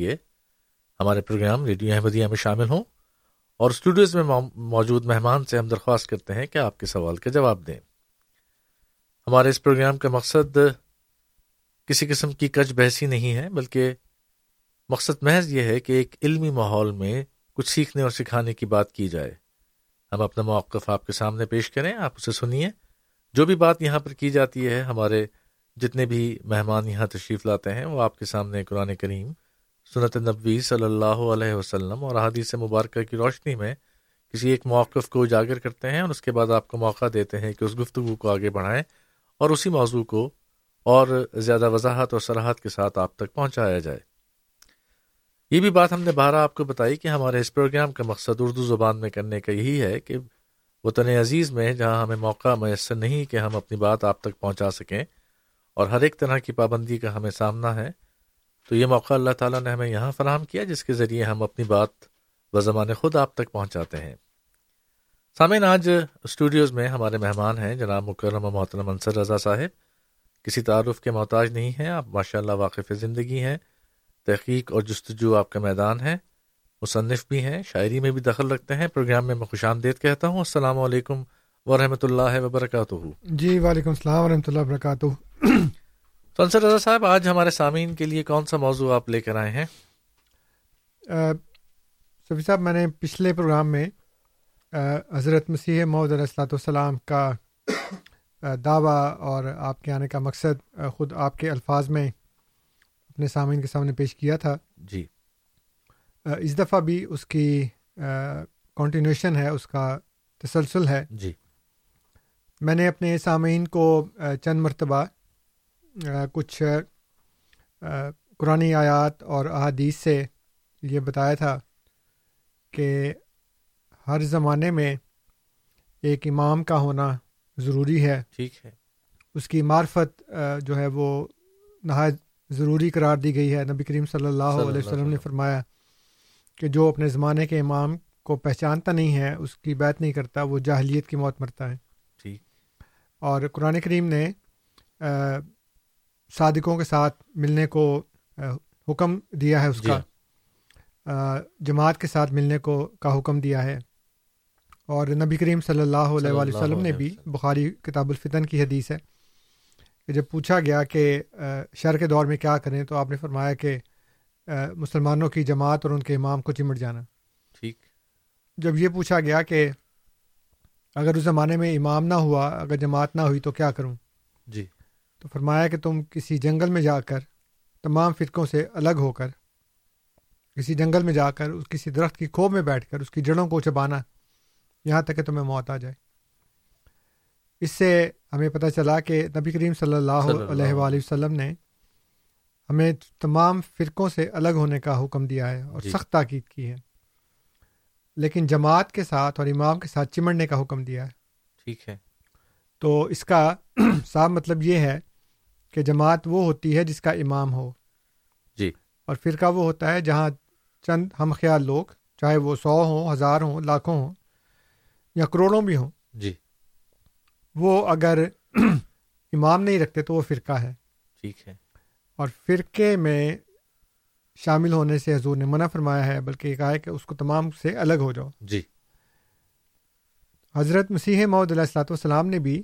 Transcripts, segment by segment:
ذریعے ہمارے programme radio Ahmadiyya میں شامل ہوں اور اسٹوڈیوز میں موجود مہمان سے ہم درخواست کرتے ہیں کہ آپ کے سوال کا جواب دیں۔ ہمارے اس پروگرام کا مقصد کسی قسم کی کچ بحثی نہیں ہے، بلکہ مقصد محض یہ ہے کہ ایک علمی ماحول میں کچھ سیکھنے اور سکھانے کی بات کی جائے۔ ہم اپنا موقف آپ کے سامنے پیش کریں، آپ اسے سنیے۔ جو بھی بات یہاں پر کی جاتی ہے، ہمارے جتنے بھی مہمان یہاں تشریف لاتے ہیں، وہ آپ کے سامنے قرآن کریم سنت نبوی صلی اللہ علیہ وسلم اور احادیث مبارکہ کی روشنی میں کسی ایک موقف کو اجاگر کرتے ہیں اور اس کے بعد آپ کو موقع دیتے ہیں کہ اس گفتگو کو آگے بڑھائیں اور اسی موضوع کو اور زیادہ وضاحت اور سراحت کے ساتھ آپ تک پہنچایا جائے۔ یہ بھی بات ہم نے بارہ آپ کو بتائی کہ ہمارے اس پروگرام کا مقصد اردو زبان میں کرنے کا یہی ہے کہ وطن عزیز میں جہاں ہمیں موقع میسر نہیں کہ ہم اپنی بات آپ تک پہنچا سکیں اور ہر ایک طرح کی پابندی کا ہمیں سامنا ہے۔ تو یہ موقع اللہ تعالیٰ نے ہمیں یہاں فراہم کیا جس کے ذریعے ہم اپنی بات و زمان خود آپ تک پہنچاتے ہیں۔ سامعین، آج اسٹوڈیوز میں ہمارے مہمان ہیں جناب مکرم و محترم انصر رضا صاحب۔ کسی تعارف کے محتاج نہیں ہیں، آپ ماشاء اللہ واقف زندگی ہیں، تحقیق اور جستجو آپ کا میدان ہے مصنف بھی ہیں، شاعری میں بھی دخل رکھتے ہیں۔ پروگرام میں میں خوش آمدید کہتا ہوں۔ السلام علیکم ورحمۃ اللہ وبرکاتہ۔ جی وعلیکم السلام ورحمۃ اللہ وبرکاتہ۔ انصر رضا صاحب آج ہمارے سامعین کے لیے کون سا موضوع آپ لے کر آئے ہیں؟ سبھی صاحب میں نے پچھلے پروگرام میں حضرت مسیح محدود علیہ السلاۃ والسلام کا دعویٰ اور آپ کے آنے کا مقصد خود آپ کے الفاظ میں اپنے سامعین کے سامنے پیش کیا تھا۔ جی۔ اس دفعہ بھی اس کی کنٹینویشن ہے اس کا تسلسل ہے۔ جی۔ میں نے اپنے سامعین کو چند مرتبہ کچھ قرآن آیات اور احادیث سے یہ بتایا تھا کہ ہر زمانے میں ایک امام کا ہونا ضروری ہے۔ ٹھیک ہے۔ اس کی معرفت جو ہے وہ نہایت ضروری قرار دی گئی ہے۔ نبی کریم صلی اللہ علیہ وسلم نے فرمایا کہ جو اپنے زمانے کے امام کو پہچانتا نہیں ہے اس کی بیت نہیں کرتا وہ جاہلیت کی موت مرتا ہے۔ ٹھیک۔ اور قرآن کریم نے صادقوں کے ساتھ ملنے کو حکم دیا ہے اس کا۔ جی۔ جماعت کے ساتھ ملنے کو کا حکم دیا ہے۔ اور نبی کریم صلی اللہ علیہ وآلہ وسلم نے بھی بخاری کتاب الفتن کی حدیث ہے کہ جب پوچھا گیا کہ شر کے دور میں کیا کریں تو آپ نے فرمایا کہ مسلمانوں کی جماعت اور ان کے امام کو چمٹ جانا۔ ٹھیک۔ جب یہ پوچھا گیا کہ اگر اس زمانے میں امام نہ ہوا اگر جماعت نہ ہوئی تو کیا کروں؟ جی۔ تو فرمایا کہ تم کسی جنگل میں جا کر تمام فرقوں سے الگ ہو کر کسی جنگل میں جا کر کسی درخت کی کھو میں بیٹھ کر اس کی جڑوں کو چبانا یہاں تک کہ تمہیں موت آ جائے۔ اس سے ہمیں پتہ چلا کہ نبی کریم صلی اللہ علیہ وآلہ وسلم نے ہمیں تمام فرقوں سے الگ ہونے کا حکم دیا ہے اور جی۔ سخت تاکید کی ہے۔ لیکن جماعت کے ساتھ اور امام کے ساتھ چمڑنے کا حکم دیا ہے۔ ٹھیک ہے۔ تو اس کا صاف مطلب یہ ہے کہ جماعت وہ ہوتی ہے جس کا امام ہو۔ جی۔ اور فرقہ وہ ہوتا ہے جہاں چند ہم خیال لوگ چاہے وہ سو ہوں ہزار ہوں لاکھوں ہوں یا کروڑوں بھی ہوں۔ جی۔ وہ اگر امام نہیں رکھتے تو وہ فرقہ ہے۔ ٹھیک ہے۔ اور فرقے میں شامل ہونے سے حضور نے منع فرمایا ہے بلکہ یہ کہا ہے کہ اس کو تمام سے الگ ہو جاؤ۔ جی۔ حضرت مسیح محدود علیہ السلاۃ والسلام نے بھی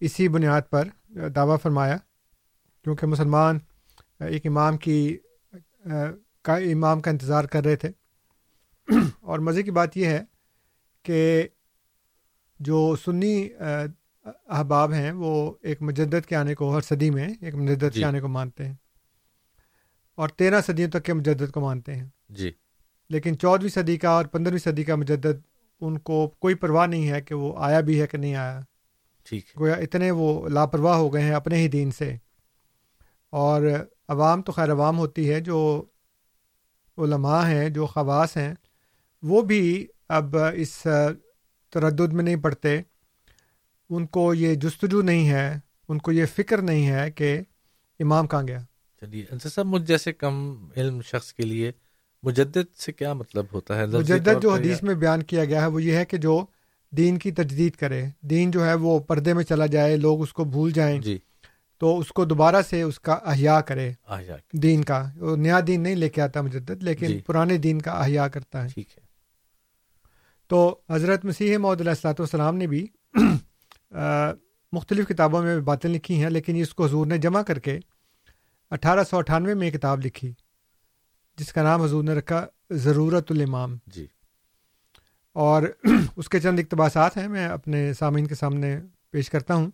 اسی بنیاد پر دعویٰ فرمایا کیونکہ مسلمان ایک امام کی کا امام کا انتظار کر رہے تھے۔ اور مزے کی بات یہ ہے کہ جو سنی احباب ہیں وہ ایک مجدد کے آنے کو ہر صدی میں ایک مجدد جی. کے آنے کو مانتے ہیں۔ اور تیرہ صدیوں تک کے مجدد کو مانتے ہیں۔ جی۔ لیکن چودھویں صدی کا اور پندرہویں صدی کا مجدد ان کو کوئی پرواہ نہیں ہے کہ وہ آیا بھی ہے کہ نہیں آیا۔ ٹھیک گویا اتنے وہ لاپرواہ ہو گئے ہیں اپنے ہی دین سے۔ اور عوام تو خیر عوام ہوتی ہے جو علماء ہیں جو خواص ہیں وہ بھی اب اس تردد میں نہیں پڑھتے ان کو یہ جستجو نہیں ہے ان کو یہ فکر نہیں ہے کہ امام کہاں گیا۔ چلیے صاحب مجھ جیسے کم علم شخص کے لیے مجدد سے کیا مطلب ہوتا ہے؟ مجدد جو حدیث میں بیان کیا گیا ہے وہ یہ ہے کہ جو دین کی تجدید کرے دین جو ہے وہ پردے میں چلا جائے لوگ اس کو بھول جائیں جی۔ تو اس کو دوبارہ سے اس کا احیاء کرے۔ احیاء۔ دین کا۔ نیا دین نہیں لے کے آتا مجدد لیکن جی۔ پرانے دین کا احیاء کرتا ہے۔ ٹھیک ہے۔ تو حضرت مسیح علیہ السلاۃ والسلام نے بھی مختلف کتابوں میں باتیں لکھی ہیں لیکن اس کو حضور نے جمع کر کے اٹھارہ سو اٹھانوے میں کتاب لکھی جس کا نام حضور نے رکھا ضرورت الامام۔ جی۔ اور اس کے چند اقتباسات ہیں، میں اپنے سامعین کے سامنے پیش کرتا ہوں۔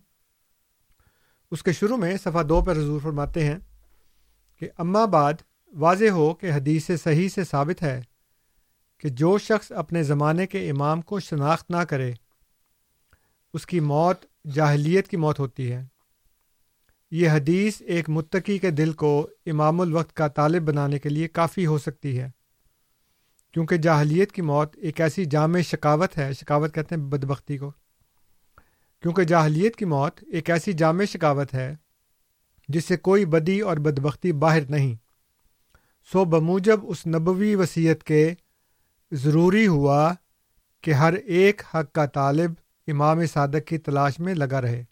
اس کے شروع میں صفحہ دو پر حضور فرماتے ہیں کہ اما بعد واضح ہو کہ حدیث صحیح سے ثابت ہے کہ جو شخص اپنے زمانے کے امام کو شناخت نہ کرے، اس کی موت، جاہلیت کی موت ہوتی ہے۔ یہ حدیث ایک متقی کے دل کو امام الوقت کا طالب بنانے کے لیے کافی ہو سکتی ہے۔ کیونکہ جاہلیت کی موت ایک ایسی جامع شکاوت ہے، شکاوت کہتے ہیں بدبختی کو۔ کیونکہ جاہلیت کی موت ایک ایسی جامع شکاوت ہے جس سے کوئی بدی اور بدبختی باہر نہیں۔ سو بموجب اس نبوی وصیت کے ضروری ہوا کہ ہر ایک حق کا طالب امام صادق کی تلاش میں لگا رہے۔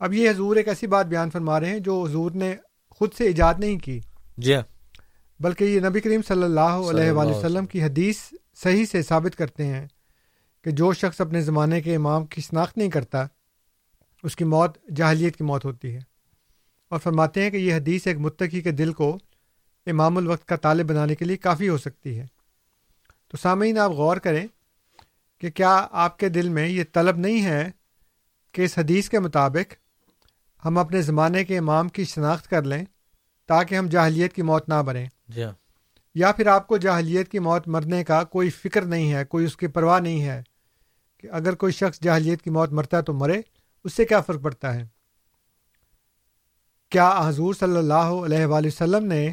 اب یہ حضور ایک ایسی بات بیان فرما رہے ہیں جو حضور نے خود سے ایجاد نہیں کی۔ جی ہاں۔ بلکہ یہ نبی کریم صلی اللہ علیہ وآلہ وسلم کی حدیث صحیح سے ثابت کرتے ہیں کہ جو شخص اپنے زمانے کے امام کی شناخت نہیں کرتا اس کی موت جاہلیت کی موت ہوتی ہے۔ اور فرماتے ہیں کہ یہ حدیث ایک متقی کے دل کو امام الوقت کا طالب بنانے کے لیے کافی ہو سکتی ہے۔ تو سامعین آپ غور کریں کہ کیا آپ کے دل میں یہ طلب نہیں ہے کہ اس حدیث کے مطابق ہم اپنے زمانے کے امام کی شناخت کر لیں تاکہ ہم جاہلیت کی موت نہ بنیں؟ جی ہاں۔ یا پھر آپ کو جاہلیت کی موت مرنے کا کوئی فکر نہیں ہے، کوئی اس کی پرواہ نہیں ہے کہ اگر کوئی شخص جاہلیت کی موت مرتا ہے تو مرے، اس سے کیا فرق پڑتا ہے؟ کیا حضور صلی اللہ علیہ وآلہ وسلم نے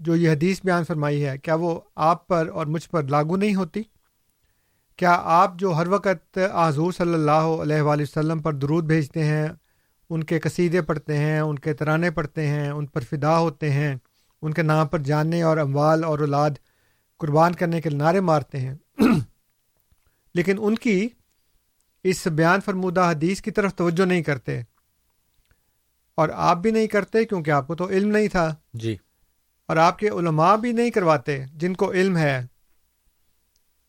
جو یہ حدیث بیان فرمائی ہے، کیا وہ آپ پر اور مجھ پر لاگو نہیں ہوتی؟ کیا آپ جو ہر وقت حضور صلی اللہ علیہ وآلہ وسلم پر درود بھیجتے ہیں، ان کے قصیدے پڑھتے ہیں، ان کے ترانے پڑھتے ہیں، ان پر فدا ہوتے ہیں ان کے نام پر جاننے اور اموال اور اولاد قربان کرنے کے نعرے مارتے ہیں۔ لیکن ان کی اس بیان فرمودہ حدیث کی طرف توجہ نہیں کرتے۔ اور آپ بھی نہیں کرتے کیونکہ آپ کو تو علم نہیں تھا۔ جی۔ اور آپ کے علماء بھی نہیں کرواتے جن کو علم ہے۔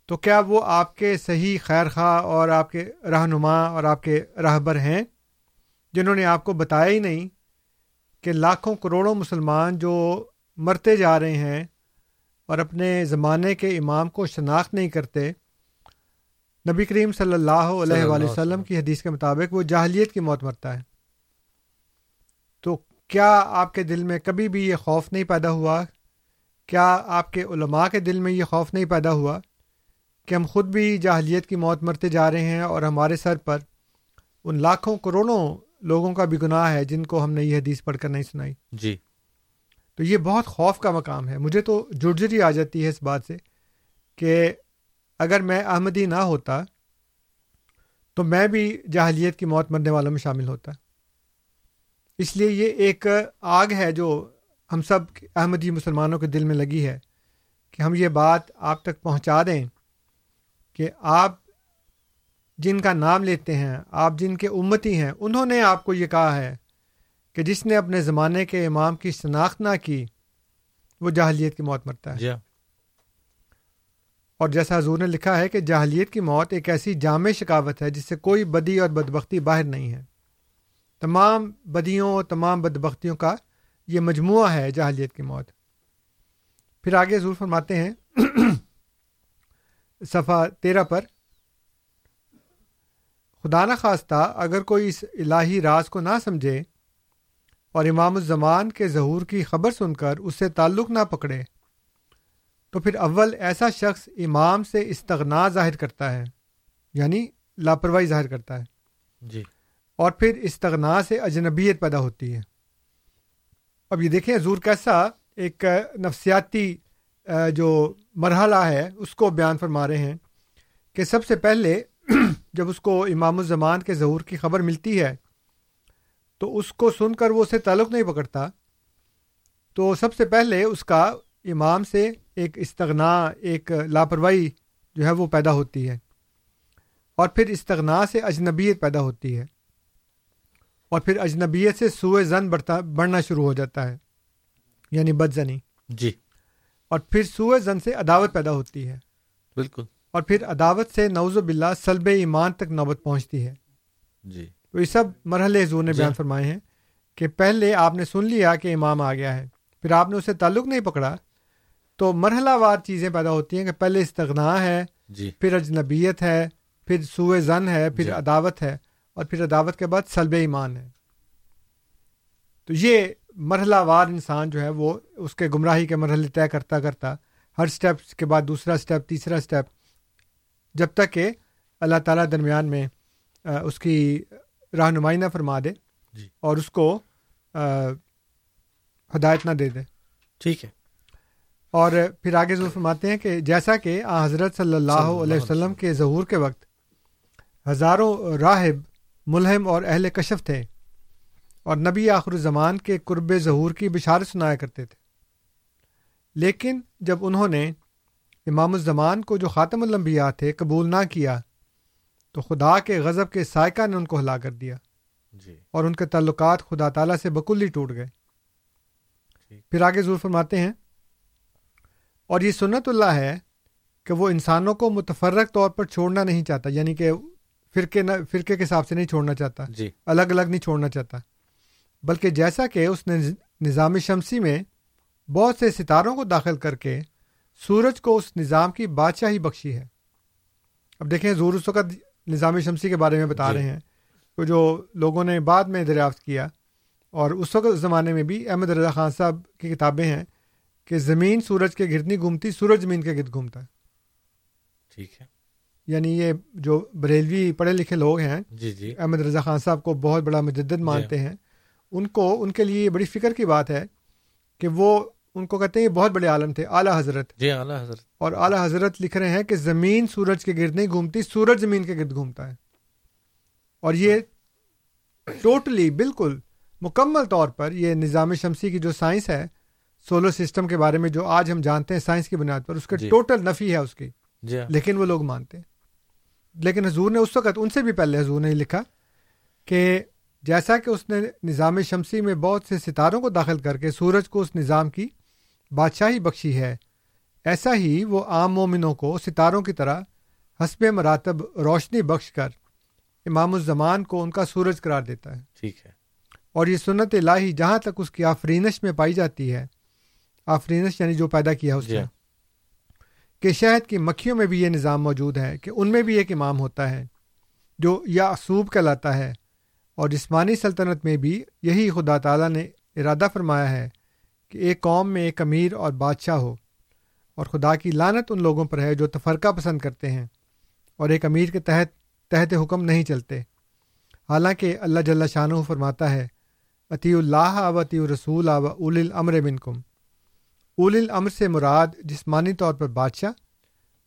تو کیا وہ آپ کے صحیح خیر خواہ اور آپ کے رہنما اور آپ کے راہبر ہیں جنہوں نے آپ کو بتایا ہی نہیں کہ لاکھوں کروڑوں مسلمان جو مرتے جا رہے ہیں اور اپنے زمانے کے امام کو شناخت نہیں کرتے۔ نبی کریم صلی اللہ علیہ وآلہ وسلم۔ کی حدیث کے مطابق وہ جاہلیت کی موت مرتا ہے۔ تو کیا آپ کے دل میں کبھی بھی یہ خوف نہیں پیدا ہوا؟ کیا آپ کے علماء کے دل میں یہ خوف نہیں پیدا ہوا کہ ہم خود بھی جاہلیت کی موت مرتے جا رہے ہیں اور ہمارے سر پر ان لاکھوں کروڑوں لوگوں کا بھی گناہ ہے جن کو ہم نے یہ حدیث پڑھ کر نہیں سنائی؟ جی۔ تو یہ بہت خوف کا مقام ہے۔ مجھے تو جرجری آ جاتی ہے اس بات سے کہ اگر میں احمدی نہ ہوتا تو میں بھی جاہلیت کی موت مرنے والوں میں شامل ہوتا۔ اس لیے یہ ایک آگ ہے جو ہم سب احمدی مسلمانوں کے دل میں لگی ہے کہ ہم یہ بات آپ تک پہنچا دیں کہ آپ جن کا نام لیتے ہیں، آپ جن کے امتی ہیں، انہوں نے آپ کو یہ کہا ہے کہ جس نے اپنے زمانے کے امام کی شناخت نہ کی وہ جاہلیت کی موت مرتا ہے۔ جی ہاں۔ اور جیسا حضور نے لکھا ہے کہ جاہلیت کی موت ایک ایسی جامع شکاوت ہے جس سے کوئی بدی اور بدبختی باہر نہیں ہے۔ تمام بدیوں تمام بدبختیوں کا یہ مجموعہ ہے جاہلیت کی موت۔ پھر آگے حضور فرماتے ہیں صفحہ تیرہ پر خدا نخواستہ اگر کوئی اس الہی راز کو نہ سمجھے اور امام الزمان کے ظہور کی خبر سن کر اس سے تعلق نہ پکڑے۔ تو پھر اول ایسا شخص امام سے استغنا ظاہر کرتا ہے یعنی لاپرواہی ظاہر کرتا ہے۔ جی۔ اور پھر استغنا سے اجنبیت پیدا ہوتی ہے۔ اب یہ دیکھیں حضور کیسا ایک نفسیاتی جو مرحلہ ہے اس کو بیان فرما رہے ہیں کہ سب سے پہلے جب اس کو امام الزمان کے ظہور کی خبر ملتی ہے تو اس کو سن کر وہ اسے تعلق نہیں پکڑتا۔ تو سب سے پہلے اس کا امام سے ایک استغنا ایک لاپرواہی جو ہے وہ پیدا ہوتی ہے۔ اور پھر استغنا سے اجنبیت پیدا ہوتی ہے۔ اور پھر اجنبیت سے سوئے زن بڑھتا بڑھنا شروع ہو جاتا ہے۔ یعنی بد زنی جی۔ اور پھر سوئے زن سے عداوت پیدا ہوتی ہے۔ بالکل۔ اور پھر عداوت سے نوز باللہ سلب ایمان تک نوبت پہنچتی ہے۔ جی۔ تو یہ سب مرحلے حضور نے جی۔ بیان فرمائے ہیں کہ پہلے آپ نے سن لیا کہ امام آ گیا ہے پھر آپ نے اسے تعلق نہیں پکڑا تو مرحلہ وار چیزیں پیدا ہوتی ہیں کہ پہلے استغنا ہے جی پھر اجنبیت ہے پھر سوئے زن ہے پھر جی۔ عداوت ہے اور پھر عداوت کے بعد سلب ایمان ہے تو یہ مرحلہ وار انسان جو ہے وہ اس کے گمراہی کے مرحلے طے کرتا کرتا ہر سٹیپ کے بعد دوسرا سٹیپ تیسرا سٹیپ جب تک کہ اللہ تعالیٰ درمیان میں اس کی رہنمائی نہ فرما دے جی۔ اور اس کو ہدایت نہ دے دے۔ ٹھیک ہے۔ اور پھر آگے ضرور فرماتے ہیں کہ جیسا کہ آ حضرت صلی اللہ علیہ وسلم۔ کے ظہور کے وقت ہزاروں راہب ملہم اور اہل کشف تھے اور نبی آخر الزمان کے قرب ظہور کی بشارت سنایا کرتے تھے۔ لیکن جب انہوں نے امام الزمان کو جو خاتم الانبیاء تھے قبول نہ کیا تو خدا کے غضب کے سائقہ نے ان کو ہلا کر دیا۔ جی۔ اور ان کے تعلقات خدا تعالیٰ سے بکلی ٹوٹ گئے۔ پھر آگے ضرور فرماتے ہیں۔ اور یہ سنت اللہ ہے کہ وہ انسانوں کو متفرق طور پر چھوڑنا نہیں چاہتا یعنی کہ فرقے نہ فرقے کے حساب سے نہیں چھوڑنا چاہتا۔ جی۔ الگ الگ نہیں چھوڑنا چاہتا۔ بلکہ جیسا کہ اس نے نظام شمسی میں بہت سے ستاروں کو داخل کر کے سورج کو اس نظام کی بادشاہی بخشی ہے۔ اب دیکھیں زور اس وقت نظام شمسی کے بارے میں بتا جی۔ رہے ہیں۔ تو جو لوگوں نے بعد میں دریافت کیا اور اس وقت زمانے میں بھی احمد رضا خان صاحب کی کتابیں ہیں کہ زمین سورج کے گرد نہیں گھومتی سورج زمین کے گرد گھومتا ہے۔ ٹھیک ہے۔ یعنی یہ جو بریلوی پڑھے لکھے لوگ ہیں جی جی۔ احمد رضا خان صاحب کو بہت بڑا مجدد مانتے ہیں۔ ان کو ان کے لیے یہ بڑی فکر کی بات ہے کہ وہ ان کو کہتے ہیں یہ بہت بڑے عالم تھے اعلیٰ حضرت۔ جی اعلیٰ حضرت۔ اور اعلیٰ حضرت لکھ رہے ہیں کہ زمین سورج کے گرد نہیں گھومتی سورج زمین کے گرد گھومتا ہے۔ اور یہ ٹوٹلی بالکل مکمل طور پر یہ نظام شمسی کی جو سائنس ہے سولر سسٹم کے بارے میں جو آج ہم جانتے ہیں سائنس کی بنیاد پر اس کا جی۔ ٹوٹل نفی ہے اس کی۔ جی ہاں۔ لیکن وہ لوگ مانتے ہیں۔ لیکن حضور نے اس وقت ان سے بھی پہلے حضور نے لکھا کہ جیسا کہ اس نے نظام شمسی میں بہت سے ستاروں کو داخل کر کے سورج کو اس نظام کی بادشاہی بخشی ہے۔ ایسا ہی وہ عام مومنوں کو ستاروں کی طرح حسب مراتب روشنی بخش کر امام الزمان کو ان کا سورج قرار دیتا ہے۔ ٹھیک ہے۔ اور یہ سنت الہی جہاں تک اس کی آفرینش میں پائی جاتی ہے آفرینش یعنی جو پیدا کیا اس جی نے۔ کہ شہد کی مکھیوں میں بھی یہ نظام موجود ہے کہ ان میں بھی ایک امام ہوتا ہے جو یا اصوب کہلاتا ہے اور جسمانی سلطنت میں بھی یہی خدا تعالیٰ نے ارادہ فرمایا ہے کہ ایک قوم میں ایک امیر اور بادشاہ ہو۔ اور خدا کی لانت ان لوگوں پر ہے جو تفرقہ پسند کرتے ہیں اور ایک امیر کے تحت تحت حکم نہیں چلتے۔ حالانکہ اللہ جل شاہ فرماتا ہے عطی اللہ و عطی رسول و اول الامر منکم۔ اول الامر سے مراد جسمانی طور پر بادشاہ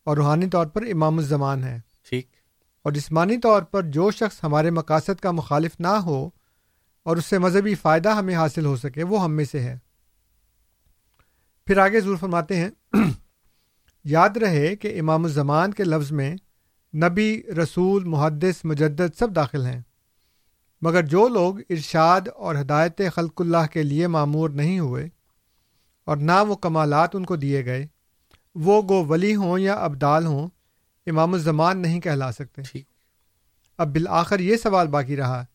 اور روحانی طور پر امام الزمان ہے۔ ٹھیک۔ اور جسمانی طور پر جو شخص ہمارے مقاصد کا مخالف نہ ہو اور اس سے مذہبی فائدہ ہمیں حاصل ہو سکے وہ ہم میں سے ہے۔ پھر آگے ضرور فرماتے ہیں یاد رہے کہ امام الزمان کے لفظ میں نبی رسول محدث مجدد سب داخل ہیں۔ مگر جو لوگ ارشاد اور ہدایت خلق اللہ کے لیے معمور نہیں ہوئے اور نہ وہ کمالات ان کو دیے گئے وہ گو ولی ہوں یا ابدال ہوں امام الزمان نہیں کہلا سکتے۔ ٹھیک۔ اب بالآخر یہ سوال باقی رہا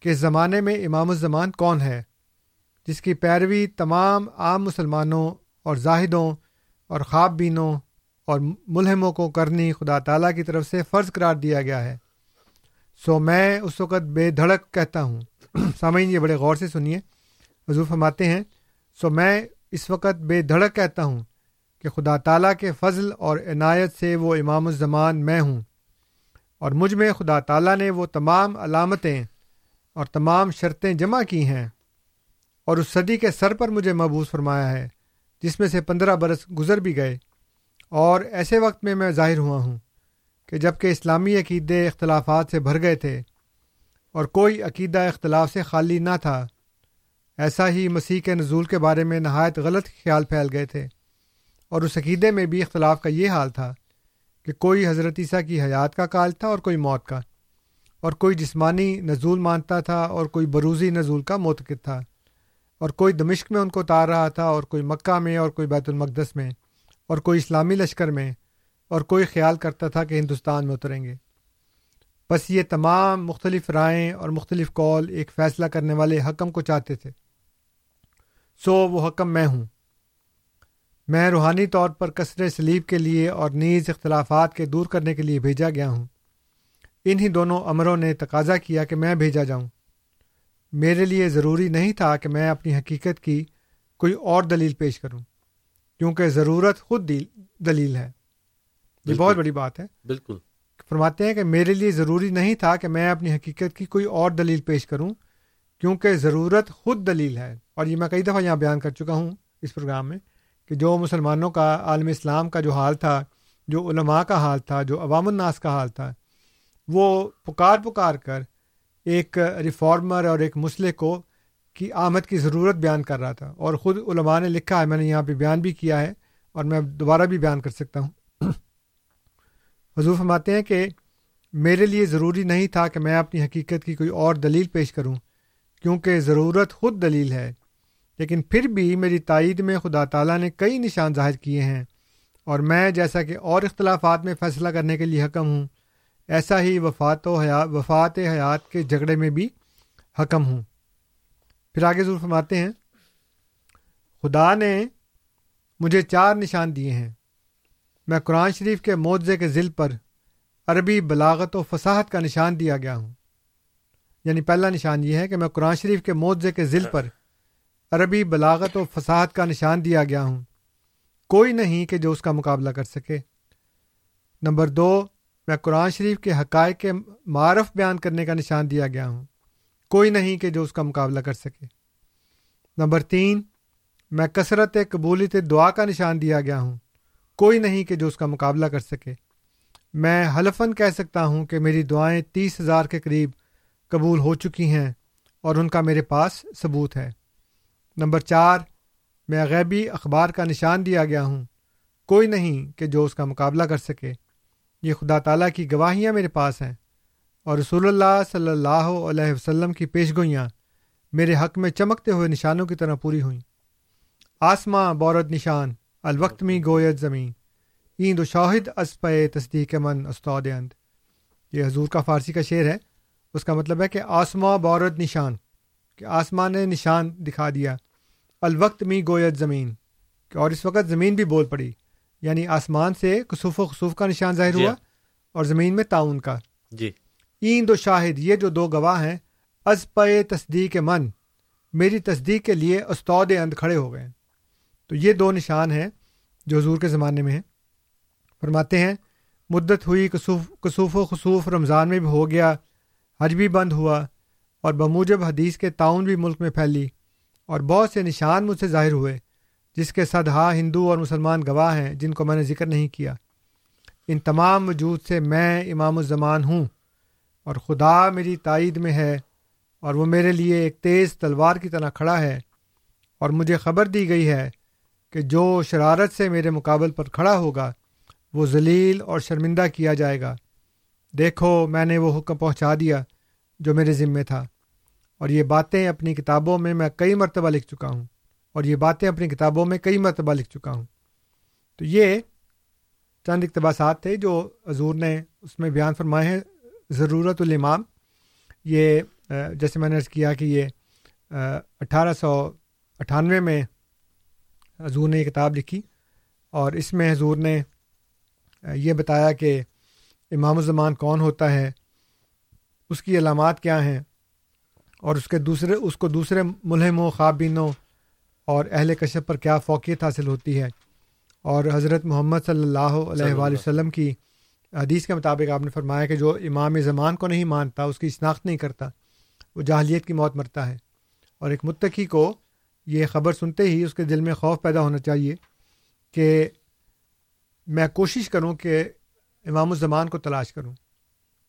کہ زمانے میں امام الزمان کون ہے؟ جس کی پیروی تمام عام مسلمانوں اور زاہدوں اور خواب بینوں اور ملہموں کو کرنی خدا تعالیٰ کی طرف سے فرض قرار دیا گیا ہے۔ سو میں اس وقت بے دھڑک کہتا ہوں۔ سامعین، یہ بڑے غور سے سنیے۔ حضور فرماتے ہیں، سو میں اس وقت بے دھڑک کہتا ہوں کہ خدا تعالیٰ کے فضل اور عنایت سے وہ امام الزمان میں ہوں اور مجھ میں خدا تعالیٰ نے وہ تمام علامتیں اور تمام شرطیں جمع کی ہیں۔ اور اس صدی کے سر پر مجھے محبوس فرمایا ہے، جس میں سے پندرہ برس گزر بھی گئے۔ اور ایسے وقت میں میں ظاہر ہوا ہوں کہ جبکہ اسلامی عقیدے اختلافات سے بھر گئے تھے اور کوئی عقیدہ اختلاف سے خالی نہ تھا، ایسا ہی مسیح کے نزول کے بارے میں نہایت غلط خیال پھیل گئے تھے۔ اور اس عقیدے میں بھی اختلاف کا یہ حال تھا کہ کوئی حضرت عیسیٰ کی حیات کا کال تھا اور کوئی موت کا، اور کوئی جسمانی نزول مانتا تھا اور کوئی بروزی نزول کا موتقد تھا۔ اور کوئی دمشق میں ان کو اتار رہا تھا، اور کوئی مکہ میں، اور کوئی بیت المقدس میں، اور کوئی اسلامی لشکر میں، اور کوئی خیال کرتا تھا کہ ہندوستان میں اتریں گے۔ بس یہ تمام مختلف رائے اور مختلف کال ایک فیصلہ کرنے والے حکم کو چاہتے تھے۔ سو وہ حکم میں ہوں۔ میں روحانی طور پر کثر سلیب کے لیے اور نیز اختلافات کے دور کرنے کے لیے بھیجا گیا ہوں۔ انہی دونوں امروں نے تقاضا کیا کہ میں بھیجا جاؤں۔ میرے لیے ضروری نہیں تھا کہ میں اپنی حقیقت کی کوئی اور دلیل پیش کروں کیونکہ ضرورت خود دلیل ہے۔ یہ بہت بڑی بات ہے۔ بالکل۔ فرماتے ہیں کہ میرے لیے ضروری نہیں تھا کہ میں اپنی حقیقت کی کوئی اور دلیل پیش کروں کیونکہ ضرورت خود دلیل ہے۔ اور یہ میں کئی دفعہ یہاں بیان کر چکا ہوں اس پروگرام میں کہ جو مسلمانوں کا عالم اسلام کا جو حال تھا جو علماء کا حال تھا جو عوام الناس کا حال تھا وہ پکار پکار کر ایک ریفارمر اور ایک مسلح کو کی آمد کی ضرورت بیان کر رہا تھا اور خود علماء نے لکھا ہے، میں نے یہاں پہ بیان بھی کیا ہے اور میں دوبارہ بھی بیان کر سکتا ہوں۔ حضور فرماتے ہیں کہ میرے لیے ضروری نہیں تھا کہ میں اپنی حقیقت کی کوئی اور دلیل پیش کروں، کیونکہ ضرورت خود دلیل ہے۔ لیکن پھر بھی میری تائید میں خدا تعالیٰ نے کئی نشان ظاہر کیے ہیں اور میں جیسا کہ اور اختلافات میں فیصلہ کرنے کے لیے حکم ہوں ایسا ہی وفات و حیات وفات حیات کے جھگڑے میں بھی حکم ہوں۔ پھر آگے ضرور فرماتے ہیں، خدا نے مجھے چار نشان دیے ہیں۔ میں قرآن شریف کے معوضے کے ذیل پر عربی بلاغت و فصاحت کا نشان دیا گیا ہوں۔ یعنی پہلا نشان یہ ہے کہ میں قرآن شریف کے معوضے کے ذیل پر عربی بلاغت و فساد کا نشان دیا گیا ہوں۔ کوئی نہیں کہ جو اس کا مقابلہ کر سکے۔ نمبر دو میں قرآن شریف کے حقائق کے معرف بیان کرنے کا نشان دیا گیا ہوں۔ کوئی نہیں کہ جو اس کا مقابلہ کر سکے۔ نمبر تین، میں کثرت قبولیت دعا کا نشان دیا گیا ہوں۔ کوئی نہیں کہ جو اس کا مقابلہ کر سکے۔ میں حلفن کہہ سکتا ہوں کہ میری دعائیں تیس ہزار کے قریب قبول ہو چکی ہیں اور ان کا میرے پاس ثبوت ہے۔ نمبر چار، میں غیبی اخبار کا نشان دیا گیا ہوں۔ کوئی نہیں کہ جو اس کا مقابلہ کر سکے۔ یہ خدا تعالیٰ کی گواہیاں میرے پاس ہیں اور رسول اللہ صلی اللہ علیہ وسلم کی پیش گوئیاں میرے حق میں چمکتے ہوئے نشانوں کی طرح پوری ہوئیں۔ آسماں بورد نشان، الوقت میں گویت زمین۔ ایند و شاہد اسپ تصدیق من استاد اند۔ یہ حضور کا فارسی کا شعر ہے۔ اس کا مطلب ہے کہ آسماں بورد نشان، کہ آسمان نے نشان دکھا دیا۔ الوقت می گویت زمین، کہ اور اس وقت زمین بھی بول پڑی۔ یعنی آسمان سے کسوف و خصوف کا نشان ظاہر جی. ہوا اور زمین میں تعاون کا۔ جی۔ ایند و شاہد یہ جو دو گواہ ہیں از پے تصدیق من میری تصدیق کے لیے استاد اند کھڑے ہو گئے۔ تو یہ دو نشان ہیں جو حضور کے زمانے میں ہیں۔ فرماتے ہیں مدت ہوئی کسوف کسوف و خصوف رمضان میں بھی ہو گیا حج بھی بند ہوا اور بموجب حدیث کے تعاون بھی ملک میں پھیلی اور بہت سے نشان مجھ سے ظاہر ہوئے۔ جس کے صدحا ہاں ہندو اور مسلمان گواہ ہیں، جن کو میں نے ذکر نہیں کیا۔ ان تمام وجود سے میں امام الزمان ہوں اور خدا میری تائید میں ہے اور وہ میرے لیے ایک تیز تلوار کی طرح کھڑا ہے اور مجھے خبر دی گئی ہے کہ جو شرارت سے میرے مقابل پر کھڑا ہوگا، وہ ذلیل اور شرمندہ کیا جائے گا۔ دیکھو، میں نے وہ حکم پہنچا دیا جو میرے ذمے تھا اور یہ باتیں اپنی کتابوں میں میں کئی مرتبہ لکھ چکا ہوں۔ اور یہ باتیں اپنی کتابوں میں کئی مرتبہ لکھ چکا ہوں۔ تو یہ چند اقتباسات تھے جو حضور نے اس میں بیان فرمائے ہیں۔ ضرورت الامام، یہ جیسے میں نے عرض کیا کہ یہ اٹھارہ سو اٹھانوے میں حضور نے یہ کتاب لکھی اور اس میں حضور نے یہ بتایا کہ امام الزمان کون ہوتا ہے، اس کی علامات کیا ہیں اور اس کے دوسرے، اس کو دوسرے ملحم و خوابینوں اور اہل کشپ پر کیا فوقیت حاصل ہوتی ہے۔ اور حضرت محمد صلی اللہ علیہ وآلہ وسلم کی حدیث کے مطابق آپ نے فرمایا کہ جو امام زمان کو نہیں مانتا، اس کی شناخت نہیں کرتا، وہ جاہلیت کی موت مرتا ہے۔ اور ایک متقی کو یہ خبر سنتے ہی اس کے دل میں خوف پیدا ہونا چاہیے کہ میں کوشش کروں کہ امام الزمان کو تلاش کروں۔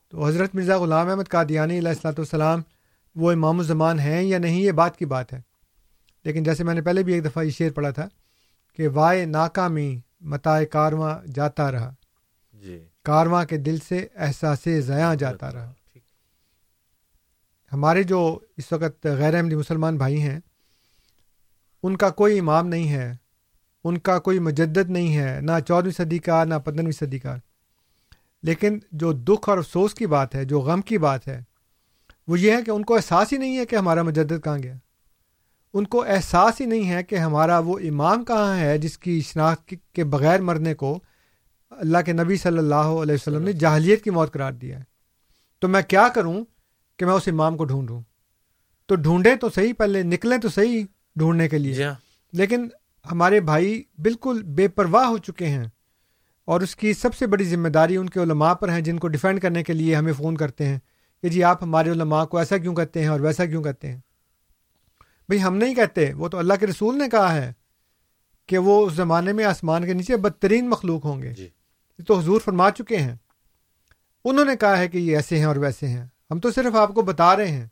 تو حضرت مرزا غلام احمد قادیانی علیہ السلاۃ والسلام، وہ امام الزمان ہیں یا نہیں، یہ بات کی بات ہے۔ لیکن جیسے میں نے پہلے بھی ایک دفعہ یہ شعر پڑھا تھا کہ وائے ناکامی متائے کارواں جاتا رہا۔ جی۔ کارواں کے دل سے احساس زیاں جاتا رہا ہمارے جو اس وقت غیر احمدی مسلمان بھائی ہیں ان کا کوئی امام نہیں ہے ان کا کوئی مجدد نہیں ہے نہ چودھویں صدی کا نہ پندرہویں صدی کا۔ لیکن جو دکھ اور افسوس کی بات ہے جو غم کی بات ہے وہ یہ ہے کہ ان کو احساس ہی نہیں ہے کہ ہمارا مجدد کہاں گیا۔ ان کو احساس ہی نہیں ہے کہ ہمارا وہ امام کہاں ہے جس کی شناخت کے بغیر مرنے کو اللہ کے نبی صلی اللہ علیہ وسلم نے جاہلیت کی موت قرار دیا ہے۔ تو میں کیا کروں کہ میں اس امام کو ڈھونڈوں؟ تو ڈھونڈیں تو صحیح پہلے نکلیں تو صحیح ڈھونڈنے کے لیے۔ لیکن ہمارے بھائی بالکل بے پرواہ ہو چکے ہیں اور اس کی سب سے بڑی ذمہ داری ان کے علماء پر ہیں جن کو ڈیفینڈ کرنے کے لیے ہمیں فون کرتے ہیں کہ جی آپ ہمارے علماء کو ایسا کیوں کہتے ہیں اور ویسا کیوں کہتے ہیں؟ بھئی ہم نہیں کہتے وہ تو اللہ کے رسول نے کہا ہے کہ وہ اس زمانے میں آسمان کے نیچے بدترین مخلوق ہوں گے۔ جی۔ تو حضور فرما چکے ہیں۔ انہوں نے کہا ہے کہ یہ ایسے ہیں اور ویسے ہیں۔ ہم تو صرف آپ کو بتا رہے ہیں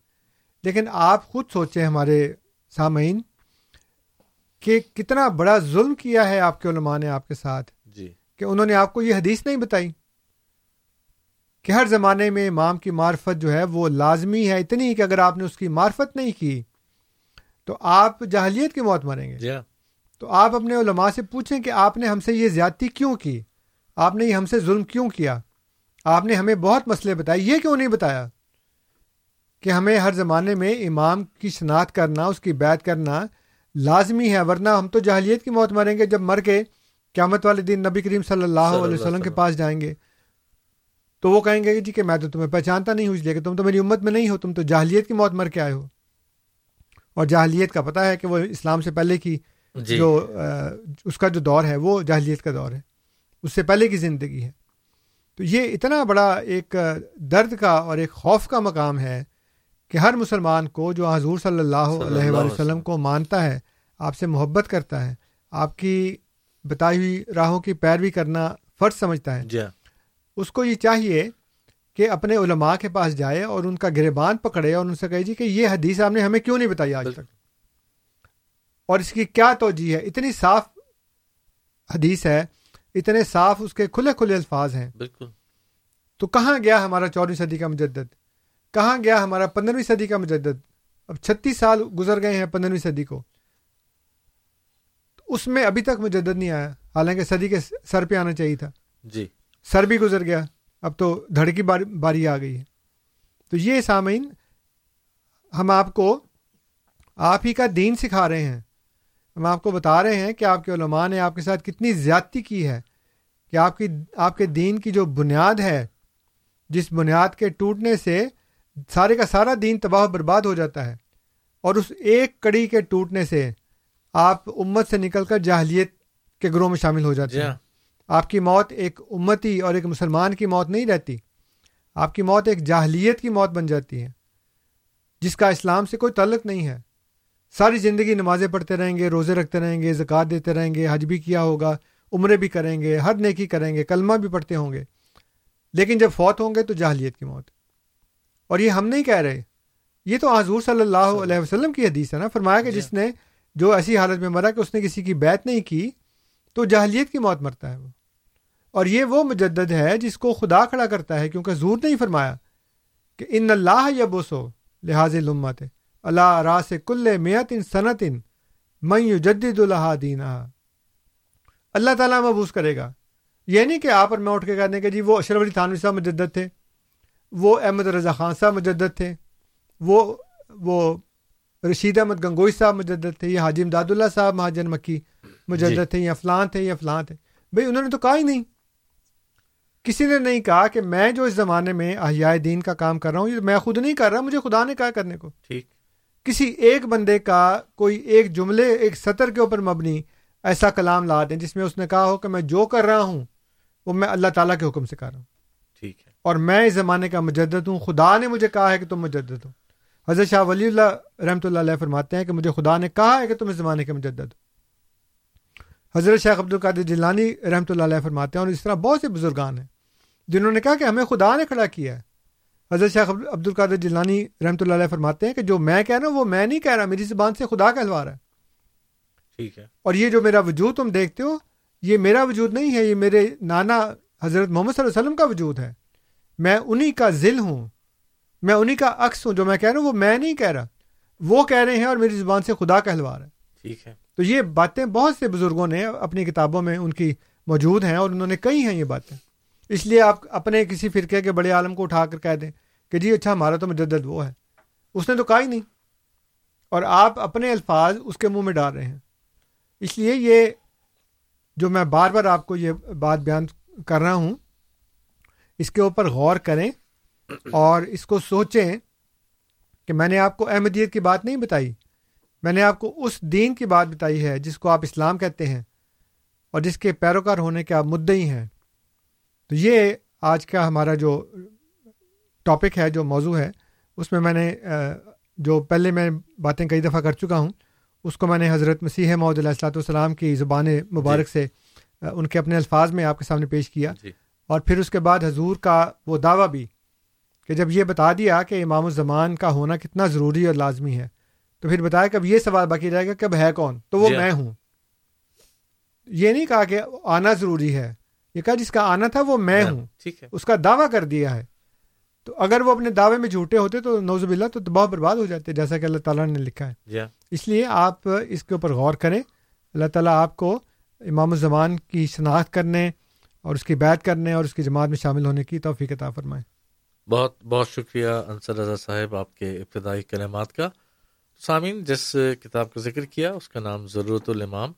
لیکن آپ خود سوچیں ہمارے سامعین کہ کتنا بڑا ظلم کیا ہے آپ کے علماء نے آپ کے ساتھ۔ جی۔ کہ انہوں نے آپ کو یہ حدیث نہیں بتائی کہ ہر زمانے میں امام کی معرفت جو ہے وہ لازمی ہے اتنی کہ اگر آپ نے اس کی معرفت نہیں کی تو آپ جاہلیت کی موت مریں گے۔ جی تو آپ اپنے علماء سے پوچھیں کہ آپ نے ہم سے یہ زیادتی کیوں کی؟ آپ نے یہ ہم سے ظلم کیوں کیا؟ آپ نے ہمیں بہت مسئلے بتائے یہ کیوں نہیں بتایا؟ کہ ہمیں ہر زمانے میں امام کی شناخت کرنا اس کی بیعت کرنا لازمی ہے ورنہ ہم تو جاہلیت کی موت مریں گے جب مر کے قیامت والے دن نبی کریم صلی اللہ علیہ وسلم کے وسلم۔ پاس جائیں گے۔ تو وہ کہیں گے کہ جی کہ میں تو تمہیں پہچانتا نہیں ہوں اس لیے کہ تم تو میری امت میں نہیں ہو تم تو جاہلیت کی موت مر کے آئے ہو۔ اور جاہلیت کا پتہ ہے کہ وہ اسلام سے پہلے کی جی۔ جو آ، اس کا جو دور ہے وہ جاہلیت کا دور ہے۔ اس سے پہلے کی زندگی ہے۔ تو یہ اتنا بڑا ایک درد کا اور ایک خوف کا مقام ہے کہ ہر مسلمان کو جو حضور صلی اللہ علیہ وآلہ وسلم۔ کو مانتا ہے آپ سے محبت کرتا ہے آپ کی بتائی ہوئی راہوں کی پیروی کرنا فرض سمجھتا ہے۔ جی۔ اس کو یہ چاہیے کہ اپنے علماء کے پاس جائے اور ان کا گریبان پکڑے اور ان سے کہے جی کہ یہ حدیث آپ نے ہمیں کیوں نہیں بتائی آج۔ تک؟ اور اس کی کیا توجہ ہے؟ اتنی صاف حدیث ہے اتنے صاف اس کے کھلے کھلے الفاظ ہیں۔ بالکل۔ تو کہاں گیا ہمارا چودہویں صدی کا مجدد؟ کہاں گیا ہمارا پندرہویں صدی کا مجدد؟ اب چھتیس سال گزر گئے ہیں پندرہویں صدی کو۔ اس میں ابھی تک مجدد نہیں آیا حالانکہ صدی کے سر پہ آنا چاہیے تھا۔ جی۔ سر بھی گزر گیا۔ اب تو دھڑ کی باری باری آ گئی ہے۔ تو یہ سامعین، ہم آپ کو، آپ ہی کا دین سکھا رہے ہیں۔ ہم آپ کو بتا رہے ہیں کہ آپ کے علماء نے آپ کے ساتھ کتنی زیادتی کی ہے کہ آپ کی، آپ کے دین کی جو بنیاد ہے، جس بنیاد کے ٹوٹنے سے سارے کا سارا دین تباہ و برباد ہو جاتا ہے اور اس ایک کڑی کے ٹوٹنے سے آپ امت سے نکل کر جاہلیت کے گروہ میں شامل ہو جاتے ہیں۔ آپ کی موت ایک امتی اور ایک مسلمان کی موت نہیں رہتی۔ آپ کی موت ایک جاہلیت کی موت بن جاتی ہے جس کا اسلام سے کوئی تعلق نہیں ہے۔ ساری زندگی نمازیں پڑھتے رہیں گے روزے رکھتے رہیں گے زکوٰۃ دیتے رہیں گے حج بھی کیا ہوگا عمرے بھی کریں گے ہر نیکی کریں گے کلمہ بھی پڑھتے ہوں گے۔ لیکن جب فوت ہوں گے تو جاہلیت کی موت۔ اور یہ ہم نہیں کہہ رہے یہ تو حضور صلی اللہ علیہ وسلم کی حدیث ہے نا۔ فرمایا کہ جی۔ جس نے جو ایسی حالت میں مرا کہ اس نے کسی کی بیعت نہیں کی تو جاہلیت کی موت مرتا ہے وہ۔ اور یہ وہ مجدد ہے جس کو خدا کھڑا کرتا ہے کیونکہ زور نہیں فرمایا کہ ان اللہ یا بوسو لحاظ لمت اللہ راس کل میت ان صنعت ان میں جدید اللہ دینا اللہ تعالیٰ مبوس کرے گا۔ یہ نہیں کہ آپ اور میں اٹھ کے کہنے کہ جی وہ اشرف علی تھانوی صاحب مجدد تھے وہ احمد رضا خان صاحب مجدد تھے وہ وہ رشید احمد گنگوئی صاحب مجدد تھے یا حاجی امداد اللہ صاحب مہاجن مکی مجدد جی۔ تھے یا فلان تھے یا فلان تھے۔ بھئی انہوں نے تو کہا ہی نہیں۔ کسی نے نہیں کہا کہ میں جو اس زمانے میں احیاء دین کا کام کر رہا ہوں یہ میں خود نہیں کر رہا مجھے خدا نے کہا کرنے کو۔ ٹھیک۔ کسی ایک بندے کا کوئی ایک جملے ایک سطر کے اوپر مبنی ایسا کلام لا دیں جس میں اس نے کہا ہو کہ میں جو کر رہا ہوں وہ میں اللہ تعالیٰ کے حکم سے کر رہا ہوں۔ ٹھیک ہے۔ اور میں اس زمانے کا مجدد ہوں خدا نے مجھے کہا ہے کہ تم مجدد ہو۔ حضرت شاہ ولی اللہ رحمۃ اللہ علیہ فرماتے ہیں کہ مجھے خدا نے کہا ہے کہ تم اس زمانے کے مجدد ہو۔ حضرت شیخ عبد القادر جیلانی رحمۃ اللہ علیہ فرماتے ہیں اور اس طرح بہت سے بزرگان ہیں جنہوں نے کہا کہ ہمیں خدا نے کھڑا کیا ہے۔ حضرت شیخ عبد القادر جیلانی رحمۃ اللہ علیہ فرماتے ہیں کہ جو میں کہہ رہا ہوں وہ میں نہیں کہہ رہا میری زبان سے خدا کہلوا رہا ہے۔ ٹھیک ہے۔ اور یہ جو میرا وجود تم دیکھتے ہو یہ میرا وجود نہیں ہے یہ میرے نانا حضرت محمد صلی اللہ علیہ وسلم کا وجود ہے۔ میں انہی کا ذل ہوں میں انہیں کا عکس ہوں جو میں کہہ رہا ہوں وہ میں نہیں کہہ رہا۔ وہ کہہ رہے ہیں اور میری زبان سے خدا کہلوا رہا ہے۔ ٹھیک ہے۔ تو یہ باتیں بہت سے بزرگوں نے اپنی کتابوں میں ان کی موجود ہیں اور انہوں نے کہی ہیں یہ باتیں۔ اس لیے آپ اپنے کسی فرقے کے بڑے عالم کو اٹھا کر کہہ دیں کہ جی اچھا ہمارا تو مجدد وہ ہے۔ اس نے تو کہا ہی نہیں۔ اور آپ اپنے الفاظ اس کے منہ میں ڈال رہے ہیں۔ اس لیے یہ جو میں بار بار آپ کو یہ بات بیان کر رہا ہوں، اس کے اوپر غور کریں اور اس کو سوچیں کہ میں نے آپ کو احمدیت کی بات نہیں بتائی۔ میں نے آپ کو اس دین کی بات بتائی ہے جس کو آپ اسلام کہتے ہیں اور جس کے پیروکار ہونے کے آپ مدعی ہیں۔ تو یہ آج کا ہمارا جو ٹاپک ہے جو موضوع ہے اس میں میں نے جو پہلے میں باتیں کئی دفعہ کر چکا ہوں اس کو میں نے حضرت مسیح محدود علیہ السلاۃ والسلام کی زبان مبارک جی۔ سے ان کے اپنے الفاظ میں آپ کے سامنے پیش کیا۔ جی۔ اور پھر اس کے بعد حضور کا وہ دعویٰ بھی کہ جب یہ بتا دیا کہ امام الزمان کا ہونا کتنا ضروری اور لازمی ہے تو پھر بتایا کہ اب یہ سوال باقی رہے گا کہ اب ہے کون؟ تو وہ جی. میں ہوں۔ یہ نہیں کہا کہ آنا ضروری ہے۔ یہ کہا جس کا آنا تھا وہ میں ہوں۔ اس کا دعویٰ کر دیا ہے۔ تو اگر وہ اپنے دعوے میں جھوٹے ہوتے تو نوزب اللہ تو دباؤ برباد ہو جاتے جیسا کہ اللہ تعالیٰ نے لکھا ہے۔ yeah. اس لیے آپ اس کے اوپر غور کریں۔ اللہ تعالیٰ آپ کو امام الزمان کی شناخت کرنے اور اس کی بیت کرنے اور اس کی جماعت میں شامل ہونے کی توفیق عطا فرمائیں بہت بہت شکریہ انصر رضا صاحب آپ کے ابتدائی کلمات کا۔ سامعین، جس کتاب کا ذکر کیا، اس کا نام ضرورت الامام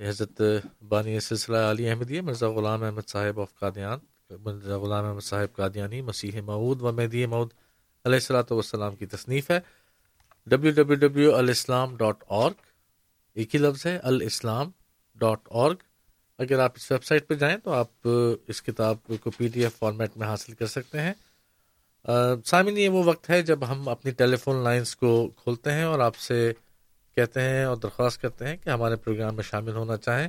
حضرت بانی سلسلہ علی احمدیہ، مرزا غلام احمد صاحب آف قادیان، مرزا غلام احمد صاحب قادیانی، مسیح معود و مہدی معود علیہ السلاۃ والسلام کی تصنیف ہے۔ W W W Alislam dot org ایک ہی لفظ ہے الاسلام ڈاٹ اورگ اگر آپ اس ویب سائٹ پہ جائیں تو آپ اس کتاب کو پی ڈی ایف فارمیٹ میں حاصل کر سکتے ہیں۔ سامعین، یہ وہ وقت ہے جب ہم اپنی ٹیلی فون لائنس کو کھولتے ہیں اور آپ سے کہتے ہیں اور درخواست کرتے ہیں کہ ہمارے پروگرام میں شامل ہونا چاہیں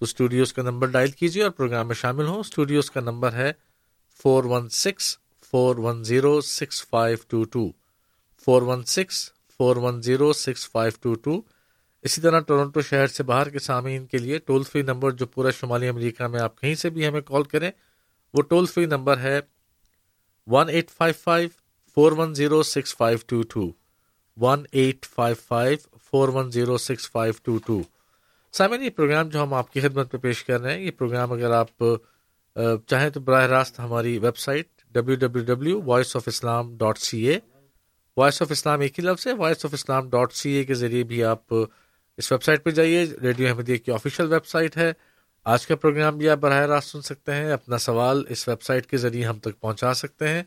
تو اسٹوڈیوز کا نمبر ڈائل کیجیے اور پروگرام میں شامل ہوں۔ اسٹوڈیوز کا نمبر ہے four one six four one zero six five two two four one six four one zero six five two two اسی طرح ٹورنٹو شہر سے باہر کے سامعین کے لیے ٹول فری نمبر جو پورا شمالی امریکہ میں آپ کہیں سے بھی ہمیں کال کریں، وہ ٹول فری نمبر ہے one eight five five four one zero six five two two one eight five five four one zero six five two two سامعین، یہ پروگرام جو ہم آپ کی خدمت پہ پیش کر رہے ہیں، یہ پروگرام اگر آپ چاہیں تو براہ راست ہماری website W W W voice of Islam dot C A voice of Islam ایک ہی لفظ ہے voice of Islam dot C A کے ذریعے بھی آپ اس ویب سائٹ پہ جائیے۔ ریڈیو احمدیہ کی آفیشیل ویب سائٹ ہے۔ آج کا پروگرام بھی آپ براہ راست سن سکتے ہیں اپنا سوال اس ویب سائٹ کے ذریعے ہم تک پہنچا سکتے ہیں۔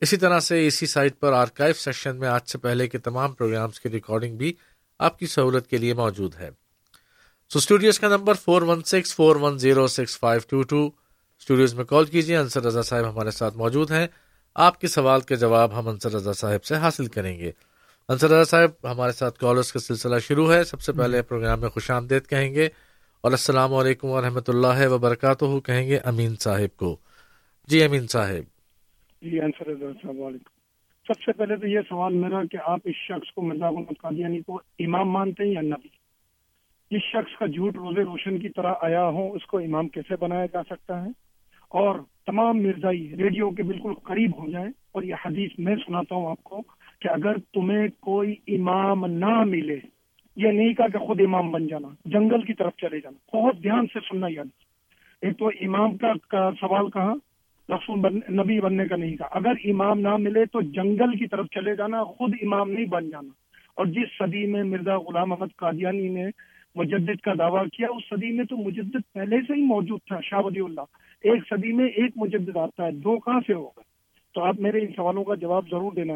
اسی طرح سے اسی سائٹ پر آرکائیو سیشن میں آج سے پہلے کے تمام پروگرامز کی ریکارڈنگ بھی آپ کی سہولت کے لیے موجود ہے۔ سو اسٹوڈیوز کا number four one six four one zero six five two two studios میں کال کیجیے انصر رضا صاحب ہمارے ساتھ موجود ہیں۔ آپ کے سوال کے جواب ہم انصر رضا صاحب سے حاصل کریں گے۔ انصر رضا صاحب ہمارے ساتھ کالرس کا سلسلہ شروع ہے۔ سب سے پہلے پروگرام میں خوش آمدید کہیں گے۔ اور السلام علیکم و اللہ وبرکاتہ، کہیں گے امین صاحب کو۔ جی امین صاحب۔ جی انصر السلام علیکم۔ سب سے پہلے تو یہ سوال میرا کہ آپ اس شخص کو مرزا محمد قادیانی کو امام مانتے ہیں یا نبی؟ جس شخص کا جھوٹ روزے روشن کی طرح آیا ہو، اس کو امام کیسے بنایا جا سکتا ہے؟ اور تمام مرزائی ریڈیو کے بالکل قریب ہو جائیں۔ اور یہ حدیث میں سناتا ہوں آپ کو کہ اگر تمہیں کوئی امام نہ ملے یہ نہیں کہا کہ خود امام بن جانا، جنگل کی طرف چلے جانا، بہت دھیان سے سننا یاد ایک تو امام کا سوال کہاں؟ رسول بن، نبی بننے کا نہیں کہا۔ اگر امام نہ ملے تو جنگل کی طرف چلے جانا، خود امام نہیں بن جانا۔ اور جس صدی میں مرزا غلام احمد قادیانی نے مجدد کا دعویٰ کیا، اس صدی میں تو مجدد پہلے سے ہی موجود تھا، شاہ ولی اللہ۔ ایک صدی میں ایک مجدد آتا ہے، دو کہاں سے ہوگا؟ تو آپ میرے ان سوالوں کا جواب ضرور دینا۔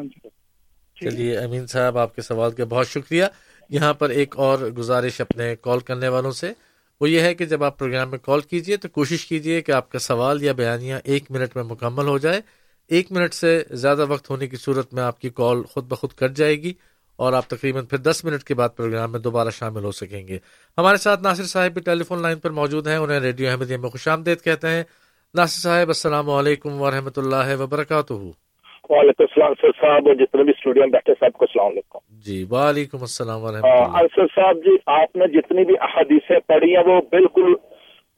چلیے، امین صاحب، آپ کے سوال کا بہت شکریہ۔ یہاں پر ایک اور گزارش اپنے کال کرنے والوں سے۔ وہ یہ ہے کہ جب آپ پروگرام میں کال کیجیے تو کوشش کیجیے کہ آپ کا سوال یا بیانیہ ایک منٹ میں مکمل ہو جائے۔ ایک منٹ سے زیادہ وقت ہونے کی صورت میں آپ کی کال خود بخود کٹ جائے گی اور آپ تقریباً پھر دس منٹ کے بعد پروگرام میں دوبارہ شامل ہو سکیں گے۔ ہمارے ساتھ ناصر صاحب بھی ٹیلی فون لائن پر موجود ہیں۔ انہیں ریڈیو احمدیہ میں خوش آمدید کہتے ہیں۔ ناصر صاحب، السلام علیکم ورحمۃ اللہ وبرکاتہ۔ وعلیکم السلام سر صاحب اور جتنے بھی اسٹوڈیو میں بیٹھے صاحب کو السلام علیکم۔ جی وعلیکم السلام ورحمۃ اللہ۔ صاحب جی آپ نے جتنی بھی احادیثیں پڑھی ہیں وہ بالکل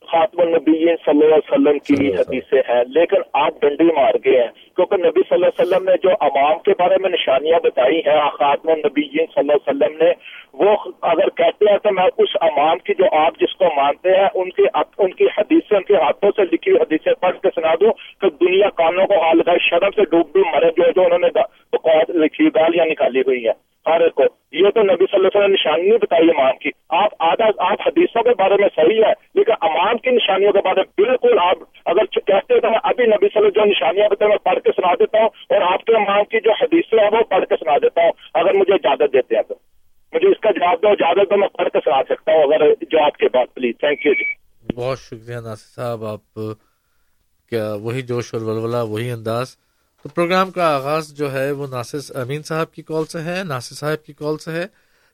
خاتم النبی صلی اللہ علیہ وسلم کی حدیثیں ہیں لیکن آپ ڈنڈی مار گئے ہیں۔ کیونکہ نبی صلی اللہ علیہ وسلم نے جو عوام کے بارے میں نشانیاں بتائی ہیں خاتم النبی صلی اللہ علیہ وسلم نے، وہ اگر کہتے ہیں تو میں اس امام کی جو آپ جس کو مانتے ہیں، ان کی ان کی حدیثیں، ان کے ہاتھوں سے لکھی ہوئی حدیثیں پڑھ کے سنا دوں کہ دنیا کانوں کو حال ہے شرم سے ڈوب ڈوب مرے جو جو انہوں نے لکھی، گالیاں نکالی ہوئی ہیں۔ ہر ایک کو، یہ تو نبی صلی اللہ علیہ وسلم نے نشانی بتائی امام کی۔ آپ آدھا، آپ حدیثوں کے بارے میں صحیح ہے لیکن امام کی نشانیوں کے بارے میں بالکل آپ، اگر کہتے ہیں تو میں ابھی نبی صلی اللہ علیہ وسلم جو نشانیاں بتائیں میں پڑھ کے سنا دیتا ہوں اور آپ کے امام کی جو حدیثیں ہیں وہ پڑھ کے سنا دیتا ہوں، اگر مجھے اجازت دیتے ہیں تو۔ مجھے اس کا جواب دو، اجازت تو میں پڑھ کے سنا سکتا ہوں اگر جو آپ کے پاس پلیز تھینک یو جی۔ بہت شکریہ ناصر صاحب، آپ، کیا وہی جوش اور ولولہ، وہی انداز۔ تو پروگرام کا آغاز جو ہے وہ ناصر امین صاحب کی کال سے ہے، ناصر صاحب کی کال سے ہے۔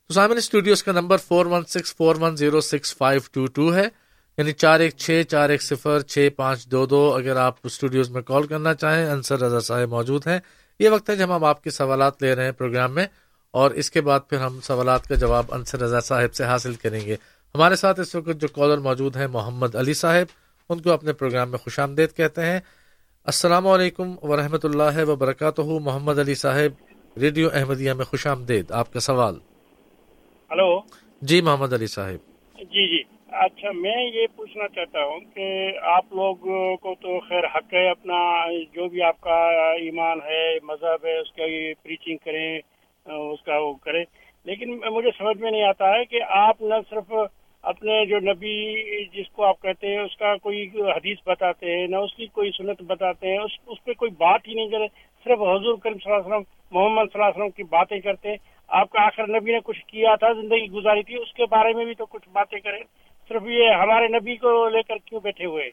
تو سامن اسٹوڈیوز کا number four one six four one zero six five two two ہے۔ یعنی چار ایک چھ چار ایک صفر چھ پانچ دو دو اگر آپ اسٹوڈیوز میں کال کرنا چاہیں انصر رضا صاحب موجود ہیں۔ یہ وقت ہے جب ہم آپ کے سوالات لے رہے ہیں پروگرام میں اور اس کے بعد پھر ہم سوالات کا جواب انصر رضا صاحب سے حاصل کریں گے۔ ہمارے ساتھ اس وقت جو کالر موجود ہیں محمد علی صاحب ان کو اپنے پروگرام میں خوش آمدید کہتے ہیں۔ السلام علیکم ورحمۃ اللہ وبرکاتہ۔ محمد علی صاحب ریڈیو احمدیہ میں خوش آمدید۔ آپ کا سوال۔ ہلو۔ جی محمد علی صاحب۔ جی جی۔ اچھا میں یہ پوچھنا چاہتا ہوں کہ آپ لوگ کو تو خیر حق ہے اپنا جو بھی آپ کا ایمان ہے، مذہب ہے، اس کا پریچنگ کریں، اس کا وہ کریں۔ لیکن مجھے سمجھ میں نہیں آتا ہے کہ آپ نہ صرف اپنے جو نبی جس کو آپ کہتے ہیں، اس کا کوئی حدیث بتاتے ہیں، نہ اس کی کوئی سنت بتاتے ہیں، اس اس پہ کوئی بات ہی نہیں کرے۔ صرف حضور کریم صلی اللہ علیہ وسلم، محمد صلی اللہ علیہ وسلم کی باتیں کرتے۔ ہیں آپ کا آخر نبی نے کچھ کیا تھا، زندگی گزاری تھی، اس کے بارے میں بھی تو کچھ باتیں کریں۔ صرف یہ ہمارے نبی کو لے کر کیوں بیٹھے ہوئے؟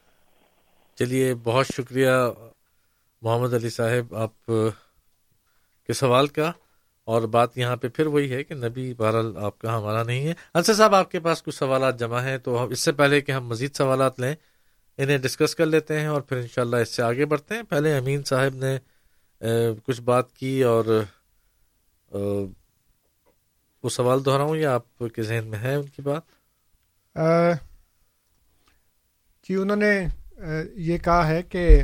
چلیے، بہت شکریہ محمد علی صاحب، آپ، کے سوال کا، اور بات یہاں پہ پھر وہی ہے کہ نبی بہرحال آپ کا ہمارا نہیں ہے۔ انصر صاحب، آپ کے پاس کچھ سوالات جمع ہیں، تو اس سے پہلے کہ ہم مزید سوالات لیں، انہیں ڈسکس کر لیتے ہیں اور پھر انشاءاللہ اس سے آگے بڑھتے ہیں۔ پہلے امین صاحب نے کچھ بات کی اور وہ سوال دہراؤں یا آپ کے ذہن میں ہے ان کی بات؟ جی انہوں نے یہ کہا ہے کہ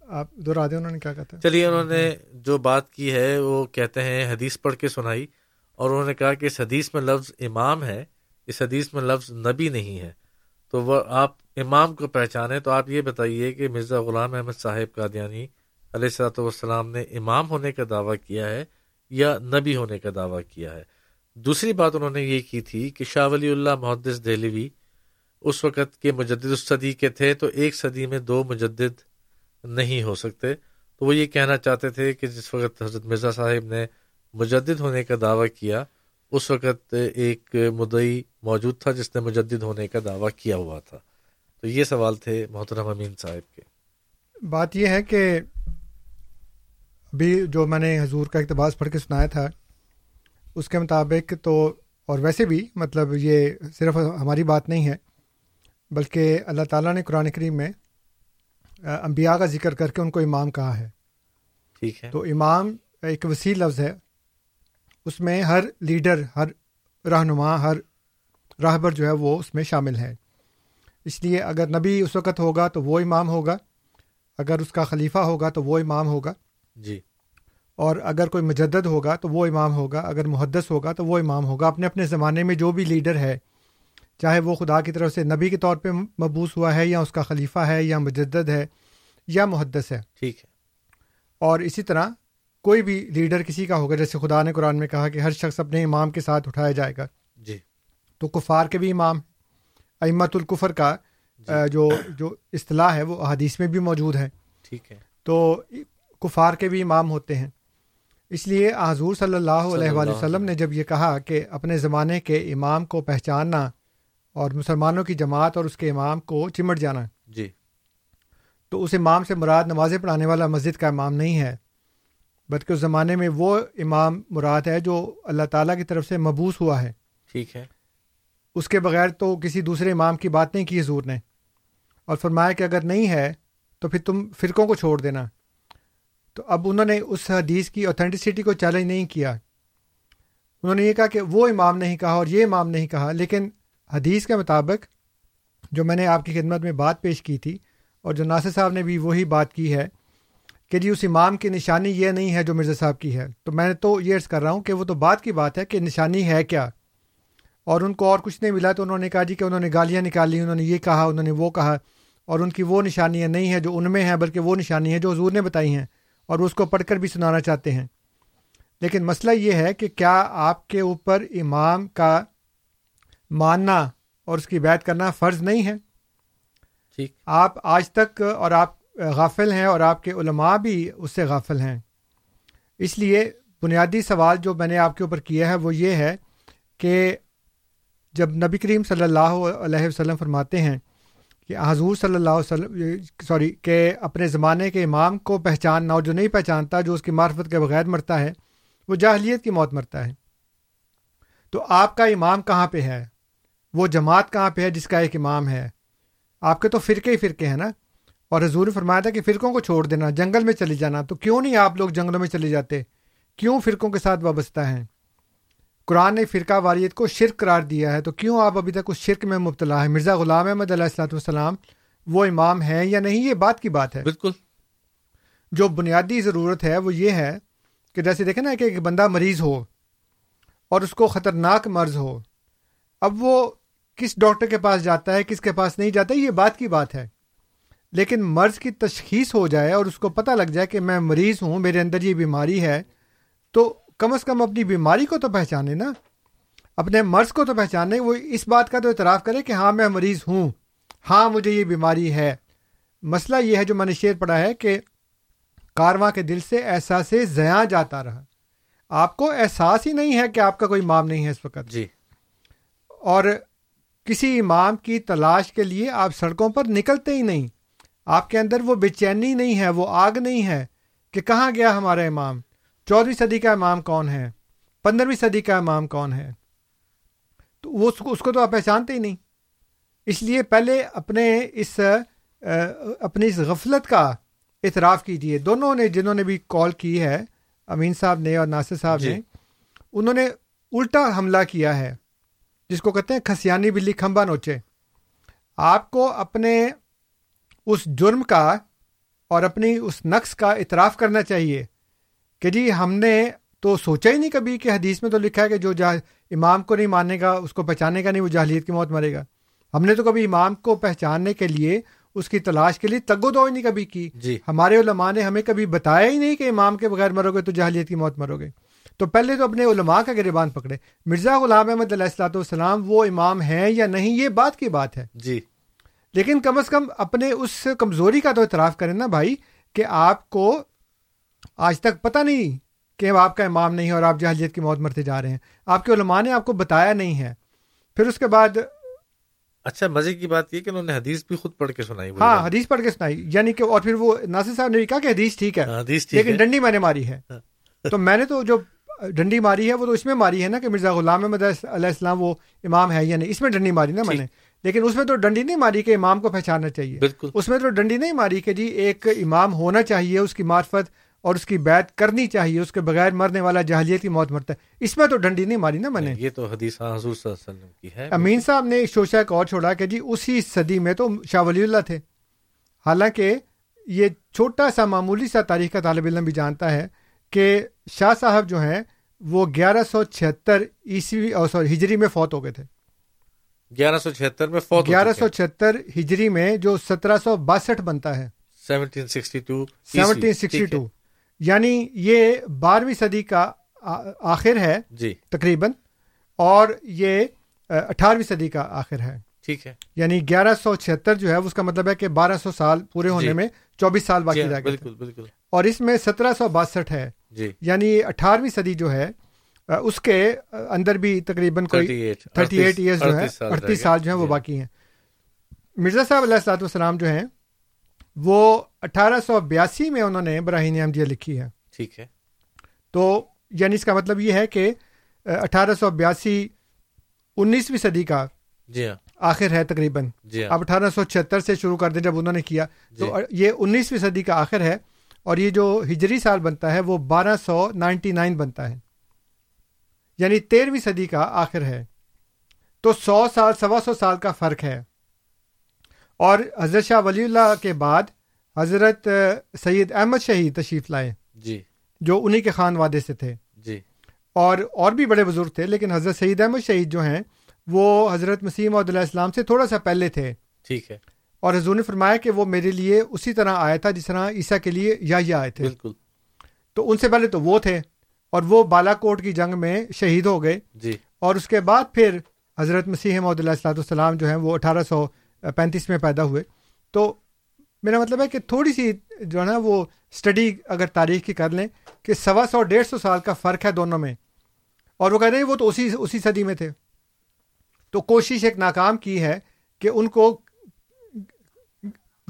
آپ دہرا دیں، انہوں نے کیا کہتے چلیے، انہوں نے جو بات کی ہے، وہ کہتے ہیں، حدیث پڑھ کے سنائی، اور انہوں نے کہا کہ اس حدیث میں لفظ امام ہے، اس حدیث میں لفظ نبی نہیں ہے۔ تو وہ، آپ امام کو پہچانے تو آپ یہ بتائیے کہ مرزا غلام احمد صاحب قادیانی علیہ صلاحت والسلام نے امام ہونے کا دعویٰ کیا ہے یا نبی ہونے کا دعویٰ کیا ہے؟ دوسری بات انہوں نے یہ کی تھی کہ شاہ ولی اللہ محدث دہلوی اس وقت کے مجدد صدی کے تھے تو ایک صدی میں دو مجدد نہیں ہو سکتے۔ تو وہ یہ کہنا چاہتے تھے کہ جس وقت حضرت مرزا صاحب نے مجدد ہونے کا دعویٰ کیا، اس وقت ایک مدعی موجود تھا جس نے مجدد ہونے کا دعویٰ کیا ہوا تھا۔ تو یہ سوال تھے محترم امین صاحب کے۔ بات یہ ہے کہ ابھی جو میں نے حضور کا اقتباس پڑھ کے سنایا تھا اس کے مطابق تو اور ویسے بھی مطلب یہ صرف ہماری بات نہیں ہے بلکہ اللہ تعالیٰ نے قرآن کریم میں انبیاء کا ذکر کر کے ان کو امام کہا ہے۔ ٹھیک ہے۔ تو امام ایک وسیع لفظ ہے۔ اس میں ہر لیڈر ہر رہنما ہر راہبر جو ہے وہ اس میں شامل ہے۔ اس لیے اگر نبی اس وقت ہوگا تو وہ امام ہوگا اگر اس کا خلیفہ ہوگا تو وہ امام ہوگا۔ جی۔ اور اگر کوئی مجدد ہوگا تو وہ امام ہوگا اگر محدث ہوگا تو وہ امام ہوگا۔ اپنے اپنے زمانے میں جو بھی لیڈر ہے چاہے وہ خدا کی طرف سے نبی کے طور پہ مبوس ہوا ہے یا اس کا خلیفہ ہے یا مجدد ہے یا محدث ہے۔ ٹھیک ہے۔ اور اسی طرح کوئی بھی لیڈر کسی کا ہوگا جیسے خدا نے قرآن میں کہا کہ ہر شخص اپنے امام کے ساتھ اٹھایا جائے گا۔ جی۔ تو کفار کے بھی امام امت القفر کا جی۔ جو جو اصطلاح ہے وہ احادیث میں بھی موجود ہے ٹھیک ہے۔ تو کفار کے بھی امام ہوتے ہیں۔ اس لیے حضور صلی اللہ علیہ وسلم نے جب یہ کہا کہ اپنے زمانے کے امام کو پہچاننا اور مسلمانوں کی جماعت اور اس کے امام کو چمٹ جانا۔ جی۔ تو اس امام سے مراد نمازیں پڑھانے والا مسجد کا امام نہیں ہے بلکہ اس زمانے میں وہ امام مراد ہے جو اللہ تعالیٰ کی طرف سے مبوس ہوا ہے۔ ٹھیک ہے۔ اس کے بغیر تو کسی دوسرے امام کی بات نہیں کی حضور نے۔ اور فرمایا کہ اگر نہیں ہے تو پھر تم فرقوں کو چھوڑ دینا۔ تو اب انہوں نے اس حدیث کی اوتھینٹسٹی کو چیلنج نہیں کیا۔ انہوں نے یہ کہا کہ وہ امام نہیں کہا اور یہ امام نہیں کہا، لیکن حدیث کے مطابق جو میں نے آپ کی خدمت میں بات پیش کی تھی اور جو ناصر صاحب نے بھی وہی بات کی ہے کہ جی اس امام کی نشانی یہ نہیں ہے جو مرزا صاحب کی ہے۔ تو میں تو یہ عرض کر رہا ہوں کہ وہ تو بات کی بات ہے کہ نشانی ہے کیا۔ اور ان کو اور کچھ نہیں ملا تو انہوں نے کہا جی کہ انہوں نے گالیاں نکالی انہوں نے یہ کہا، انہوں نے وہ کہا اور ان کی وہ نشانیاں نہیں ہیں جو ان میں ہیں، بلکہ وہ نشانی ہیں جو حضور نے بتائی ہیں۔ اور اس کو پڑھ کر بھی سنانا چاہتے ہیں۔ لیکن مسئلہ یہ ہے کہ کیا آپ کے اوپر امام کا ماننا اور اس کی بیعت کرنا فرض نہیں ہے؟ ٹھیک۔ آپ آج تک اور آپ غافل ہیں اور آپ کے علماء بھی اس سے غافل ہیں۔ اس لیے بنیادی سوال جو میں نے آپ کے اوپر کیا ہے وہ یہ ہے کہ جب نبی کریم صلی اللہ علیہ وسلم فرماتے ہیں کہ حضور صلی اللہ علیہ وسلم سوری، کہ اپنے زمانے کے امام کو پہچاننا اور جو نہیں پہچانتا، جو اس کی معرفت کے بغیر مرتا ہے، وہ جاہلیت کی موت مرتا ہے۔ تو آپ کا امام کہاں پہ ہے؟ وہ جماعت کہاں پہ ہے جس کا ایک امام ہے؟ آپ کے تو فرقے ہی فرقے ہیں نا۔ اور حضور نے فرمایا تھا کہ فرقوں کو چھوڑ دینا، جنگل میں چلی جانا، تو کیوں نہیں آپ لوگ جنگلوں میں چلے جاتے؟ کیوں فرقوں کے ساتھ وابستہ ہیں؟ قرآن نے فرقہ واریت کو شرک قرار دیا ہے تو کیوں آپ ابھی تک اس شرک میں مبتلا ہے مرزا غلام احمد علیہ السلاۃ والسلام وہ امام ہیں یا نہیں؟ یہ بات کی بات ہے۔ بالکل۔ جو بنیادی ضرورت ہے وہ یہ ہے کہ جیسے دیکھیں نا کہ ایک بندہ مریض ہو اور اس کو خطرناک مرض ہو اب وہ کس ڈاکٹر کے پاس جاتا ہے کس کے پاس نہیں جاتا یہ بات کی بات ہے۔ لیکن مرض کی تشخیص ہو جائے اور اس کو پتہ لگ جائے کہ میں مریض ہوں میرے اندر یہ بیماری ہے تو کم از کم اپنی بیماری کو تو پہچانے نا۔ اپنے مرض کو تو پہچانے۔ وہ اس بات کا تو اعتراف کرے کہ ہاں میں مریض ہوں۔ ہاں مجھے یہ بیماری ہے۔ مسئلہ یہ ہے جو میں نے شعر پڑھا ہے کہ کارواں کے دل سے احساس زیاں جاتا رہا۔ آپ کو احساس ہی نہیں ہے کہ آپ کا کوئی امام نہیں ہے اس وقت۔ جی۔ اور کسی امام کی تلاش کے لیے آپ سڑکوں پر نکلتے ہی نہیں۔ آپ کے اندر وہ بے چینی نہیں ہے وہ آگ نہیں ہے کہ کہاں گیا ہمارا امام؟ چودہویں صدی کا امام کون ہے؟ پندرہویں صدی کا امام کون ہے؟ تو وہ اس کو تو آپ پہچانتے ہی نہیں۔ اس لیے پہلے اپنے اس اپنی اس غفلت کا اعتراف کیجیے دونوں نے جنہوں نے بھی کال کی ہے امین صاحب نے اور ناصر صاحب جی. نے انہوں نے الٹا حملہ کیا ہے جس کو کہتے ہیں کھسیانی بلی کھمبا نوچے۔ آپ کو اپنے اس جرم کا اور اپنی اس نقص کا اعتراف کرنا چاہیے۔ کہ جی ہم نے تو سوچا ہی نہیں کبھی کہ حدیث میں تو لکھا ہے کہ جو امام کو نہیں ماننے گا اس کو پہچانے کا نہیں وہ جاہلیت کی موت مرے گا۔ ہم نے تو کبھی امام کو پہچاننے کے لیے اس کی تلاش کے لیے تگو دو نہیں کبھی کی۔ جی۔ ہمارے علماء نے ہمیں کبھی بتایا ہی نہیں کہ امام کے بغیر مرو گے تو جہلیت کی موت مرو گے۔ تو پہلے تو اپنے علماء کا گریبان پکڑے۔ مرزا غلام احمد علیہ السلاۃ والسلام وہ امام ہیں یا نہیں یہ بات کی بات ہے۔ جی۔ لیکن کم از کم اپنے اس کمزوری کا تو اعتراف کریں نا بھائی کہ آپ کو آج تک پتہ نہیں کہ آپ کا امام نہیں ہے اور آپ جہلیت کی موت مرتے جا رہے ہیں۔ آپ کے علماء نے آپ کو بتایا نہیں ہے۔ پھر اس کے بعد اچھا مزے کی بات یہ کہ انہوں نے حدیث بھی خود پڑھ کے سنائی۔ ہاں حدیث پڑھ کے سنائی۔ یعنی کہ اور پھر وہ ناصر صاحب نے کہا کہ حدیث ٹھیک ہے ہاں، لیکن ڈنڈی میں نے ماری ہے۔ ہاں۔ تو میں نے تو جو ڈنڈی ماری ہے وہ تو اس میں ماری ہے نا کہ مرزا غلام احمد علیہ السلام وہ امام ہے یا نہیں اس میں ڈنڈی ماری نا میں نے۔ لیکن اس میں تو ڈنڈی نہیں ماری کہ امام کو پہچاننا چاہیے۔ بالکل۔ اس میں تو ڈنڈی نہیں ماری کہ جی ایک امام ہونا چاہیے اس کی معرفت اور اس کی بیعت کرنی چاہیے اس کے بغیر مرنے والا جہلیت کی موت مرتا ہے۔ اس میں تو ڈنڈی نہیں ماری نا میں نے۔ یہ تو حدیث حضور صلی اللہ علیہ وسلم کی ہے۔ امین صاحب نے شوشا ایک اور چھوڑا کہ جی اسی صدی میں تو شاہ ولی اللہ تھے۔ حالانکہ یہ چھوٹا سا معمولی سا تاریخ کا طالب علم بھی جانتا ہے کہ شاہ صاحب جو ہیں وہ گیارہ سو چھہتر عیسوی سوری ہجری میں فوت ہو گئے تھے۔ گیارہ سو چھہتر میں فوت گیارہ سو چھہتر ہجری میں جو سترہ سو باسٹھ بنتا ہے۔ Seventeen sixty two seventeen sixty two. یعنی یہ بارہویں صدی کا آخر ہے جی۔ تقریباً اور یہ اٹھارہویں صدی کا آخر ہے۔ ٹھیک ہے۔ یعنی گیارہ سو چھہتر جو ہے اس کا مطلب ہے کہ بارہ سو سال پورے ہونے جی. میں چوبیس سال باقی رہ بالکل بالکل۔ اور اس میں سترہ سو باسٹھ ہے۔ جی۔ یعنی اٹھارہویں صدی جو ہے اس کے اندر بھی تقریباً کوئی تھرٹی ایٹ ایئرس جو ہے اڑتیس سال جو ہیں وہ جی. باقی ہیں۔ مرزا صاحب علیہ السلاۃ والسلام جو ہیں وہ اٹھارہ سو بیاسی میں انہوں نے براہین احمدیہ لکھی ہے۔ ٹھیک ہے۔ تو یعنی اس کا مطلب یہ ہے کہ اٹھارہ سو بیاسی انیسویں صدی کا جی ہاں۔ آخر ہے تقریباً۔ جی ہاں۔ اب اٹھارہ سو چھہتر سے شروع کر دیں جب انہوں نے کیا۔ تو جی۔ یہ انیسویں صدی کا آخر ہے اور یہ جو ہجری سال بنتا ہے وہ بارہ سو نائنٹی نائن بنتا ہے۔ یعنی تیرہویں صدی کا آخر ہے۔ تو سو سال سوا سو سال کا فرق ہے۔ اور حضرت شاہ ولی اللہ کے بعد حضرت سید احمد شہید تشریف لائے۔ جی۔ جو انہی کے خان وادے سے تھے۔ جی۔ اور اور بھی بڑے بزرگ تھے لیکن حضرت سعید احمد شہید جو ہیں وہ حضرت مسیم عدیہ السلام سے تھوڑا سا پہلے تھے۔ ٹھیک ہے۔ اور حضور نے فرمایا کہ وہ میرے لیے اسی طرح آیا تھا جس طرح عیسیٰ کے لیے یا یہ آئے تھے۔ بالکل۔ تو ان سے پہلے تو وہ تھے اور وہ بالا کوٹ کی جنگ میں شہید ہو گئے۔ جی۔ اور اس کے بعد پھر حضرت مسیح محدود السلاۃ السلام جو ہیں وہ اٹھارہ سو پینتیس میں پیدا ہوئے۔ تو میرا مطلب ہے کہ تھوڑی سی جو ہے نا وہ اسٹڈی اگر تاریخ کی کر لیں کہ سوا سو ڈیڑھ سو سال کا فرق ہے دونوں میں۔ اور وہ کہہ رہے ہیں وہ تو اسی اسی صدی میں تھے۔ تو کوشش ایک ناکام کی ہے کہ ان کو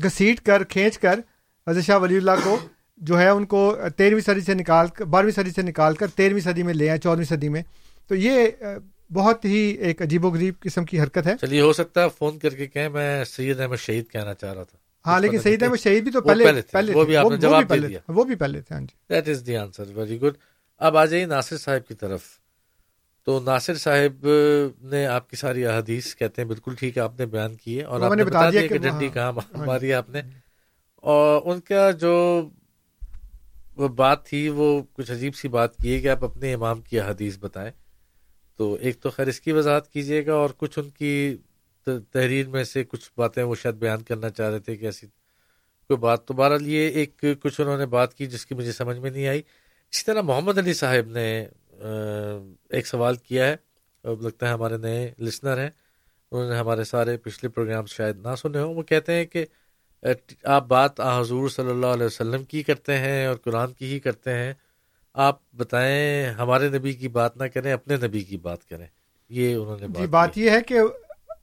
گھسیٹ کر، کھینچ کر حضرت شاہ ولی اللہ کو جو ہے ان کو تیرہویں صدی سے نکال کر بارہویں صدی سے نکال کر تیرہویں صدی میں لے آئے، چودہویں صدی میں۔ تو یہ بہت ہی ایک عجیب و غریب قسم کی حرکت ہے۔ چلیے، ہو سکتا ہے فون کر کے کہیں، میں سید احمد شہید کہنا چاہ رہا تھا۔ ہاں لیکن سعید احمد شہید بھی تو پہلے پہلے وہ بھی آپ نے جواب دے دیا۔ وہ بھی پہلے تھے ہاں جی۔ That is the answer very good اب آ جائیے ناصر صاحب کی طرف۔ تو ناصر صاحب نے آپ کی ساری احادیث کہتے ہیں بالکل ٹھیک ہے آپ نے بیان کی ہے اور آپ نے بتا دیا کہ ڈنڈی کہاں ماری ہے آپ نے۔ اور ان کا جو وہ بات تھی وہ کچھ عجیب سی بات کی ہے کہ آپ اپنے امام کی احادیث بتائیں۔ تو ایک تو خیر اس کی وضاحت کیجیے گا اور کچھ ان کی تحریر میں سے کچھ باتیں وہ شاید بیان کرنا چاہ رہے تھے کہ ایسی کوئی بات تو بہرحال یہ ایک کچھ انہوں نے بات کی جس کی مجھے سمجھ میں نہیں آئی۔ اسی طرح محمد علی صاحب نے ایک سوال کیا ہے۔ لگتا ہے ہمارے نئے لسنر ہیں۔ انہوں نے ہمارے سارے پچھلے پروگرام شاید نہ سنے ہوں۔ وہ کہتے ہیں کہ آپ بات حضور صلی اللہ علیہ وسلم کی کرتے ہیں اور قرآن کی ہی کرتے ہیں۔ آپ بتائیں ہمارے نبی کی بات نہ کریں اپنے نبی کی بات کریں۔ یہ انہوں نے جی بات یہ ہے کہ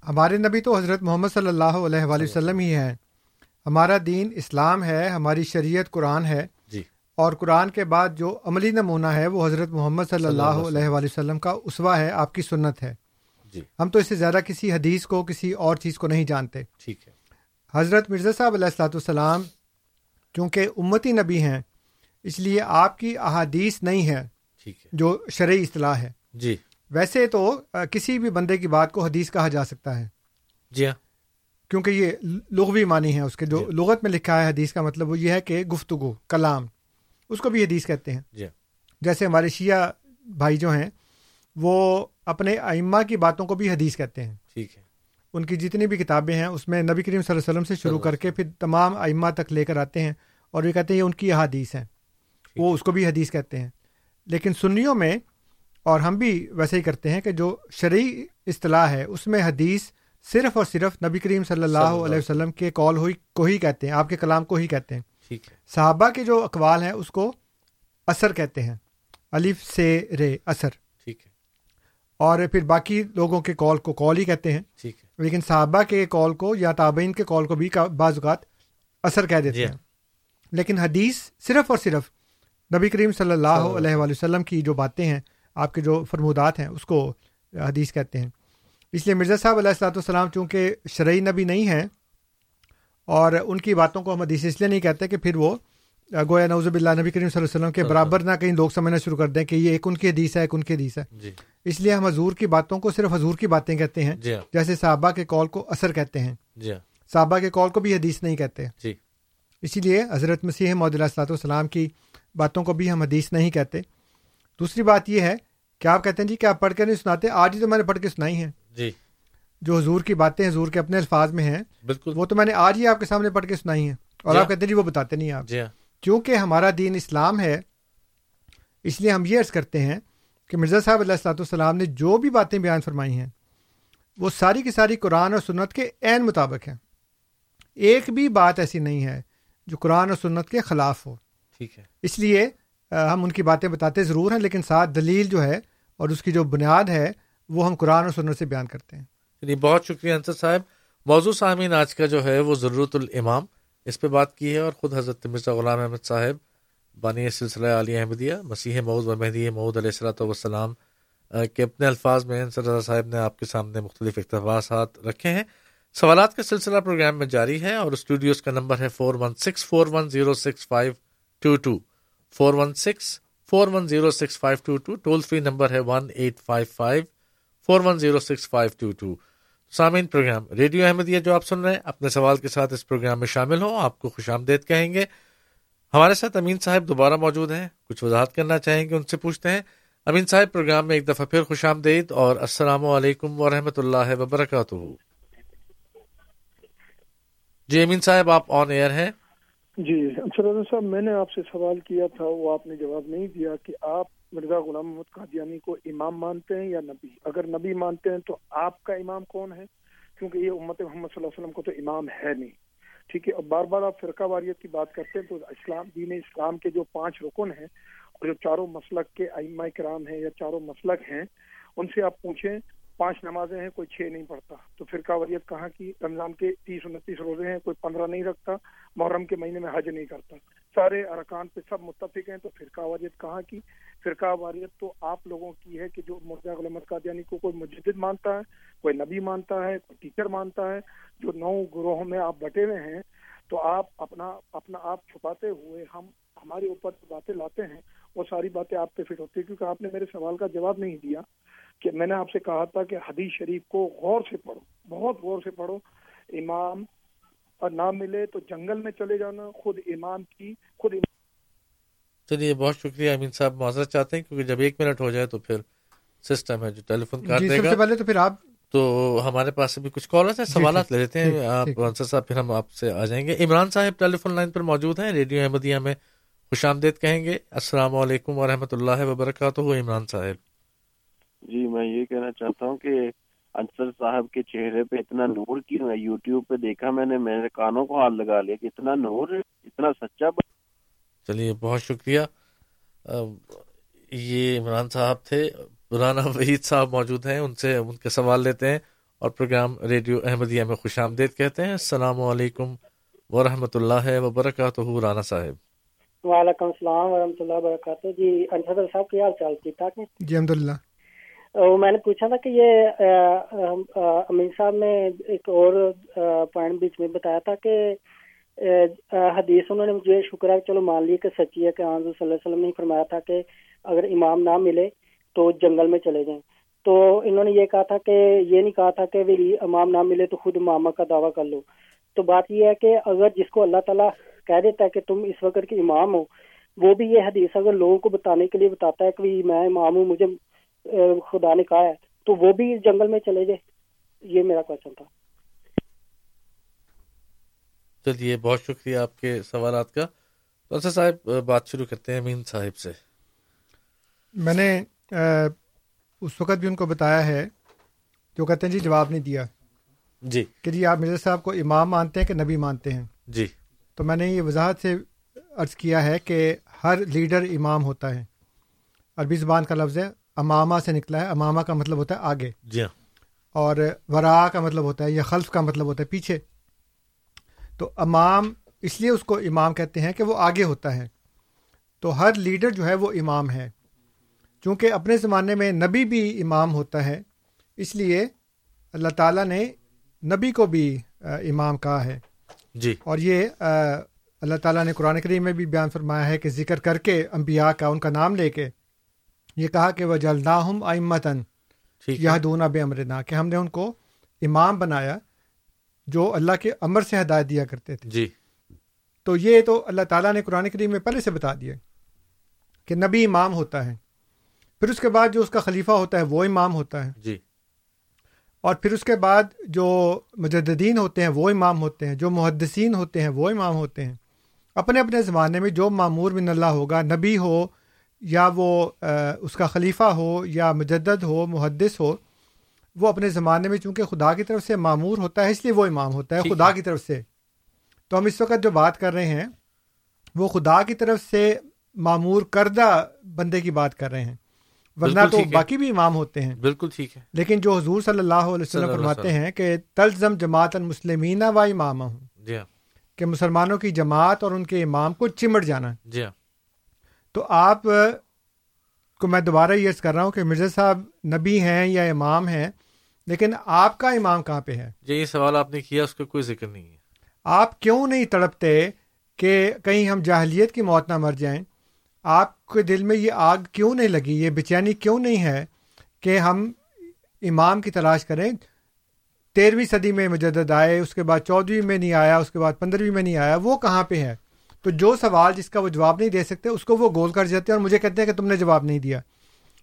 ہمارے نبی تو حضرت محمد صلی اللہ علیہ وآلہ وسلم ہی ہے ہمارا دین اسلام ہے ہماری شریعت قرآن ہے۔ جی۔ اور قرآن کے بعد جو عملی نمونہ ہے وہ حضرت محمد صلی اللہ علیہ وآلہ وسلم کا اسوا ہے آپ کی سنت ہے۔ جی۔ ہم تو اس سے زیادہ کسی حدیث کو کسی اور چیز کو نہیں جانتے۔ ٹھیک ہے۔ حضرت مرزا صاحب علیہ السلاۃ والسلام چونکہ امتی نبی ہیں اس لیے آپ کی احادیث نہیں ہے۔ جو شرعی اصطلاح ہے۔ جی۔ ویسے تو کسی بھی بندے کی بات کو حدیث کہا جا سکتا ہے۔ جی ہاں۔ کیونکہ یہ لغوی معنی ہے اس کے جو جی۔ لغت میں لکھا ہے حدیث کا مطلب وہ یہ ہے کہ گفتگو کلام اس کو بھی حدیث کہتے ہیں۔ جی ہاں۔ جیسے ہمارے شیعہ بھائی جو ہیں وہ اپنے ائمہ کی باتوں کو بھی حدیث کہتے ہیں۔ ٹھیک ہے۔ ان کی جتنی بھی کتابیں ہیں اس میں نبی کریم صلی اللہ علیہ وسلم سے شروع کر کے پھر تمام ائمہ تک لے کر آتے ہیں اور یہ کہتے ہیں ان کی احادیث ہیں۔ وہ اس کو بھی حدیث کہتے ہیں۔ لیکن سنیوں میں اور ہم بھی ویسے ہی کرتے ہیں کہ جو شرعی اصطلاح ہے اس میں حدیث صرف اور صرف نبی کریم صلی اللہ علیہ وسلم کے کال ہوئی کو ہی کہتے ہیں آپ کے کلام کو ہی کہتے ہیں۔ صحابہ کے جو اقوال ہیں اس کو اثر کہتے ہیں۔ الف سے رے اثر۔ ٹھیک ہے۔ اور پھر باقی لوگوں کے کال کو کال ہی کہتے ہیں۔ ٹھیک ہے۔ لیکن صحابہ کے کال کو یا تابعین کے کال کو بھی بعض اوقات اثر کہہ دیتے جی ہیں۔ لیکن حدیث صرف اور صرف نبی کریم صلی اللہ علیہ وسلم کی جو باتیں ہیں آپ کے جو فرمودات ہیں اس کو حدیث کہتے ہیں۔ اس لیے مرزا صاحب علیہ السلاۃ والسلام چونکہ شرعی نبی نہیں ہیں اور ان کی باتوں کو ہم حدیث اس لیے نہیں کہتے کہ پھر وہ گویا نوزب اللہ نبی کریم صلی اللہ علیہ وسلم کے برابر نہ کہیں لوگ سمجھنا شروع کر دیں کہ یہ ایک ان کی حدیث ہے ایک ان کی حدیث ہے۔ جی۔ اس لیے ہم حضور کی باتوں کو صرف حضور کی باتیں کہتے ہیں جی ہاں۔ جیسے صحابہ کے کال کو اثر کہتے ہیں۔ جی ہاں۔ صحابہ کے کال کو بھی حدیث نہیں کہتے۔ جی۔ اسی لیے حضرت مسیح محدود والسلام کی باتوں کو بھی ہم حدیث نہیں کہتے۔ دوسری بات یہ ہے کہ آپ کہتے ہیں جی کہ آپ پڑھ کے نہیں سناتے آج ہی تو میں نے پڑھ کے سنائی ہیں۔ جی۔ جو حضور کی باتیں حضور کے اپنے الفاظ میں ہیں بالکل۔ وہ تو میں نے آج ہی آپ کے سامنے پڑھ کے سنائی ہیں۔ اور جی آپ کہتے ہیں جی وہ بتاتے نہیں آپ۔ جی ہاں۔ کیونکہ ہمارا دین اسلام ہے اس لیے ہم یہ عرض کرتے ہیں کہ مرزا صاحب علیہ السلاۃ والسلام نے جو بھی باتیں بیان فرمائی ہیں وہ ساری کی ساری قرآن اور سنت کے عین مطابق ہیں۔ ایک بھی بات ایسی نہیں ہے جو قرآن اور سنت کے خلاف ہو۔ ٹھیک ہے۔ اس لیے ہم ان کی باتیں بتاتے ضرور ہیں، لیکن ساتھ دلیل جو ہے اور اس کی جو بنیاد ہے، وہ ہم قرآن اور سنت سے بیان کرتے ہیں۔ یعنی بہت شکریہ انصر صاحب۔ موضوع سامعین آج کا جو ہے، وہ ضرورت الامام۔ اس پہ بات کی ہے اور خود حضرت مرزا غلام احمد صاحب، بانی سلسلہ علی احمدیہ، مسیح مود و مہدی مود علیہ السلۃ والسلام کے اپنے الفاظ میں انصر رضا صاحب نے آپ کے سامنے مختلف اقتباسات رکھے ہیں۔ سوالات کا سلسلہ پروگرام میں جاری ہے اور اسٹوڈیوز کا نمبر ہے four one six four one zero six five two two four one six four one zero six five two two toll free number ہے one eight five five four one zero six five two two سامعین programme radio Ahmadiyya جو آپ سن رہے ہیں اپنے سوال کے ساتھ اس پروگرام میں شامل ہوں آپ کو خوش آمدید کہیں گے ہمارے ساتھ امین صاحب دوبارہ موجود ہیں کچھ وضاحت کرنا چاہیں گے ان سے پوچھتے ہیں امین صاحب پروگرام میں ایک دفعہ پھر خوش آمدید اور السلام علیکم ورحمۃ اللہ وبرکاتہ جی امین صاحب آپ آن ایئر ہیں جی اچھا صاحب، میں نے آپ سے سوال کیا تھا، وہ آپ نے جواب نہیں دیا کہ آپ مرزا غلام محمد قادیانی کو امام مانتے ہیں یا نبی؟ اگر نبی مانتے ہیں تو آپ کا امام کون ہے؟ کیونکہ یہ امت محمد صلی اللہ علیہ وسلم کو تو امام ہے نہیں۔ ٹھیک ہے اور بار بار آپ فرقہ واریت کی بات کرتے ہیں تو اسلام، دین اسلام کے جو پانچ رکن ہیں اور جو چاروں مسلک کے ائمہ کرام ہیں یا چاروں مسلک ہیں، ان سے آپ پوچھیں پانچ نمازیں ہیں، کوئی چھ نہیں پڑھتا۔ تو فرقہ وریت کہاں کی؟ رمضان کے تیس، انتیس روزے ہیں، کوئی پندرہ نہیں رکھتا، محرم کے مہینے میں حج نہیں کرتا۔ سارے ارکان پہ سب متفق ہیں، تو فرقہ واریت کہاں کی؟ فرقہ واریت تو آپ لوگوں کی ہے کہ جو مرزا غلامت قادیانی یعنی کو کوئی مجدد مانتا ہے، کوئی نبی مانتا ہے، کوئی ٹیچر مانتا ہے، جو نو گروہوں میں آپ بٹے ہوئے ہیں، تو آپ اپنا اپنا آپ چھپاتے ہوئے ہم، ہمارے اوپر باتیں لاتے ہیں، وہ ساری باتیں آپ پہ فٹ ہوتی ہیں۔ کیونکہ آپ نے میرے سوال کا جواب نہیں دیا۔ کہ میں نے آپ سے کہا تھا کہ حدیث شریف کو غور سے پڑھو بہت غور سے پڑھو۔ امام اور نہ ملے تو جنگل میں چلے جانا خود امام کی خود امام چلیے بہت شکریہ امین صاحب۔ معذرت چاہتے ہیں کیونکہ جب ایک منٹ ہو جائے تو پھر سسٹم ہے جو ٹیلی فون کاٹ جی دے سب گا۔ سے پہلے تو پھر آپ تو ہمارے پاس ابھی کچھ کالرس ہیں جی، سوالات لے لیتے ہیں۔ آپ۔ انصر صاحب پھر ہم آپ سے آ جائیں گے۔ عمران صاحب ٹیلی فون لائن پر موجود ہیں ریڈیو احمدیہ میں خوش آمدید کہیں گے۔ السلام علیکم ورحمۃ اللہ وبرکاتہ عمران صاحب۔ جی میں یہ کہنا چاہتا ہوں کہ انصر صاحب کے چہرے پہ اتنا نور کیوں ہے؟ یوٹیوب پہ دیکھا میں نے میرے کانوں کو ہاتھ لگا لیا کہ اتنا نور اتنا سچا. چلیے بہت شکریہ۔ یہ عمران صاحب تھے۔ رانا وحید صاحب موجود ہیں ان سے ان کے سوال لیتے ہیں اور پروگرام ریڈیو احمدیہ میں خوش آمدید کہتے ہیں۔ السلام علیکم ورحمۃ اللہ وبرکاتہ رانا صاحب۔ وعلیکم السلام ورحمۃ اللہ وبرکاتہ۔ جی انصر صاحب کیا حال چال؟ ٹھیک ٹھاک ہے جی الحمد للہ وہ میں نے پوچھا تھا کہ یہ امین صاحب نے ایک اور پوائنٹ بیچ میں بتایا تھا کہ حدیث انہوں نے مجھے شکر ہے چلو مان لی کہ سچی ہے کہ آنظ صلی اللہ علیہ وسلم نے فرمایا تھا کہ اگر امام نہ ملے تو جنگل میں چلے جائیں۔ تو انہوں نے یہ کہا تھا کہ، یہ نہیں کہا تھا کہ امام نہ ملے تو خود امامہ کا دعویٰ کر لو۔ تو بات یہ ہے کہ اگر جس کو اللہ تعالیٰ کہہ دیتا ہے کہ تم اس وقت کے امام ہو، وہ بھی یہ حدیث اگر لوگوں کو بتانے کے لیے بتاتا ہے کہ میں امام ہوں، مجھے خدا نے کہا ہے تو وہ بھی جنگل میں چلے جائے یہ میرا کوشچن تھا۔ چلیے بہت شکریہ آپ کے سوالات کا۔ تو صاحب بات شروع کرتے ہیں امین صاحب سے۔ میں نے اس وقت بھی ان کو بتایا ہے جو کہتے ہیں جی جواب نہیں دیا۔ جی۔ کہ جی آپ مرزا صاحب کو امام مانتے ہیں کہ نبی مانتے ہیں؟ جی۔ تو میں نے یہ وضاحت سے عرض کیا ہے کہ ہر لیڈر امام ہوتا ہے۔ عربی زبان کا لفظ ہے امامہ سے نکلا ہے امامہ کا مطلب ہوتا ہے آگے۔ جی ہاں۔ اور ورا کا مطلب ہوتا ہے یا خلف کا مطلب ہوتا ہے پیچھے۔ تو امام اس لیے اس کو امام کہتے ہیں کہ وہ آگے ہوتا ہے۔ تو ہر لیڈر جو ہے وہ امام ہے۔ چونکہ اپنے زمانے میں نبی بھی امام ہوتا ہے اس لیے اللہ تعالیٰ نے نبی کو بھی امام کہا ہے۔ جی۔ اور یہ اللہ تعالیٰ نے قرآن کریم میں بھی بیان فرمایا ہے کہ ذکر کر کے انبیاء کا ان کا نام لے کے یہ کہا کہ وہ جلدا ہم امتن یہ دونوں بے امرنا کہ ہم نے ان کو امام بنایا جو اللہ کے امر سے ہدایت دیا کرتے تھے۔ جی۔ تو یہ تو اللہ تعالیٰ نے قرآن کریم میں پہلے سے بتا دیا کہ نبی امام ہوتا ہے پھر اس کے بعد جو اس کا خلیفہ ہوتا ہے وہ امام ہوتا ہے۔ جی۔ اور پھر اس کے بعد جو مجددین ہوتے ہیں وہ امام ہوتے ہیں جو محدثین ہوتے ہیں وہ امام ہوتے ہیں۔ اپنے اپنے زمانے میں جو معمور من اللہ ہوگا نبی ہو یا وہ اس کا خلیفہ ہو یا مجدد ہو محدث ہو وہ اپنے زمانے میں چونکہ خدا کی طرف سے معمور ہوتا ہے اس لیے وہ امام ہوتا ہے خدا کی طرف سے۔ تو ہم اس وقت جو بات کر رہے ہیں وہ خدا کی طرف سے معمور کردہ بندے کی بات کر رہے ہیں۔ ورنہ تو باقی بھی امام ہوتے ہیں۔ بالکل ٹھیک ہے۔ لیکن جو حضور صلی اللہ علیہ وسلم فرماتے ہیں کہ تلزم جماعت المسلمین و امام ہوں جی ہاں۔ کہ مسلمانوں کی جماعت اور ان کے امام کو چمٹ جانا۔ جی ہاں۔ تو آپ کو میں دوبارہ یہ کر رہا ہوں کہ مرزا صاحب نبی ہیں یا امام ہیں لیکن آپ کا امام کہاں پہ ہے؟ یہ سوال آپ نے کیا اس کا کوئی ذکر نہیں ہے۔ آپ کیوں نہیں تڑپتے کہ کہیں ہم جاہلیت کی موت نہ مر جائیں؟ آپ کے دل میں یہ آگ کیوں نہیں لگی؟ یہ بے چینی کیوں نہیں ہے کہ ہم امام کی تلاش کریں؟ تیرہویں صدی میں مجدد آئے اس کے بعد چودہویں میں نہیں آیا اس کے بعد پندرہویں میں نہیں آیا وہ کہاں پہ ہے؟ تو جو سوال جس کا وہ جواب نہیں دے سکتے اس کو وہ گول کر جاتے ہیں اور مجھے کہتے ہیں کہ تم نے جواب نہیں دیا۔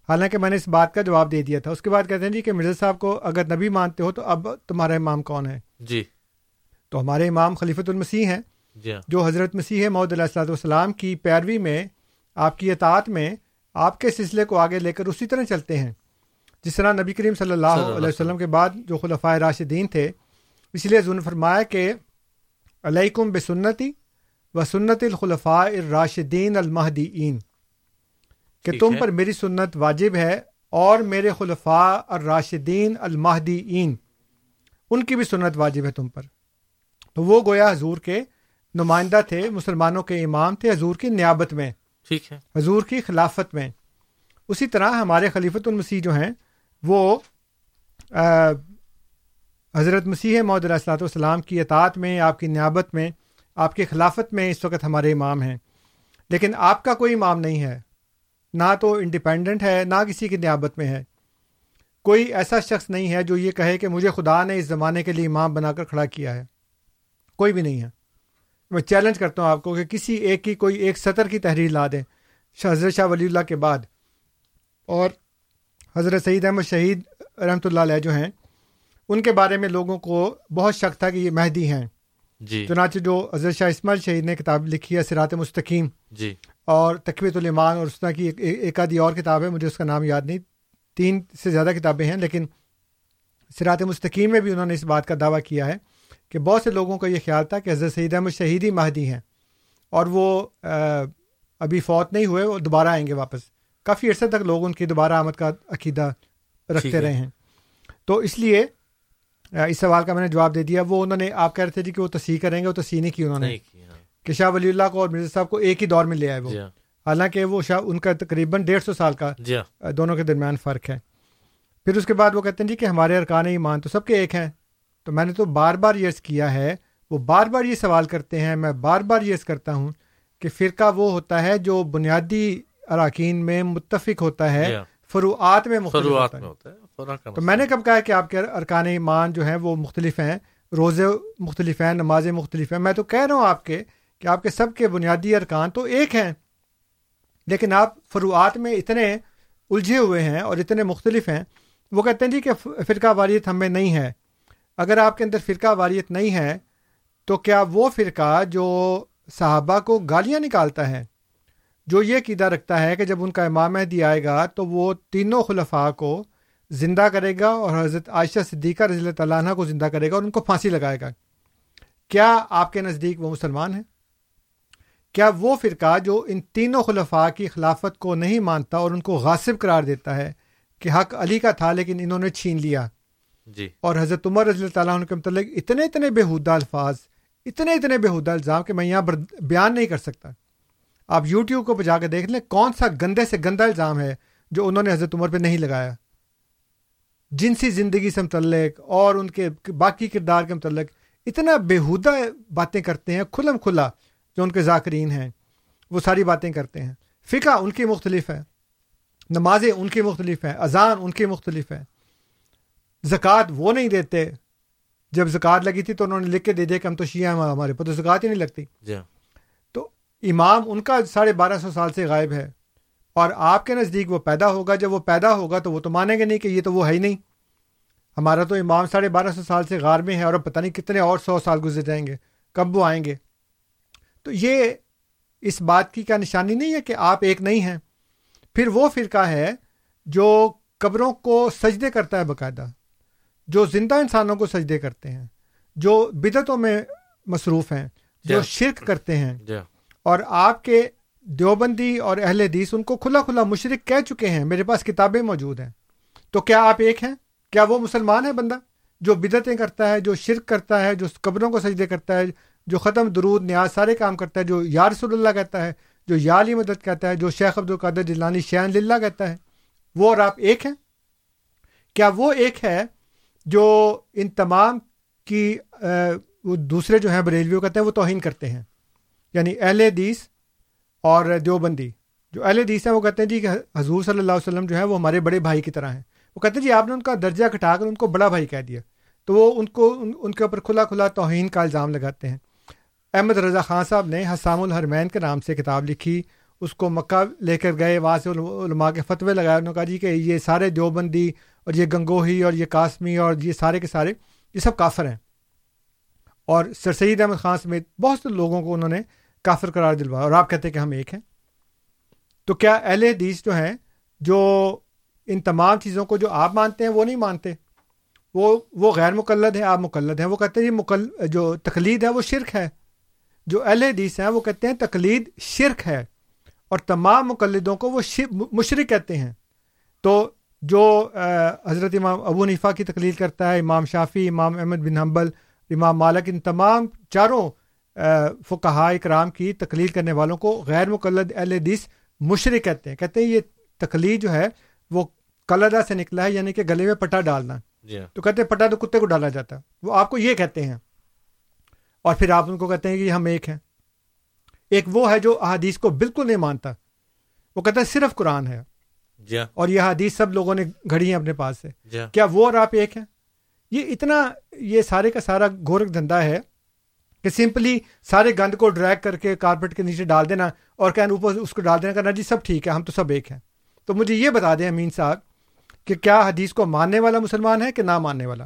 حالانکہ میں نے اس بات کا جواب دے دیا تھا۔ اس کے بعد کہتے ہیں جی کہ مرزا صاحب کو اگر نبی مانتے ہو تو اب تمہارا امام کون ہے؟ جی۔ تو ہمارے امام خلیفۃ المسیح ہیں۔ جی ہاں۔ جو حضرت مسیح محدود علیہ السلاۃ والسلام کی پیروی میں آپ کی اطاعت میں آپ کے سلسلے کو آگے لے کر اسی طرح چلتے ہیں۔ جس طرح نبی کریم صلی اللہ علیہ وسلم کے بعد جو خلفۂ راشدین تھے اس لیے حضور نے فرمایا کہ علیکم بسنتی و سنت الخلفاء الراشدین المہدیین کہ تم۔ پر میری سنت واجب ہے اور میرے خلفاء الراشدین المہدیین ان کی بھی سنت واجب ہے تم پر۔ تو وہ گویا حضور کے نمائندہ تھے مسلمانوں کے امام تھے حضور کی نیابت میں ٹھیک ہے۔ حضور کی خلافت میں۔ اسی طرح ہمارے خلیفۃ المسیح جو ہیں وہ حضرت مسیح محدود السلاۃ والسلام کی اطاعت میں آپ کی نیابت میں آپ کی خلافت میں اس وقت ہمارے امام ہیں۔ لیکن آپ کا کوئی امام نہیں ہے۔ نہ تو انڈیپینڈنٹ ہے، نہ کسی کی نیابت میں ہے۔ کوئی ایسا شخص نہیں ہے جو یہ کہے کہ مجھے خدا نے اس زمانے کے لیے امام بنا کر کھڑا کیا ہے۔ کوئی بھی نہیں ہے۔ میں چیلنج کرتا ہوں آپ کو کہ کسی ایک کی کوئی ایک سطر کی تحریر لا دیں۔ شاہ حضرت شاہ ولی اللہ کے بعد۔ اور حضرت سعید احمد شہید رحمۃ اللہ علیہ جو ہیں، ان کے بارے میں لوگوں کو بہت شک تھا کہ یہ مہدی ہیں۔ جی۔ چنانچہ جو حضرت شاہ اسماعیل شہید نے کتاب لکھی ہے سرات مستقیم۔ جی۔ اور تقویت الایمان اور اس طرح کی ایک, ایک آدھی اور کتاب ہے مجھے اس کا نام یاد نہیں۔ تین سے زیادہ کتابیں ہیں لیکن سرات مستقیم میں بھی انہوں نے اس بات کا دعویٰ کیا ہے کہ بہت سے لوگوں کا یہ خیال تھا کہ حضرت سعید احمد شہید ہی مہدی ہیں اور وہ ابھی فوت نہیں ہوئے وہ دوبارہ آئیں گے واپس۔ کافی عرصے تک لوگ ان کی دوبارہ آمد کا عقیدہ رکھتے ہے۔ رہے ہیں۔ تو اس لیے اس سوال کا میں نے جواب دے دیا۔ وہ انہوں نے آپ کہہ رہے تھے جی کہ وہ تصحیح کریں گے وہ تصحیح نہیں کی انہوں نے۔ کہ شاہ ولی اللہ کو اور مرزا صاحب کو ایک ہی دور میں لے آئے وہ۔ جی ہاں۔ حالانکہ وہ شاہ ان کا تقریباً ڈیڑھ سو سال کا جی ہاں۔ دونوں کے درمیان فرق ہے۔ پھر اس کے بعد وہ کہتے ہیں جی کہ ہمارے ارکان ایمان تو سب کے ایک ہیں۔ تو میں نے تو بار بار عرض کیا ہے وہ بار بار یہ سوال کرتے ہیں میں بار بار عرض کرتا ہوں کہ فرقہ وہ ہوتا ہے جو بنیادی اراکین میں متفق ہوتا ہے جی ہاں۔ فروعات میں مختلف ہوتا ہے۔ تو میں نے کب کہا کہ آپ کے ارکان ایمان جو ہیں وہ مختلف ہیں روزے مختلف ہیں نمازیں مختلف ہیں۔ میں تو کہہ رہا ہوں آپ کے کہ آپ کے سب کے بنیادی ارکان تو ایک ہیں لیکن آپ فروعات میں اتنے الجھے ہوئے ہیں اور اتنے مختلف ہیں۔ وہ کہتے ہیں جی کہ فرقہ واریت ہمیں نہیں ہے۔ اگر آپ کے اندر فرقہ واریت نہیں ہے تو کیا وہ فرقہ جو صحابہ کو گالیاں نکالتا ہے جو یہ قیدہ رکھتا ہے کہ جب ان کا امام مہدی آئے گا تو وہ تینوں خلفاء کو زندہ کرے گا اور حضرت عائشہ صدیقہ رضی اللہ تعالیٰ عنہ کو زندہ کرے گا اور ان کو پھانسی لگائے گا۔ کیا آپ کے نزدیک وہ مسلمان ہیں؟ کیا وہ فرقہ جو ان تینوں خلفاء کی خلافت کو نہیں مانتا اور ان کو غاصب قرار دیتا ہے کہ حق علی کا تھا لیکن انہوں نے چھین لیا؟ جی۔ اور حضرت عمر رضی اللہ تعالیٰ عنہ کے متعلق اتنے اتنے بےحودہ الفاظ اتنے اتنے بےحودہ الزام کہ میں یہاں بیان نہیں کر سکتا۔ آپ یوٹیوب کو بجا کے دیکھ لیں کون سا گندے سے گندا الزام ہے جو انہوں نے حضرت عمر پہ نہیں لگایا؟ جنسی زندگی سے متعلق اور ان کے باقی کردار کے متعلق اتنا بےحودہ باتیں کرتے ہیں کھلم کھلا جو ان کے ذاکرین ہیں وہ ساری باتیں کرتے ہیں۔ فقہ ان کی مختلف ہے نمازیں ان کی مختلف ہیں اذان ان کی مختلف ہے زکوٰۃ وہ نہیں دیتے۔ جب زکوٰۃ لگی تھی تو انہوں نے لکھ کے دے دیا کہ ہم تو شیعہ ہیں ہمارے پہ تو زکوٰۃ ہی نہیں لگتی۔ جی ہاں۔ تو امام ان کا ساڑھے بارہ سو سال سے غائب ہے۔ اور آپ کے نزدیک وہ پیدا ہوگا جب وہ پیدا ہوگا تو وہ تو مانیں گے نہیں کہ یہ تو وہ ہے ہی نہیں۔ ہمارا تو امام ساڑھے بارہ سو سال سے غار میں ہے اور اب پتہ نہیں کتنے اور سو سال گزر جائیں گے کب وہ آئیں گے۔ تو یہ اس بات کی کیا نشانی نہیں ہے کہ آپ ایک نہیں ہیں۔ پھر وہ فرقہ ہے جو قبروں کو سجدے کرتا ہے باقاعدہ جو زندہ انسانوں کو سجدے کرتے ہیں جو بدعتوں میں مصروف ہیں جو جی۔ شرک کرتے ہیں۔ جی۔ اور آپ کے دیوبندی اور اہل حدیث ان کو کھلا کھلا مشرق کہہ چکے ہیں، میرے پاس کتابیں موجود ہیں۔ تو کیا آپ ایک ہیں؟ کیا وہ مسلمان ہے بندہ جو بدعتیں کرتا ہے، جو شرک کرتا ہے، جو قبروں کو سجدے کرتا ہے، جو ختم درود، نیاز، سارے کام کرتا ہے، جو یا رسول اللہ کہتا ہے، جو یا علی مدد کہتا ہے، جو شیخ عبد القادر جلانی شین للہ کہتا ہے؟ وہ اور آپ ایک ہیں؟ کیا وہ ایک ہے جو ان تمام کی وہ دوسرے جو ہیں بریلویوں کہتے ہیں، وہ توہین کرتے ہیں؟ یعنی اہل حدیث اور دیوبندی۔ جو اہل حدیث ہیں وہ کہتے ہیں جی کہ حضور صلی اللہ علیہ وسلم جو ہے وہ ہمارے بڑے بھائی کی طرح ہیں۔ وہ کہتے ہیں جی آپ نے ان کا درجہ گھٹا کر ان کو بڑا بھائی کہہ دیا۔ تو وہ ان کو ان, ان کے اوپر کھلا کھلا توہین کا الزام لگاتے ہیں۔ احمد رضا خان صاحب نے حسام الحرمین کے نام سے کتاب لکھی اس کو مکہ لے کر گئے وہاں سے علماء کے فتوے لگائے۔ انہوں نے کہا جی کہ یہ سارے دیوبندی اور یہ گنگوہی اور یہ قاسمی اور یہ سارے کے سارے یہ سب کافر ہیں۔ اور سر سید احمد خان سمیت بہت سے لوگوں کو انہوں نے کافر قرار دلوایا اور آپ کہتے ہیں کہ ہم ایک ہیں۔ تو کیا اہل حدیث جو ہیں، جو ان تمام چیزوں کو جو آپ مانتے ہیں، وہ نہیں مانتے؟ وہ وہ غیر مقلد ہیں، آپ مقلد ہیں۔ وہ کہتے ہیں مقل، جو تقلید ہے، وہ شرک ہے۔ جو اہل حدیث ہیں، وہ کہتے ہیں تقلید شرک ہے۔ اور تمام مقلدوں کو وہ مشرق کہتے ہیں۔ تو جو حضرت امام ابو نفا کی تقلید کرتا ہے، امام شافی امام احمد بن حنبل، امام مالک، ان تمام چاروں فقہا اکرام کی تقلید کرنے والوں کو غیر مقلد اہل حدیث مشرق کہتے ہیں۔ کہتے ہیں یہ تقلید جو ہے وہ کلدا سے نکلا ہے یعنی کہ گلے میں پٹا ڈالنا۔ جی ہاں۔ تو کہتے ہیں پٹا تو کتے کو ڈالا جاتا۔ ہے وہ آپ کو یہ کہتے ہیں۔ اور پھر آپ ان کو کہتے ہیں کہ ہم ایک ہیں۔ ایک وہ ہے جو احادیث کو بالکل نہیں مانتا۔ وہ کہتا ہے صرف قرآن ہے۔ جی اور یہ حدیث سب لوگوں نے گھڑی ہیں اپنے پاس سے۔ جی کیا وہ اور آپ ایک ہیں؟ یہ اتنا یہ سارے کا سارا گورکھ دھندا ہے۔ کہ سمپلی سارے گند کو ڈریک کر کے کارپیٹ کے نیچے ڈال دینا اور کہنا اوپر اس کو ڈال دینا کرنا جی سب ٹھیک ہے، ہم تو سب ایک ہیں۔ تو مجھے یہ بتا دیں امین صاحب کہ کیا حدیث کو ماننے والا مسلمان ہے کہ نہ ماننے والا؟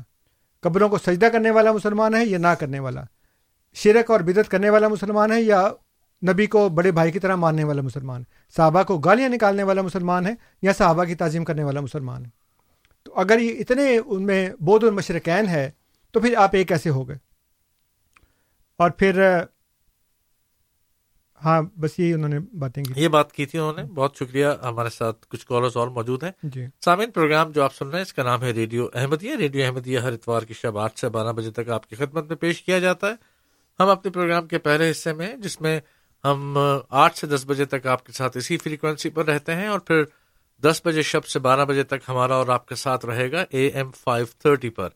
قبروں کو سجدہ کرنے والا مسلمان ہے یا نہ کرنے والا؟ شرک اور بدت کرنے والا مسلمان ہے یا نبی کو بڑے بھائی کی طرح ماننے والا مسلمان؟ صحابہ کو گالیاں نکالنے والا مسلمان ہے یا صحابہ کی تعظیم کرنے والا مسلمان ہے؟ تو اگر یہ اتنے ان میں بود المشرقین ہے، تو پھر آپ ایک ایسے ہو گئے۔ اور پھر ہاں بس یہی انہوں نے باتیں کی یہ بات کی تھی انہوں نے۔ بہت شکریہ۔ ہمارے ساتھ کچھ کالرز اور موجود ہیں۔ جی۔ سامعین پروگرام جو آپ سن رہے ہیں اس کا نام ہے ریڈیو احمدیہ۔ ریڈیو احمدیہ ہر اتوار کی شب آٹھ سے بارہ بجے تک آپ کی خدمت میں پیش کیا جاتا ہے۔ ہم اپنے پروگرام کے پہلے حصے میں جس میں ہم آٹھ سے دس بجے تک آپ کے ساتھ اسی فریکوینسی پر رہتے ہیں اور پھر دس بجے شب سے بارہ بجے تک ہمارا اور آپ کے ساتھ رہے گا اے ایم فائیو تھرٹی پر۔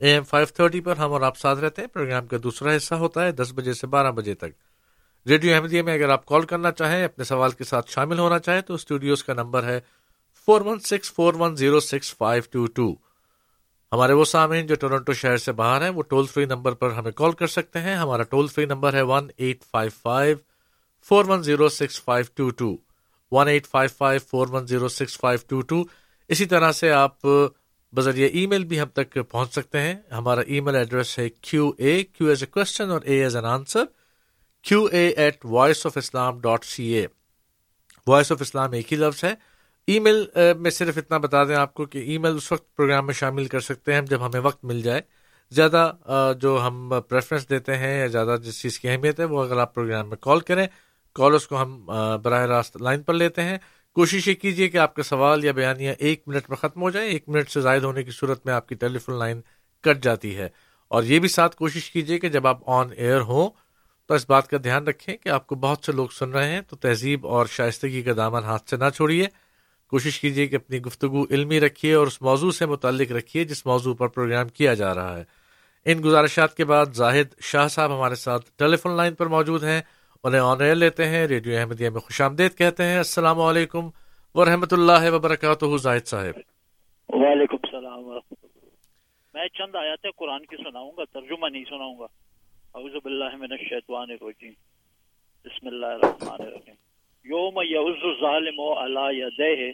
اے ایم فائیو تھرٹی پر ہم اور آپ ساتھ رہتے ہیں۔ پروگرام کا دوسرا حصہ ہوتا ہے دس بجے سے بارہ بجے تک۔ ریڈیو احمدیہ میں اگر آپ کال کرنا چاہیں، اپنے سوال کے ساتھ شامل ہونا چاہیں، تو اسٹوڈیوز کا نمبر ہے four one six four one zero six five two two. ہمارے وہ سامعین جو ٹورنٹو شہر سے باہر ہیں، وہ ٹول فری نمبر پر ہمیں کال کر سکتے ہیں۔ ہمارا ٹول فری نمبر ہے one eight five five four one zero six five two two. One eight five five four one zero six five two two. اسی طرح سے آپ بذریعہ ای میل بھی ہم تک پہنچ سکتے ہیں۔ ہمارا ای میل ایڈریس ہے کیو اے، کیو ایز اے کوشچن اور A as an answer Q A at voice of Islam dot C A voice of Islam ایک ہی لفظ ہے۔ ای میل میں صرف اتنا بتا دیں آپ کو کہ ای میل اس وقت پروگرام میں شامل کر سکتے ہیں جب ہمیں وقت مل جائے۔ زیادہ جو ہم پریفرنس دیتے ہیں یا زیادہ جس چیز کی اہمیت ہے وہ اگر آپ پروگرام میں کال کریں کالرس کو ہم براہ راست لائن پر لیتے ہیں۔ کوشش یہ کیجیے کہ آپ کا سوال یا بیانیہ ایک منٹ میں ختم ہو جائے ایک منٹ سے زائد ہونے کی صورت میں آپ کی ٹیلی فون لائن کٹ جاتی ہے۔ اور یہ بھی ساتھ کوشش کیجیے کہ جب آپ آن ایئر ہوں تو اس بات کا دھیان رکھیں کہ آپ کو بہت سے لوگ سن رہے ہیں تو تہذیب اور شائستگی کا دامن ہاتھ سے نہ چھوڑیے۔ کوشش کیجیے کہ اپنی گفتگو علمی رکھیے اور اس موضوع سے متعلق رکھیے جس موضوع پر پروگرام کیا جا رہا ہے۔ ان گزارشات کے بعد زاہد شاہ صاحب ہمارے ساتھ ٹیلی فون لائن پر موجود ہیں۔ انہیں آن ایئر لیتے ہیں، ریڈیو احمدیہ میں خوش آمدید کہتے ہیں، السلام علیکم ورحمۃ اللہ وبرکاتہ زاہد صاحب۔ وعلیکم السلام میں چند آیات قرآن کی سناؤں گا، ترجمہ نہیں سناؤں گا۔ اعوذ باللہ من الشیطان الرجیم۔ بسم اللہ الرحمن الرحیم۔ یوم یعز الظالم علی یدیہ۔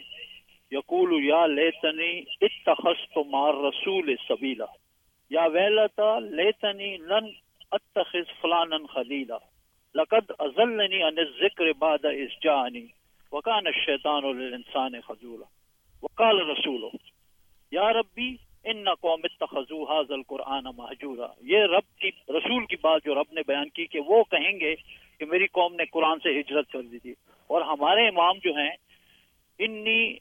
یقول یا لیتنی اتخذت مار رسول سبیلا۔ یا ویلتا لیتنی لن اتخذ فلانا خلیلا۔ لقد ازلنی عن الذکر بعد اس جانی وکان الشیطان للانسان خذولا وقال رسول یا ربی ان قوم اتخذوا هذا القرآن مہجورا۔ یہ رب کی، رسول کی بات جو رب نے بیان کی کہ وہ کہیں گے کہ میری قوم نے قرآن سے ہجرت کر دی تھی۔ اور ہمارے امام جو ہیں، انی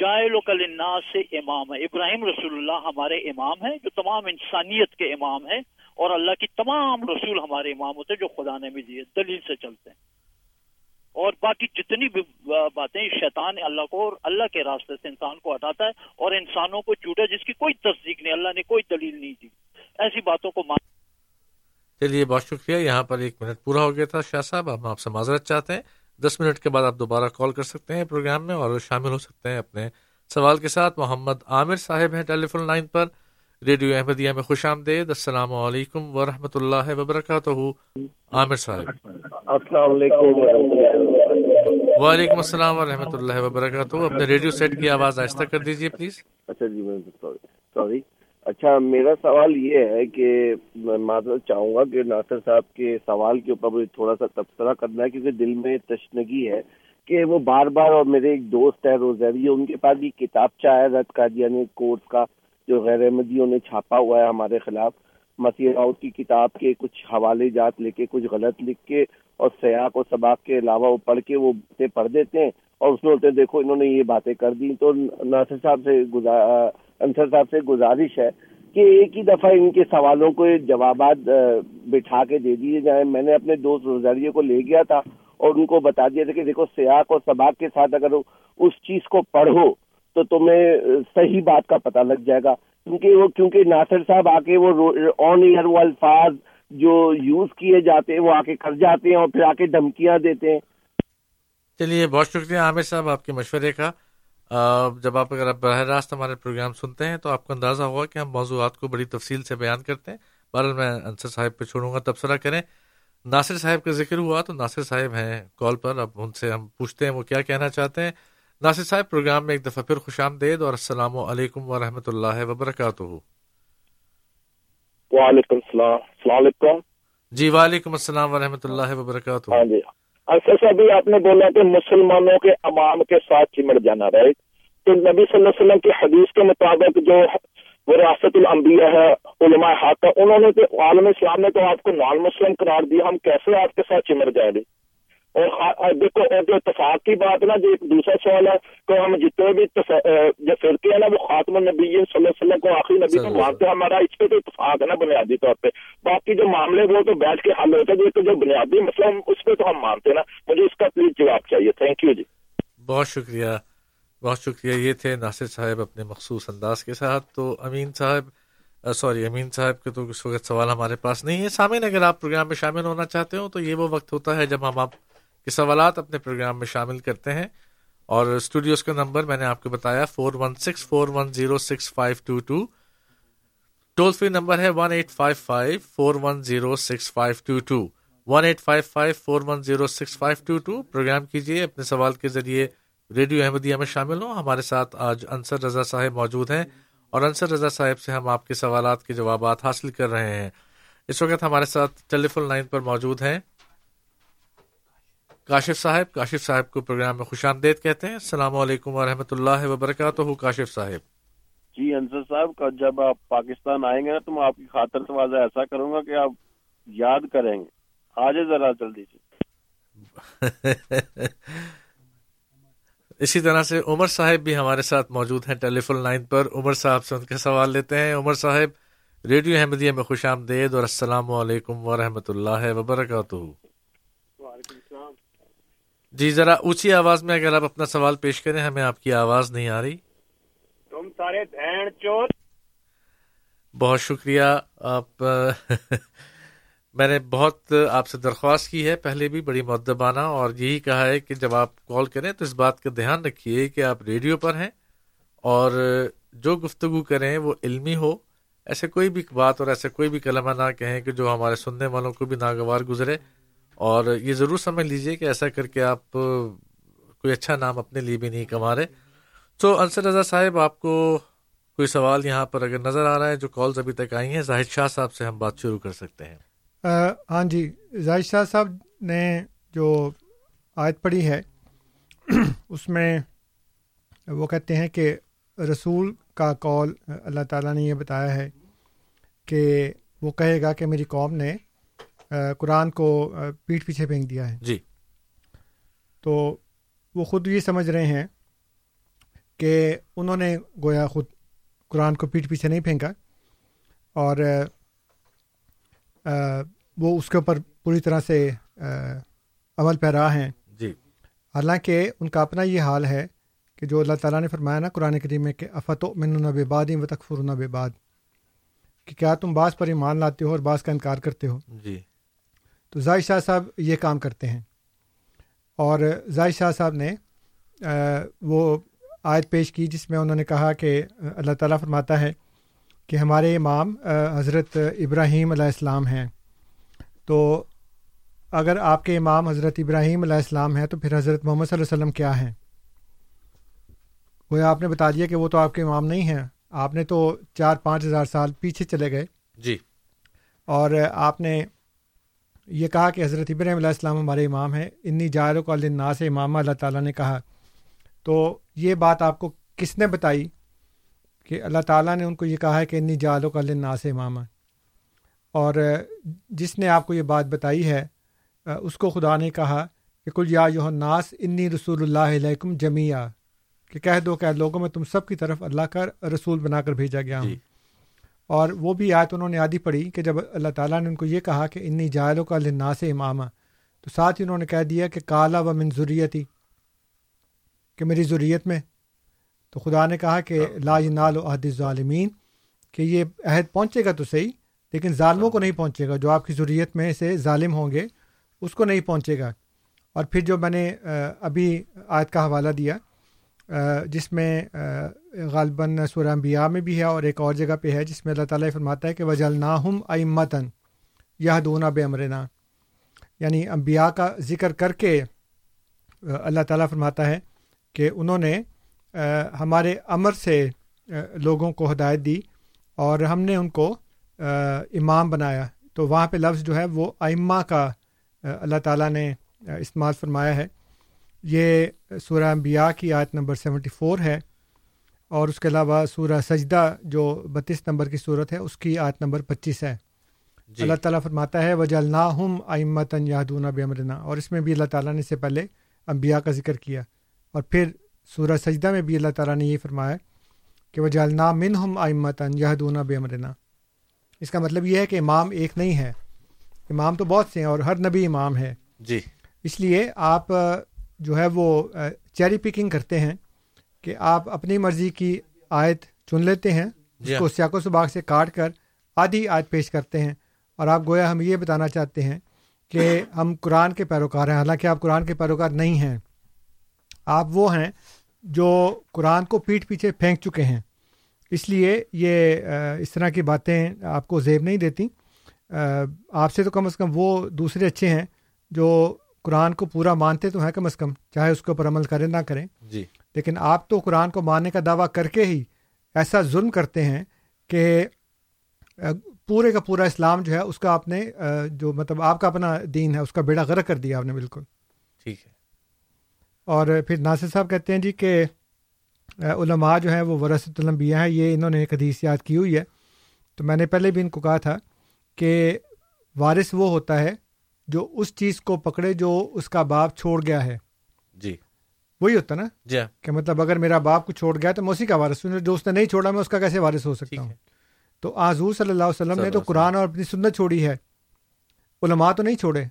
جائل الناس سے امام۔ ہے ابراہیم رسول اللہ ہمارے امام ہیں، جو تمام انسانیت کے امام ہیں۔ اور اللہ کی تمام رسول ہمارے امام ہوتے جو خدا نے بھی دیے، دلیل سے چلتے ہیں۔ اور باقی جتنی بھی باتیں شیطان اللہ کو اور اللہ کے راستے سے انسان کو ہٹاتا ہے اور انسانوں کو چوٹا جس کی کوئی تصدیق نہیں، اللہ نے کوئی دلیل نہیں دی۔ ایسی باتوں کو مان چلیے، بہت شکریہ۔ یہاں پر ایک منٹ پورا ہو گیا تھا شاہ صاحب، ہم آپ سے معذرت چاہتے ہیں۔ دس منٹ کے بعد آپ دوبارہ کال کر سکتے ہیں پروگرام میں اور شامل ہو سکتے ہیں اپنے سوال کے ساتھ۔ محمد عامر صاحب ہیں ٹیلی فون لائن پر۔ ریڈیو احمدیہ میں خوش آمدید۔ السلام علیکم ورحمۃ اللہ وبرکاتہ۔ عامر صاحب۔ السلام علیکم وعلیکم السلام ورحمۃ اللہ وبرکاتہ۔ اپنے ریڈیو سیٹ کی آواز آہستہ کر دیجیے پلیز۔ اچھا جی میں سوری اچھا میرا سوال یہ ہے کہ میں معذرت چاہوں گا کہ ناصر صاحب کے سوال کے اوپر مجھے تھوڑا سا تبصرہ کرنا ہے کیونکہ دل میں تشنگی ہے کہ وہ بار بار اور میرے ایک دوست ہے روزیری ان کے پاس بھی کتاب چاہے رد کا یعنی کورس کا۔ جو غیر احمدیوں نے چھاپا ہوا ہے ہمارے خلاف، مسیح راؤت کی کتاب کے کچھ حوالے جات لے کے، کچھ غلط لکھ کے اور سیاق و سباق کے علاوہ وہ پڑھ کے وہ باتیں پڑھ دیتے ہیں اور اس میں ہوتے ہیں، دیکھو انہوں نے یہ باتیں کر دی تو ناصر صاحب سے انصر صاحب سے گزارش ہے کہ ایک ہی دفعہ ان کے سوالوں کو جوابات بٹھا کے دے دیے جائیں۔ میں نے اپنے دوست روزاریے کو لے گیا تھا اور ان کو بتا دیا تھا کہ دیکھو، سیاق اور سباق کے ساتھ اگر اس چیز کو پڑھو تو تمہیں صحیح بات کا پتہ لگ جائے گا۔ کیونکہ وہ کیونکہ ناصر صاحب آ کے وہ آن ایئر وہ الفاظ جو یوز کیے جاتے ہیں وہ آ کے کر جاتے ہیں اور پھر آ کے دھمکیاں دیتے ہیں۔ چلیے، بہت شکریہ عامر صاحب آپ کے مشورے کا۔ جب آپ اگر براہ راست ہمارے پروگرام سنتے ہیں تو آپ کو اندازہ ہوگا کہ ہم موضوعات کو بڑی تفصیل سے بیان کرتے ہیں۔ بہرحال میں انصر صاحب پہ چھوڑوں گا، تبصرہ کریں۔ ناصر صاحب کا ذکر ہوا تو ناصر صاحب ہیں کال پر، اب ان سے ہم پوچھتے ہیں وہ کیا کہنا چاہتے ہیں۔ ناصر صاحب پروگرام میں ایک دفعہ پھر خوش آمدید اور السلام علیکم ورحمۃ اللہ وبرکاتہ۔ وعلیکم السلام السلام علیکم۔ جی وعلیکم السلام ورحمۃ اللہ وبرکاتہ۔ ہاں جی۔ ایسا بھی آپ نے بولا کہ مسلمانوں کے امام کے ساتھ چمٹ جانا رہے تو نبی صلی اللہ علیہ وسلم کی حدیث کے مطابق جو وراثت الانبیاء ہے علماء حق انہوں نے تو عالم اسلام نے تو آپ کو نان مسلم قرار دیا ہم کیسے آپ کے ساتھ چمٹ جائیں گے؟ اور دیکھو جو اتفاق کی بات نا جو ایک دوسرا سوال ہے کہ ہم جتنے بھی جو فرقے ہیں نا وہ خاتم النبی صلی اللہ علیہ وسلم کو آخری نبی کو مانتے ہیں ہمارا اس پہ تو اتفاق ہے نا بنیادی طور پہ۔ باقی جو معاملے وہ تو بیٹھ کے حل ہوتے ہیں جو بنیادی مسئلہ اس پہ تو ہم مانتے ہیں نا۔ مجھے اس کا پلیز جواب چاہیے۔ تھینک یو جی۔ بہت شکریہ۔ بہت شکریہ۔ یہ تھے ناصر صاحب اپنے مخصوص انداز کے ساتھ۔ تو امین صاحب سوری امین صاحب کے تو اس وقت سوال ہمارے پاس نہیں ہے۔ سامعین اگر آپ پروگرام میں شامل ہونا چاہتے ہو تو یہ وہ وقت ہوتا ہے جب ہم آپ کے سوالات اپنے پروگرام میں شامل کرتے ہیں اور اسٹوڈیوز کا نمبر میں نے آپ کو بتایا four one six four one zero six five two two toll free number ہے one eight five five four one zero six five two two one eight five five four one zero six five two two programme کیجیے اپنے سوال کے ذریعے radio Ahmadiyya میں شامل ہوں۔ ہمارے ساتھ آج انصر رضا صاحب موجود ہیں اور انصر رضا صاحب سے ہم آپ کے سوالات کے جوابات حاصل کر رہے ہیں۔ اس وقت ہمارے ساتھ ٹیلی فون لائن پر موجود ہیں۔ کاشف صاحب کاشف صاحب کو پروگرام میں خوش آمدید کہتے ہیں۔ السلام علیکم ورحمۃ اللہ وبرکاتہ کاشف صاحب۔ جی انصر صاحب جب آپ پاکستان آئیں گے نا تو میں آپ کی خاطر توازہ ایسا کروں گا کہ آپ یاد کریں گے۔ آج ذرا جلدی سے۔ اسی طرح سے عمر صاحب بھی ہمارے ساتھ موجود ہیں ٹیلی فون لائن پر۔ عمر صاحب سے ان کا سوال لیتے ہیں۔ عمر صاحب ریڈیو احمدیہ میں خوش آمدید اور السلام علیکم ورحمۃ اللہ وبرکاتہ۔ جی ذرا اونچی آواز میں اگر آپ اپنا سوال پیش کریں ہمیں آپ کی آواز نہیں آ رہی۔ تم سارے چور۔ بہت شکریہ۔ آپ میں نے بہت آپ سے درخواست کی ہے۔ پہلے بھی بڑی مدبانہ اور یہی کہا ہے کہ جب آپ کال کریں تو اس بات کا دھیان رکھیے کہ آپ ریڈیو پر ہیں اور جو گفتگو کریں وہ علمی ہو۔ ایسے کوئی بھی بات اور ایسے کوئی بھی کلمہ نہ کہیں کہ جو ہمارے سننے والوں کو بھی ناگوار گزرے۔ اور یہ ضرور سمجھ لیجیے کہ ایسا کر کے آپ کوئی اچھا نام اپنے لیے بھی نہیں کما رہے۔ تو انصر رضا صاحب، آپ کو کوئی سوال یہاں پر اگر نظر آ رہا ہے جو کالز ابھی تک آئی ہیں، زاہد شاہ صاحب سے ہم بات شروع کر سکتے ہیں۔ ہاں جی زاہد شاہ صاحب نے جو آیت پڑھی ہے، اس میں وہ کہتے ہیں کہ رسول کا کال اللہ تعالیٰ نے یہ بتایا ہے کہ وہ کہے گا کہ میری قوم نے قرآن کو پیٹھ پیچھے پھینک دیا ہے۔ جی۔ تو وہ خود یہ سمجھ رہے ہیں کہ انہوں نے گویا خود قرآن کو پیٹھ پیچھے نہیں پھینکا اور وہ اس کے اوپر پوری طرح سے عمل پیرا ہیں۔ جی۔ حالانکہ ان کا اپنا یہ حال ہے کہ جو اللہ تعالیٰ نے فرمایا نا قرآن کریم میں کہ افت و من باد و تکفر باد کہ کیا تم بعض پر ایمان لاتے ہو اور بعض کا انکار کرتے ہو؟ جی۔ تو ظاہر شاہ صاحب یہ کام کرتے ہیں۔ اور ظاہر شاہ صاحب نے وہ آیت پیش کی جس میں انہوں نے کہا کہ اللہ تعالیٰ فرماتا ہے کہ ہمارے امام حضرت ابراہیم علیہ السلام ہیں۔ تو اگر آپ کے امام حضرت ابراہیم علیہ السلام ہیں تو پھر حضرت محمد صلی اللہ علیہ وسلم کیا ہیں؟ وہ آپ نے بتا دیا کہ وہ تو آپ کے امام نہیں ہیں۔ آپ نے تو چار پانچ ہزار سال پیچھے چلے گئے۔ جی۔ اور آپ نے یہ کہا کہ حضرت ابراہیم علیہ السلام ہمارے امام ہیں، انی جائر کو النا سے امام اللہ تعالیٰ نے کہا۔ تو یہ بات آپ کو کس نے بتائی کہ اللہ تعالیٰ نے ان کو یہ کہا ہے کہ انی جالو کا النا سے امام اور جس نے آپ کو یہ بات بتائی ہے، اس کو خدا نے کہا کہ کل یا یو ناس انی رسول اللہ علیکم جمیا کہ کہہ دو کہ لوگوں میں تم سب کی طرف اللہ کا رسول بنا کر بھیجا گیا ہوں۔ جی۔ اور وہ بھی آیت انہوں نے آدھی پڑھی کہ جب اللہ تعالیٰ نے ان کو یہ کہا کہ انی جائلوں کا لنا سے امام تو ساتھ ہی انہوں نے کہہ دیا کہ کالا و من ضروریت ہی کہ میری ضروریت میں۔ تو خدا نے کہا کہ لا نال و عہد ظالمین کہ یہ عہد پہنچے گا تو صحیح لیکن ظالموں کو نہیں پہنچے گا۔ جو آپ کی ضروریت میں سے ظالم ہوں گے اس کو نہیں پہنچے گا۔ اور پھر جو میں نے ابھی آیت کا حوالہ دیا جس میں غالباً سورہ انبیاء میں بھی ہے اور ایک اور جگہ پہ ہے جس میں اللہ تعالیٰ فرماتا ہے کہ وجل ناہم امتن یہ دونا بے امرنا۔ یعنی انبیاء کا ذکر کر کے اللہ تعالیٰ فرماتا ہے کہ انہوں نے ہمارے امر سے لوگوں کو ہدایت دی اور ہم نے ان کو امام بنایا۔ تو وہاں پہ لفظ جو ہے وہ ائمہ کا اللہ تعالیٰ نے استعمال فرمایا ہے۔ یہ سورہ انبیاء کی آیت نمبر سیونٹی فور ہے۔ اور اس کے علاوہ سورہ سجدہ جو بتیس نمبر کی صورت ہے اس کی آیت نمبر پچیس ہے۔ جی۔ اللہ تعالیٰ فرماتا ہے وجہ اللہ امتن یادون بمرنا اور اس میں بھی اللہ تعالیٰ نے سے پہلے انبیاء کا ذکر کیا۔ اور پھر سورہ سجدہ میں بھی اللہ تعالیٰ نے یہ فرمایا کہ وجہ اللہ من ہم امتن یادون بمرنا اس کا مطلب یہ ہے کہ امام ایک نہیں ہے۔ امام تو بہت سے ہیں اور ہر نبی امام ہے۔ جی۔ اس لیے آپ جو ہے وہ چیری پکنگ کرتے ہیں۔ کہ آپ اپنی مرضی کی آیت چن لیتے ہیں جس جی کو ہاں۔ سیاق و سباق سے کاٹ کر آدھی آیت پیش کرتے ہیں۔ اور آپ گویا ہم یہ بتانا چاہتے ہیں کہ ہم قرآن کے پیروکار ہیں حالانکہ آپ قرآن کے پیروکار نہیں ہیں۔ آپ وہ ہیں جو قرآن کو پیٹھ پیچھے پھینک چکے ہیں۔ اس لیے یہ اس طرح کی باتیں آپ کو زیب نہیں دیتی۔ آپ سے تو کم از کم وہ دوسرے اچھے ہیں جو قرآن کو پورا مانتے تو ہیں کم از کم چاہے اس کے اوپر عمل کریں نہ کریں۔ جی۔ لیکن آپ تو قرآن کو ماننے کا دعویٰ کر کے ہی ایسا ظلم کرتے ہیں کہ پورے کا پورا اسلام جو ہے اس کا آپ نے جو مطلب آپ کا اپنا دین ہے اس کا بیڑا غرق کر دیا آپ نے بالکل۔ ٹھیک ہے۔ اور پھر ناصر صاحب کہتے ہیں جی کہ علماء جو ہیں وہ ورثت الانبیاء ہیں یہ انہوں نے ایک حدیث یاد کی ہوئی ہے۔ تو میں نے پہلے بھی ان کو کہا تھا کہ وارث وہ ہوتا ہے جو اس چیز کو پکڑے جو اس کا باپ چھوڑ گیا ہے۔ جی۔ وہی ہوتا نا جی کہ مطلب اگر میرا باپ کو چھوڑ گیا تو میں اسی کا وارث ہوں جو اس نے نہیں چھوڑا میں اس کا کیسے وارث ہو سکتا ہوں؟ تو آزور صلی اللہ علیہ وسلم نے تو قرآن اور اپنی سنت چھوڑی ہے۔ علماء تو نہیں چھوڑے۔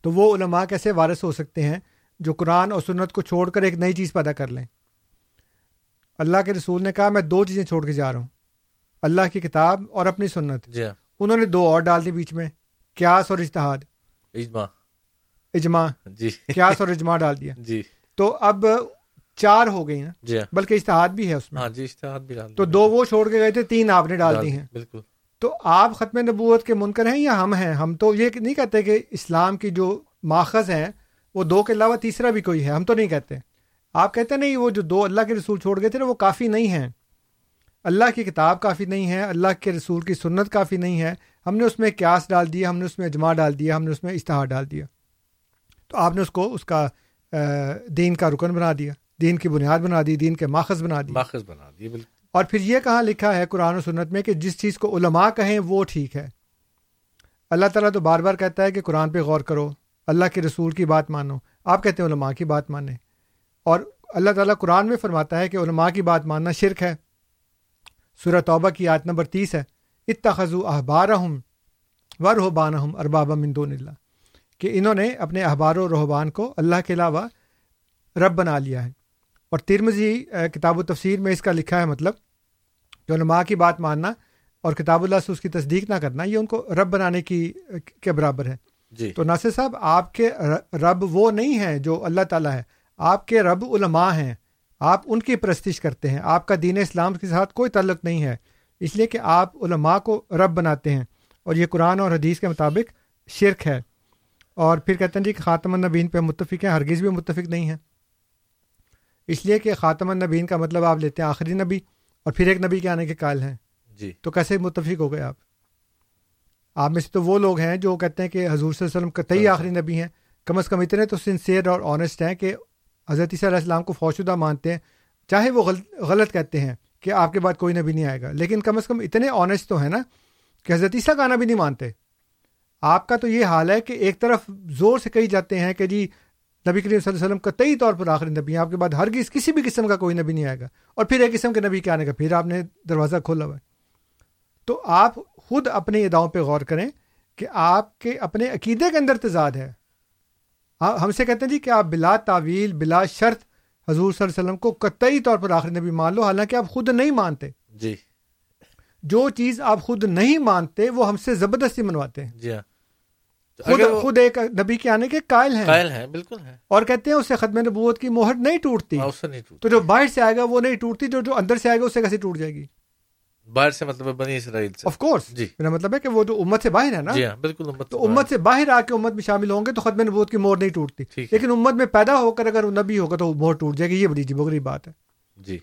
تو وہ علماء کیسے وارث ہو سکتے ہیں؟ جو قرآن اور سنت کو چھوڑ کر ایک نئی چیز پیدا کر لیں۔ اللہ کے رسول نے کہا میں دو چیزیں چھوڑ کے جا رہا ہوں۔ اللہ کی کتاب اور اپنی سنت۔ جی انہوں نے دو اور ڈال دی بیچ میں قیاس اور اجتہاد۔ اجماع۔ اجماع۔ جی۔ قیاس اور اجماع ڈال دیا۔ جی۔ تو اب چار ہو گئی نا جی بلکہ اشتہاد بھی ہے اس میں۔ ہاں جی اشتہاد بھی ڈال تو دو وہ چھوڑ کے گئے تھے تین آپ نے ڈال دی ہیں۔ بالکل۔ تو آپ ختم نبوت کے منکر ہیں یا ہم ہیں؟ ہم تو یہ نہیں کہتے کہ اسلام کی جو ماخذ ہیں وہ دو کے علاوہ تیسرا بھی کوئی ہے ہم تو نہیں کہتے۔ آپ کہتے نہیں وہ جو دو اللہ کے رسول چھوڑ گئے تھے نا وہ کافی نہیں ہیں۔ اللہ کی کتاب کافی نہیں ہے اللہ کے رسول کی سنت کافی نہیں ہے۔ ہم نے اس میں قیاس ڈال دیا ہم نے اس میں اجماع ڈال دیا ہم نے اس میں اشتہار ڈال دیا تو آپ نے اس کو اس کا دین کا رکن بنا دیا دین کی بنیاد بنا دی دین کے ماخذ بنا دی۔ ماخذ بنا دی اور پھر یہ کہاں لکھا ہے قرآن و سنت میں کہ جس چیز کو علماء کہیں وہ ٹھیک ہے۔ اللہ تعالیٰ تو بار بار کہتا ہے کہ قرآن پہ غور کرو اللہ کے رسول کی بات مانو۔ آپ کہتے ہیں علماء کی بات مانیں اور اللہ تعالیٰ قرآن میں فرماتا ہے کہ علماء کی بات ماننا شرک ہے۔ سورہ توبہ کی آیت نمبر تیس ہے۔ اتخذو احبار ہوں و رحبان ہم ارباب مندون اللہ۔ کہ انہوں نے اپنے احبار و رحبان کو اللہ کے علاوہ رب بنا لیا ہے۔ اور ترمزی کتاب و تفسیر میں اس کا لکھا ہے مطلب جو علماء کی بات ماننا اور کتاب اللہ سے اس کی تصدیق نہ کرنا یہ ان کو رب بنانے کی کے برابر ہے۔ جی۔ تو ناصر صاحب آپ کے رب وہ نہیں ہیں جو اللہ تعالیٰ ہے آپ کے رب علماء ہیں آپ ان کی پرستش کرتے ہیں آپ کا دین اسلام کے ساتھ کوئی تعلق نہیں ہے۔ اس لیے کہ آپ علماء کو رب بناتے ہیں۔ اور یہ قرآن اور حدیث کے مطابق شرک ہے۔ اور پھر کہتے ہیں جی کہ خاتم النبین پہ متفق ہیں ہرگز بھی متفق نہیں ہیں۔ اس لیے کہ خاتم النبین کا مطلب آپ لیتے ہیں آخری نبی اور پھر ایک نبی کے آنے کے قائل ہیں۔ جی۔ تو کیسے متفق ہو گئے آپ؟ آپ میں سے تو وہ لوگ ہیں جو کہتے ہیں کہ حضور صلی اللہ علیہ وسلم قطعی آخری نبی ہیں۔ کم از کم اتنے تو سنسیئر اور آنےسٹ ہیں کہ حضرت عیسیٰ علیہ السلام کو فوشدہ مانتے ہیں۔ چاہے وہ غلط کہتے ہیں کہ آپ کے بعد کوئی نبی نہیں آئے گا لیکن کم از کم اتنے آنےسٹ تو ہیں نا کہ حضرت عیسیٰ کا آنا بھی نہیں مانتے۔ آپ کا تو یہ حال ہے کہ ایک طرف زور سے کہی جاتے ہیں کہ جی نبی کریم صلی اللہ علیہ وسلم کا طور پر آخری نبی ہے آپ کے بعد ہر کسی بھی قسم کا کوئی نبی نہیں آئے گا۔ اور پھر ایک قسم کے نبی کے آنے کا، پھر آپ نے دروازہ کھولا ہوا ہے۔ تو آپ خود اپنی اداؤں پہ غور کریں کہ آپ کے اپنے عقیدے کے اندر تضاد ہے۔ ہاں، ہم سے کہتے ہیں جی کہ آپ بلا تعویل، بلا شرط حضور صلی اللہ علیہ وسلم کو قطعی طور پر آخری نبی مان لو، حالانکہ آپ خود نہیں مانتے۔ جی۔ جو چیز آپ خود نہیں مانتے وہ ہم سے زبردستی منواتے ہیں۔ جی ہاں۔ خود خود ایک نبی کے آنے کے قائل ہیں۔ قائل ہیں بالکل ہیں۔ اور کہتے ہیں اس سے ختم نبوت کی مہر نہیں ٹوٹتی۔ ہاں، نہیں ٹوٹتی۔ تو جو باہر سے آئے گا وہ نہیں ٹوٹتی جو جو اندر سے آئے گا اس سے کیسے ٹوٹ جائے گی؟ باہر سے مطلب بنی اسرائیل سے۔ آف کورس جی۔ میرا مطلب ہے کہ وہ جو امت سے باہر ہے نا۔ جی ہاں بالکل امت تو امت سے باہر آ کے امت میں شامل ہوں گے تو ختم نبوت کی مہر نہیں ٹوٹتی۔ لیکن امت میں پیدا ہو کر اگر وہ نبی ہوگا تو مہر ٹوٹ جائے گی یہ بڑی جی بغری بات ہے۔ جی۔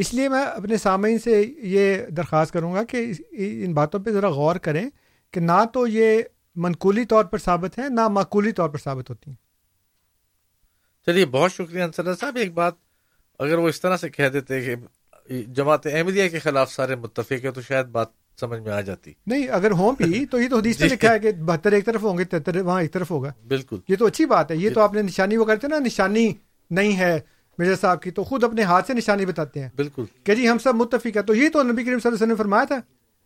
اس لیے میں اپنے سامعین سے یہ درخواست کروں گا کہ ان باتوں پہ ذرا غور کریں کہ نہ تو یہ منقولی طور پر ثابت ہیں نہ معقولی طور پر ثابت ہوتی ہیں۔ چلیے بہت شکریہ انصر صاحب۔ ایک بات اگر وہ اس طرح سے کہہ دیتے کہ جماعت احمدیہ کے خلاف سارے متفق ہیں تو شاید بات سمجھ میں آ جاتی۔ نہیں اگر ہوں بھی تو یہ تو حدیث میں جی۔ لکھا ہے کہ بہتر ایک طرف ہوں گے تہتر وہاں ایک طرف ہوگا۔ بالکل۔ یہ تو اچھی بات ہے یہ تو آپ نے نشانی وہ کرتے نا نشانی نہیں ہے۔ مرزا صاحب کی تو خود اپنے ہاتھ سے نشانی بتاتے ہیں۔ بالکل۔ کہ جی ہم سب متفق ہیں۔ تو یہ تو نبی کریم صلی اللہ علیہ وسلم نے فرمایا تھا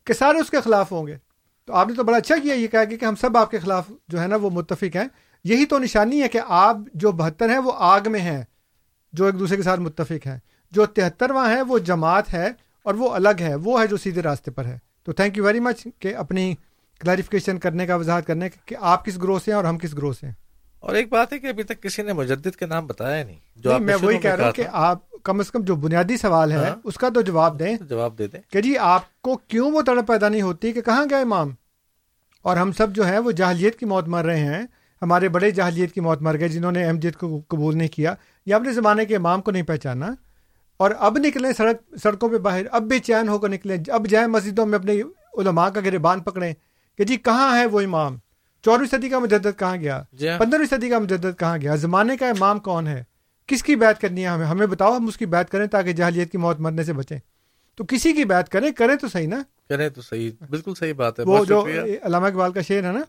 کہ سارے اس کے خلاف ہوں گے۔ تو آپ نے تو بڑا اچھا کیا یہ کہا کہ ہم سب آپ کے خلاف جو ہے نا وہ متفق ہیں۔ یہی تو نشانی ہے کہ آپ جو بہتر ہیں وہ آگ میں ہیں جو ایک دوسرے کے ساتھ متفق ہیں۔ جو تہترواں ہے وہ جماعت ہے اور وہ الگ ہے وہ ہے جو سیدھے راستے پر ہے۔ تو تھینک یو ویری مچ کہ اپنی کلیریفکیشن کرنے کا وضاحت کرنے کہ آپ کس گروہ سے ہیں اور ہم کس گروہ سے ہیں۔ اور ایک بات ہے کہ ابھی تک کسی نے مجدد کے نام بتایا نہیں جو میں وہی کہہ رہا ہوں کہ آپ کم از کم جو بنیادی سوال ہے ہاں۔ اس کا تو جواب دیں۔ جواب دے دیں۔ کہ جی آپ کو کیوں وہ تڑپ پیدا نہیں ہوتی کہ کہاں گئے امام؟ اور ہم سب جو ہیں وہ جہلیت کی موت مر رہے ہیں۔ ہمارے بڑے جہلیت کی موت مر گئے جنہوں نے احمدیت کو قبول نہیں کیا۔ یا اپنے زمانے کے امام کو نہیں پہچانا۔ اور اب نکلیں سڑک سڑکوں پہ باہر اب بے چین ہو کر نکلیں۔ اب جائیں مسجدوں میں اپنے علماء کا گربان پکڑیں کہ جی کہاں ہے وہ امام؟ چودہویں صدی کا مجدد کہاں گیا۔ جی ہاں۔ پندرہویں صدی کا مجدد کہاں گیا۔ زمانے کا امام کون ہے؟ کس کی بات کرنی ہے ہمیں؟ ہمیں بتاؤ ہم اس کی بات کریں تاکہ جہلیت کی موت مرنے سے بچیں۔ تو کسی کی بات کریں کریں تو صحیح نا؟ کریں تو صحیح۔ بالکل صحیح بات ہے۔ وہ جو علامہ اقبال کا شعر ہے نا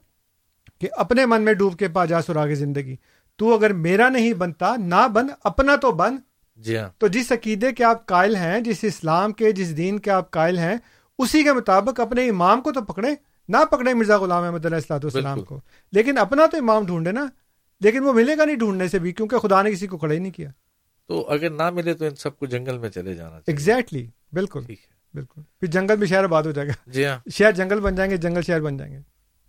کہ اپنے من میں ڈوب کے پا جا سراغ زندگی۔ تو اگر میرا نہیں بنتا نہ بن اپنا تو بن۔ جی ہاں۔ تو جس عقیدے کے آپ قائل ہیں جس اسلام کے جس دین کے آپ قائل ہیں اسی کے مطابق اپنے امام کو تو پکڑے نہ پکڑے مرزا غلام احمد علیہ السلاۃ والسلام کو۔ لیکن اپنا تو امام ڈھونڈے نا لیکن وہ ملے گا نہیں ڈھونڈنے سے بھی کیونکہ خدا نے کسی کو کھڑے ہی نہیں کیا۔ تو اگر نہ ملے تو ان سب کو جنگل میں چلے جانا ایگزیکٹلی بالکل۔ بالکل۔ پھر جنگل میں شہر آباد ہو جائے گا۔ جی ہاں۔ شہر جنگل بن جائیں گے جنگل شہر بن جائیں گے۔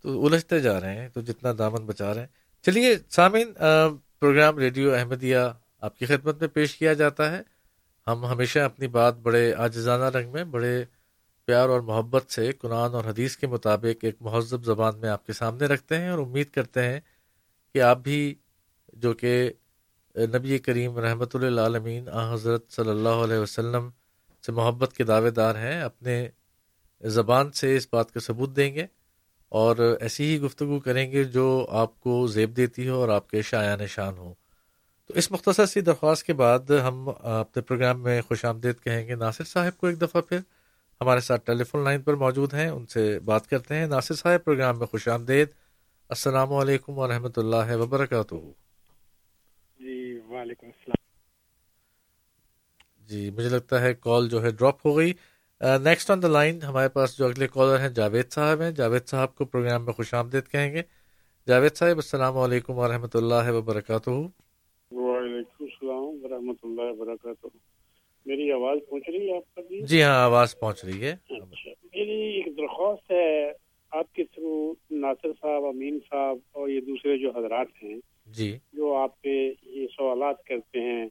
تو الجھتے جا رہے ہیں تو جتنا دامن بچا رہے ہیں۔ چلیے سامعین پروگرام ریڈیو احمدیہ آپ کی خدمت میں پیش کیا جاتا ہے۔ ہم ہمیشہ اپنی بات بڑے آجزانہ رنگ میں بڑے پیار اور محبت سے قرآن اور حدیث کے مطابق ایک مہذب زبان میں آپ کے سامنے رکھتے ہیں اور امید کرتے ہیں کہ آپ بھی جو کہ نبی کریم رحمۃ اللہ عالمین آ حضرت صلی اللہ علیہ وسلم سے محبت کے دعوے دار ہیں، اپنے زبان سے اس بات کا ثبوت دیں گے اور ایسی ہی گفتگو کریں گے جو آپ کو زیب دیتی ہو اور آپ کے شاعن نشان ہو۔ تو اس مختصر سی درخواست کے بعد ہم اپنے پروگرام میں خوش آمدید کہیں گے، ناصر صاحب کو ایک دفعہ پھر۔ ہمارے ساتھ ٹیلی فون لائن پر موجود ہیں ان سے بات کرتے ہیں۔ ناصر صاحب پروگرام میں خوش آمدید۔ السلام علیکم ورحمۃ اللہ وبرکاتہ۔ جی وعلیکم السلام۔ جی مجھے لگتا ہے کال جو ہے ڈراپ ہو گئی۔ نیکسٹ آن دا لائن ہمارے پاس جو اگلے کالر ہیں جاوید صاحب ہیں۔ جاوید صاحب کو پروگرام میں خوش آمدید کہیں گے۔ جاوید صاحب السلام علیکم ورحمۃ اللہ وبرکاتہ۔ وعلیکم السلام ورحمۃ اللہ وبرکاتہ۔ میری آواز پہنچ رہی ہے آپ کا جی؟ جی ہاں آواز پہنچ رہی ہے۔ اچھا میری ایک درخواست ہے آپ کے تھرو ناصر صاحب امین صاحب اور یہ دوسرے جو حضرات ہیں جی۔ جو آپ پہ یہ سوالات کرتے ہیں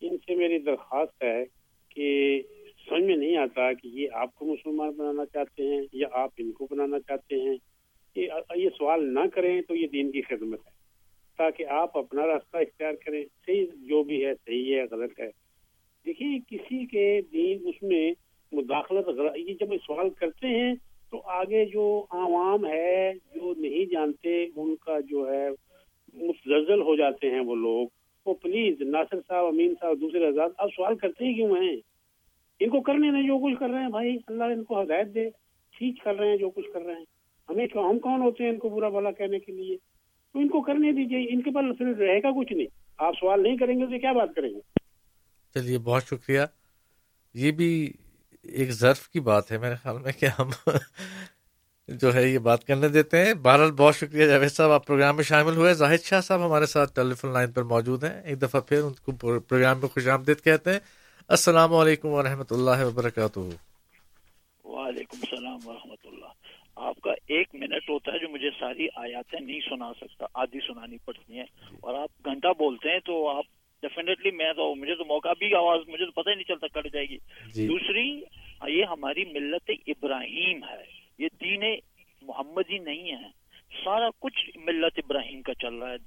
ان سے میری درخواست ہے کہ سمجھ میں نہیں آتا کہ یہ آپ کو مسلمان بنانا چاہتے ہیں یا آپ ان کو بنانا چاہتے ہیں۔ یہ سوال نہ کریں تو یہ دین کی خدمت ہے۔ تاکہ آپ اپنا راستہ اختیار کریں صحیح جو بھی ہے صحیح ہے غلط ہے۔ دیکھیے کسی کے دین اس میں مداخلت یہ جب سوال کرتے ہیں تو آگے جو عوام ہے، جو نہیں جانتے، ان کا جو ہے متزلزل ہو جاتے ہیں وہ لوگ۔ وہ پلیز ناصر صاحب، امین صاحب، دوسرے آزاد آپ سوال کرتے ہی کیوں ہیں؟ ان کو کرنے نہیں جو کچھ کر رہے ہیں بھائی۔ اللہ ان کو ہدایت دے۔ ٹھیک کر رہے ہیں جو کچھ کر رہے ہیں۔ ہمیں ہم کون ہوتے ہیں ان کو برا بھلا کہنے کے لیے؟ تو ان کو کرنے دیجیے ان کے پاس رہے گا کچھ نہیں۔ آپ سوال نہیں کریں گے تو کیا بات کریں گے؟ چلیے، بہت شکریہ۔ یہ بھی ایک ظرف کی بات ہے میرے خیال میں کہ ہم جو ہے یہ بات کرنے دیتے ہیں۔ بہرحال بہت شکریہ جاوید صاحب، آپ پروگرام میں شامل ہوئے۔ زاہد شاہ صاحب ہمارے ساتھ ٹیلی فون لائن پر موجود ہیں۔ ایک دفعہ پھر ان کو پروگرام میں خوش آمدید کہتے ہیں۔ السلام علیکم ورحمۃ اللہ وبرکاتہ۔ وعلیکم السلام ورحمۃ اللہ۔ آپ کا ایک منٹ ہوتا ہے جو مجھے ساری آیاتیں نہیں سنا سکتا، آدھی سنانی پڑتی ہیں۔ اور آپ گھنٹہ بولتے ہیں تو آپ ڈیفینیٹلی میں تو مجھے تو موقع بھی آواز مجھے تو پتہ ہی نہیں چلتا کٹ جائے گی۔ جی۔ دوسری یہ ہماری ملت ابراہیم ہے۔ یہ دین محمدی نہیں ہے۔ سارا کچھ ملت ابراہیم کا چل رہا ہے۔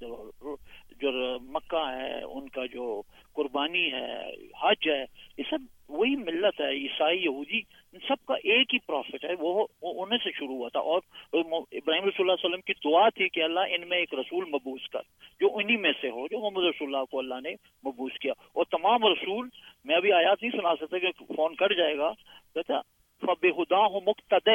جو مکہ ہے ان کا جو قربانی ہے حج ہے یہ سب وہی ملت ہے، عیسائی، یہودی، ان سب کا ایک ہی پروفٹ ہے، وہ انہیں سے شروع ہوا تھا۔ اور ابراہیم رسول اللہ علیہ وسلم کی دعا تھی کہ اللہ ان میں ایک رسول مبوس کر، جو انہی میں سے ہو، جو محمد رسول اللہ کو اللہ نے مبوس کیا۔ اور تمام رسول، میں ابھی آیات نہیں سنا سکتا کہ فون کٹ جائے گا کہتا فب خدا ہوں مقتد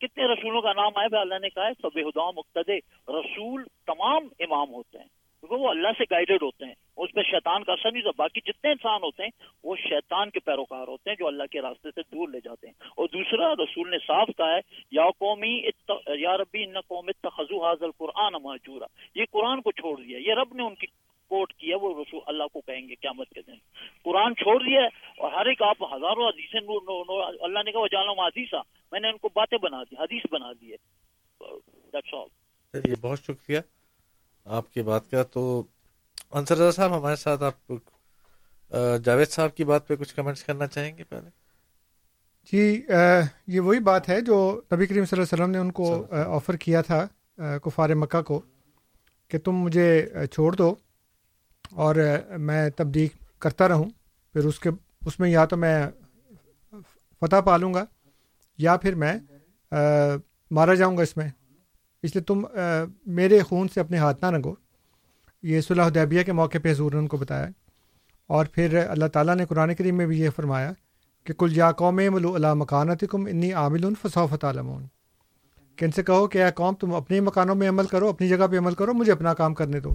کتنے رسولوں کا نام آئے اللہ نے کہا ہے فب خدا مقتد رسول تمام امام ہوتے ہیں۔ کیونکہ وہ اللہ سے گائیڈڈ ہوتے ہیں۔ اس پہ شیطان کا اثر نہیں ہوتا، باقی جتنے انسان ہوتے ہیں، وہ شیطان کے پیروکار ہوتے ہیں جو اللہ کے راستے سے دور لے جاتے ہیں۔ اور دوسرا، رسول نے صاف کہا ہے، یا قومی یا ربی ان قوم تخذو حاضر قرآن ماجورا۔ یہ قرآن کو چھوڑ دیا یہ رب نے ان کی کوٹ کیا وہ رسول اللہ کو کہیں گے قیامت کے دن۔ قرآن چھوڑ دیا ہے اور ہر ایک آپ ہزاروں حدیث اللہ نے کہا، وہ جانا حدیثہ میں نے ان کو باتیں بنا دی، حدیث بنا دی ہے۔ بہت شکریہ۔ آپ کی بات کا تو انصر رضا صاحب ہمارے ساتھ آپ جاوید صاحب کی بات پہ کچھ کمنٹس کرنا چاہیں گے پہلے؟ جی یہ وہی بات ہے جو نبی کریم صلی اللہ علیہ وسلم نے ان کو آفر کیا تھا کفار مکہ کو کہ تم مجھے چھوڑ دو اور میں تبدیل کرتا رہوں پھر اس کے اس میں یا تو میں فتح پالوں گا یا پھر میں مارا جاؤں گا اس میں۔ اس لیے تم میرے خون سے اپنے ہاتھ نہ رنگو۔ یہ صلاح دیبیہ کے موقع پہ حضور نے ان کو بتایا۔ اور پھر اللہ تعالیٰ نے قرآن کریم میں بھی یہ فرمایا کہ کل یا قوم ملو اللہ مکانت کم انی عامل فصوفت عالمون کہ ان سے کہو کہ اے قوم تم اپنے مکانوں میں عمل کرو اپنی جگہ پہ عمل کرو مجھے اپنا کام کرنے دو۔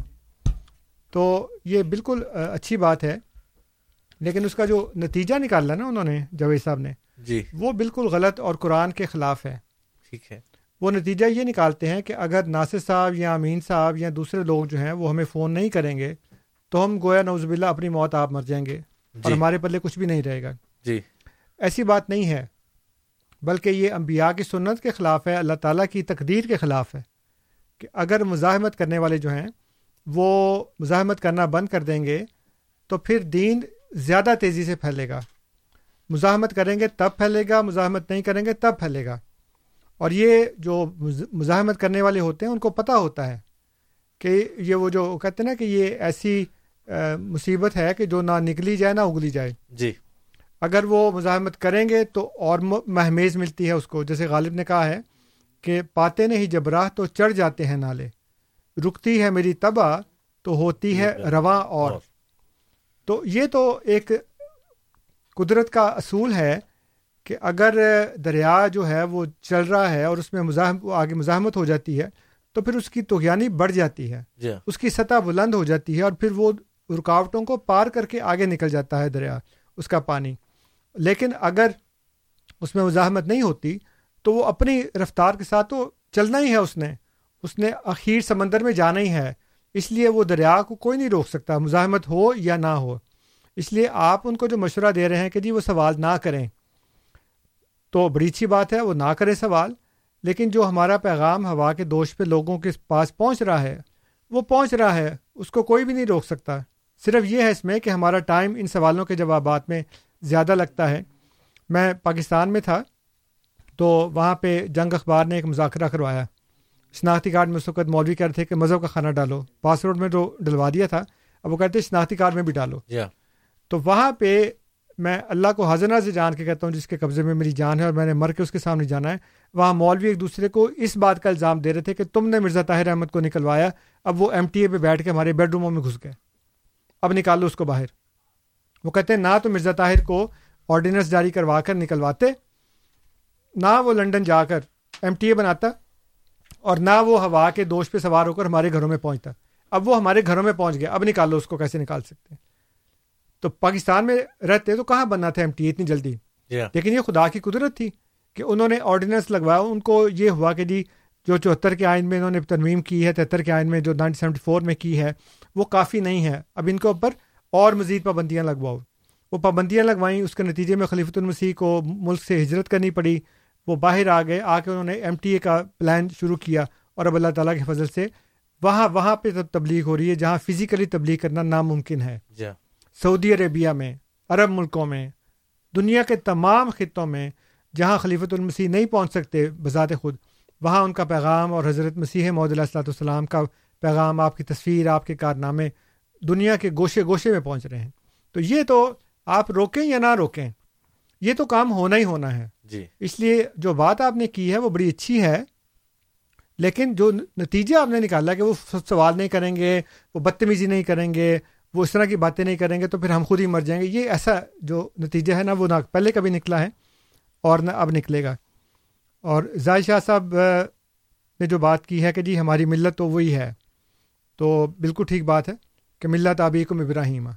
تو یہ بالکل اچھی بات ہے۔ لیکن اس کا جو نتیجہ نکالا نا انہوں نے جاوید صاحب نے جی۔ وہ بالکل غلط اور قرآن کے خلاف ہے۔ ٹھیک ہے۔ وہ نتیجہ یہ نکالتے ہیں کہ اگر ناصر صاحب یا امین صاحب یا دوسرے لوگ جو ہیں وہ ہمیں فون نہیں کریں گے تو ہم گویا نوز باللہ اپنی موت آپ مر جائیں گے جی۔ اور ہمارے پلے کچھ بھی نہیں رہے گا۔ جی۔ ایسی بات نہیں ہے بلکہ یہ انبیاء کی سنت کے خلاف ہے اللہ تعالیٰ کی تقدیر کے خلاف ہے کہ اگر مزاحمت کرنے والے جو ہیں وہ مزاحمت کرنا بند کر دیں گے تو پھر دین زیادہ تیزی سے پھیلے گا۔ مزاحمت کریں گے تب پھیلے گا مزاحمت نہیں کریں گے تب پھیلے گا۔ اور یہ جو مزاحمت کرنے والے ہوتے ہیں ان کو پتہ ہوتا ہے کہ یہ وہ جو کہتے ہیں نا کہ یہ ایسی مصیبت ہے کہ جو نہ نکلی جائے نہ اگلی جائے۔ جی۔ اگر وہ مزاحمت کریں گے تو اور مہمیز ملتی ہے اس کو۔ جیسے غالب نے کہا ہے کہ پاتے نہیں جب راہ تو چڑھ جاتے ہیں نالے۔ رکتی ہے میری تباہ تو ہوتی ہے رواں اور۔ تو یہ تو ایک قدرت کا اصول ہے کہ اگر دریا جو ہے وہ چل رہا ہے اور اس میں مزاحم آگے مزاحمت ہو جاتی ہے تو پھر اس کی توغیانی بڑھ جاتی ہے۔ جی اس کی سطح بلند ہو جاتی ہے اور پھر وہ رکاوٹوں کو پار کر کے آگے نکل جاتا ہے دریا اس کا پانی۔ لیکن اگر اس میں مزاحمت نہیں ہوتی تو وہ اپنی رفتار کے ساتھ تو چلنا ہی ہے اس نے۔ اس نے اخیر سمندر میں جانا ہی ہے۔ اس لیے وہ دریا کو کوئی نہیں روک سکتا مزاحمت ہو یا نہ ہو۔ اس لیے آپ ان کو جو مشورہ دے رہے ہیں کہ جی وہ سوال نہ کریں۔ تو بڑی اچھی بات ہے وہ نہ کرے سوال لیکن جو ہمارا پیغام ہوا کے دوش پہ لوگوں کے پاس پہنچ رہا ہے وہ پہنچ رہا ہے اس کو کوئی بھی نہیں روک سکتا۔ صرف یہ ہے اس میں کہ ہمارا ٹائم ان سوالوں کے جوابات میں زیادہ لگتا ہے۔ میں پاکستان میں تھا تو وہاں پہ جنگ اخبار نے ایک مذاکرہ کروایا۔ شناختی کارڈ میں اس وقت مولوی کہہ رہے تھے کہ مذہب کا کھانا ڈالو۔ پاسپورٹ میں تو ڈلوا دیا تھا اب وہ کہتے شناختی کارڈ میں بھی ڈالو۔ yeah. تو وہاں پہ میں اللہ کو حاضرہ سے جان کے کہتا ہوں جس کے قبضے میں میری جان ہے اور میں نے مر کے اس کے سامنے جانا ہے۔ وہاں مولوی ایک دوسرے کو اس بات کا الزام دے رہے تھے کہ تم نے مرزا طاہر احمد کو نکلوایا۔ اب وہ ایم ٹی اے پہ بیٹھ کے ہمارے بیڈ روموں میں گھس گئے۔ اب نکالو اس کو باہر۔ وہ کہتے ہیں، نہ تو مرزا طاہر کو آرڈیننس جاری کروا کر نکلواتے، نہ وہ لنڈن جا کر ایم ٹی اے بناتا اور نہ وہ ہوا کے دوش پہ سوار ہو کر ہمارے گھروں میں پہنچتا۔ اب وہ ہمارے گھروں میں پہنچ گیا۔ اب نکالو اس کو، کیسے نکال سکتے ہیں؟ تو پاکستان میں رہتے تو کہاں بننا تھا ایم ٹی اتنی جلدی؟ Yeah. لیکن یہ خدا کی قدرت تھی کہ انہوں نے آرڈیننس لگوایا ان کو یہ ہوا کہ جی جو چوہتر کے آئین میں انہوں نے ترمیم کی ہے تہتر کے آئین میں جو نائنٹین سیونٹی فور میں کی ہے وہ کافی نہیں ہے۔ اب ان کے اوپر اور مزید پابندیاں لگواؤ۔ وہ پابندیاں لگوائیں اس کے نتیجے میں خلیفۃ المسیح کو ملک سے ہجرت کرنی پڑی۔ وہ باہر آ گئے آ کے انہوں نے ایم ٹی اے کا پلان شروع کیا اور اب اللہ تعالیٰ کے فضل سے وہاں وہاں پہ تبلیغ ہو رہی ہے جہاں فزیکلی تبلیغ کرنا ناممکن ہے۔ Yeah. سعودی عربیہ میں عرب ملکوں میں دنیا کے تمام خطوں میں جہاں خلیفۃ المسیح نہیں پہنچ سکتے بذات خود وہاں ان کا پیغام اور حضرت مسیح محدود السلاۃ والسلام کا پیغام آپ کی تصویر آپ کے کارنامے دنیا کے گوشے گوشے میں پہنچ رہے ہیں۔ تو یہ تو آپ روکیں یا نہ روکیں یہ تو کام ہونا ہی ہونا ہے۔ جی۔ اس لیے جو بات آپ نے کی ہے وہ بڑی اچھی ہے لیکن جو نتیجہ آپ نے نکالا کہ وہ سوال نہیں کریں گے وہ بدتمیزی نہیں کریں گے وہ اس طرح کی باتیں نہیں کریں گے تو پھر ہم خود ہی مر جائیں گے۔ یہ ایسا جو نتیجہ ہے نا وہ نہ پہلے کبھی نکلا ہے اور نہ اب نکلے گا۔ اور ظاہر شاہ صاحب نے جو بات کی ہے کہ جی ہماری ملت تو وہی ہے تو بالکل ٹھیک بات ہے کہ ملت آبی ابراہیم۔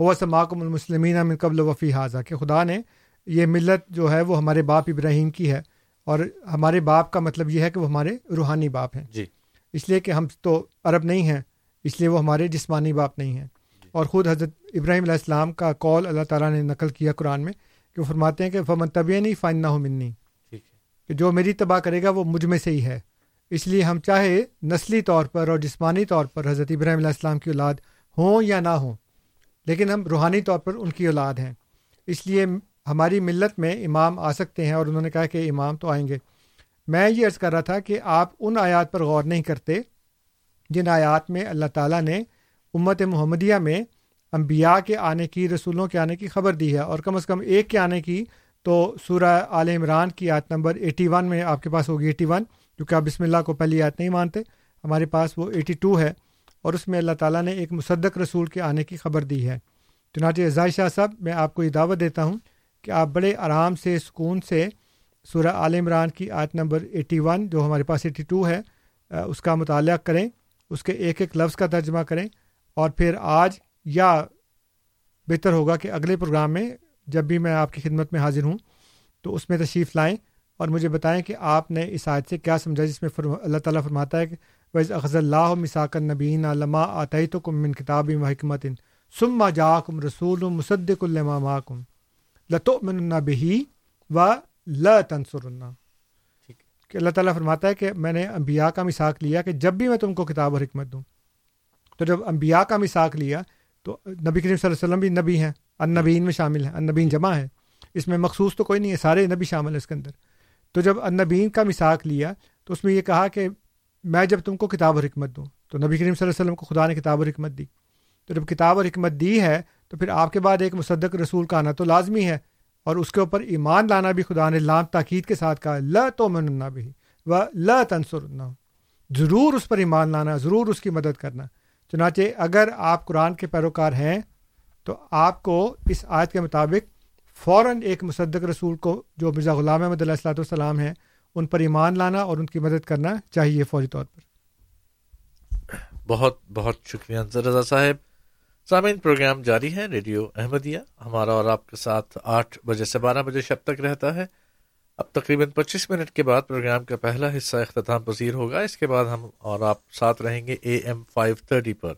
ہوا سماکم المسلمین من قبل وفی حاضہ کہ خدا نے یہ ملت جو ہے وہ ہمارے باپ ابراہیم کی ہے اور ہمارے باپ کا مطلب یہ ہے کہ وہ ہمارے روحانی باپ ہیں۔ جی۔ اس لیے کہ ہم تو عرب نہیں ہیں اس لیے وہ ہمارے جسمانی باپ نہیں ہیں۔ اور خود حضرت ابراہیم علیہ السلام کا کال اللہ تعالیٰ نے نقل کیا قرآن میں کہ وہ فرماتے ہیں کہ فمن طبی نہیں فائن نہ ہو منی کہ جو میری تباہ کرے گا وہ مجھ میں سے ہی ہے۔ اس لیے ہم چاہے نسلی طور پر اور جسمانی طور پر حضرت ابراہیم علیہ السلام کی اولاد ہوں یا نہ ہوں لیکن ہم روحانی طور پر ان کی اولاد ہیں۔ اس لیے ہماری ملت میں امام آ سکتے ہیں اور انہوں نے کہا کہ امام تو آئیں گے۔ میں یہ عرض کر رہا تھا کہ آپ ان آیات پر غور نہیں کرتے جن آیات میں اللہ تعالیٰ نے امت محمدیہ میں انبیاء کے آنے کی، رسولوں کے آنے کی خبر دی ہے۔ اور کم از کم ایک کے آنے کی تو سورہ عال عمران کی آیت نمبر ایٹی ون میں آپ کے پاس ہوگی۔ ایٹی ون کیونکہ آپ بسم اللہ کو پہلی آیت نہیں مانتے، ہمارے پاس وہ ایٹی ٹو ہے۔ اور اس میں اللہ تعالیٰ نے ایک مصدق رسول کے آنے کی خبر دی ہے۔ چنانچہ اعزائی شاہ صاحب، میں آپ کو یہ دعوت دیتا ہوں کہ آپ بڑے آرام سے، سکون سے سورہ عال عمران کی آیت نمبر ایٹی ون، جو ہمارے پاس ایٹی ٹو ہے، اس کا مطالعہ کریں، اس کے ایک ایک لفظ کا ترجمہ کریں۔ اور پھر آج یا بہتر ہوگا کہ اگلے پروگرام میں جب بھی میں آپ کی خدمت میں حاضر ہوں تو اس میں تشریف لائیں اور مجھے بتائیں کہ آپ نے اس آیت سے کیا سمجھا جس میں اللہ تعالیٰ فرماتا ہے کہ ویز اخذ اللہ مساک نبین علامہ تو کم من کتاب و حکمت سما جا کم رسول مصدق الما کم لتو من بہی و ل تنسر کہ اللہ تعالیٰ فرماتا ہے کہ میں نے انبیاء کا مساق لیا کہ جب بھی میں تم کو کتاب اور حکمت دوں تو جب انبیاء کا مساق لیا تو نبی کریم صلی اللہ علیہ وسلم بھی نبی ہیں النبین میں شامل ہیں النبین جمع ہے اس میں مخصوص تو کوئی نہیں ہے، سارے نبی شامل ہیں اس کے اندر۔ تو جب النبین کا مساق لیا تو اس میں یہ کہا کہ میں جب تم کو کتاب اور حکمت دوں، تو نبی کریم صلی اللہ علیہ وسلم کو خدا نے کتاب اور حکمت دی۔ تو جب کتاب اور حکمت دی ہے تو پھر آپ کے بعد ایک مصدق رسول کا آنا تو لازمی ہے اور اس کے اوپر ایمان لانا بھی خدا نے لام تاکید کے ساتھ کہا ل تو من بھی و ل تنسر ضرور اس پر ایمان لانا، ضرور اس کی مدد کرنا۔ چنانچہ اگر آپ قرآن کے پیروکار ہیں، تو آپ کو اس آیت کے مطابق فوراً ایک مصدق رسول کو، جو مرزا غلام احمد علیہ السلاۃ والسلام ہیں، ان پر ایمان لانا اور ان کی مدد کرنا چاہیے فوری طور پر۔ بہت بہت شکریہ رضا صاحب۔ سامعین، پروگرام جاری ہے ریڈیو احمدیہ۔ ہمارا اور آپ کے ساتھ آٹھ بجے سے بارہ بجے شب تک رہتا ہے۔ اب تقریباً پچیس منٹ کے بعد پروگرام کا پہلا حصہ اختتام پذیر ہوگا۔ اس کے بعد ہم اور آپ ساتھ رہیں گے اے ایم فائیو تھرٹی پر۔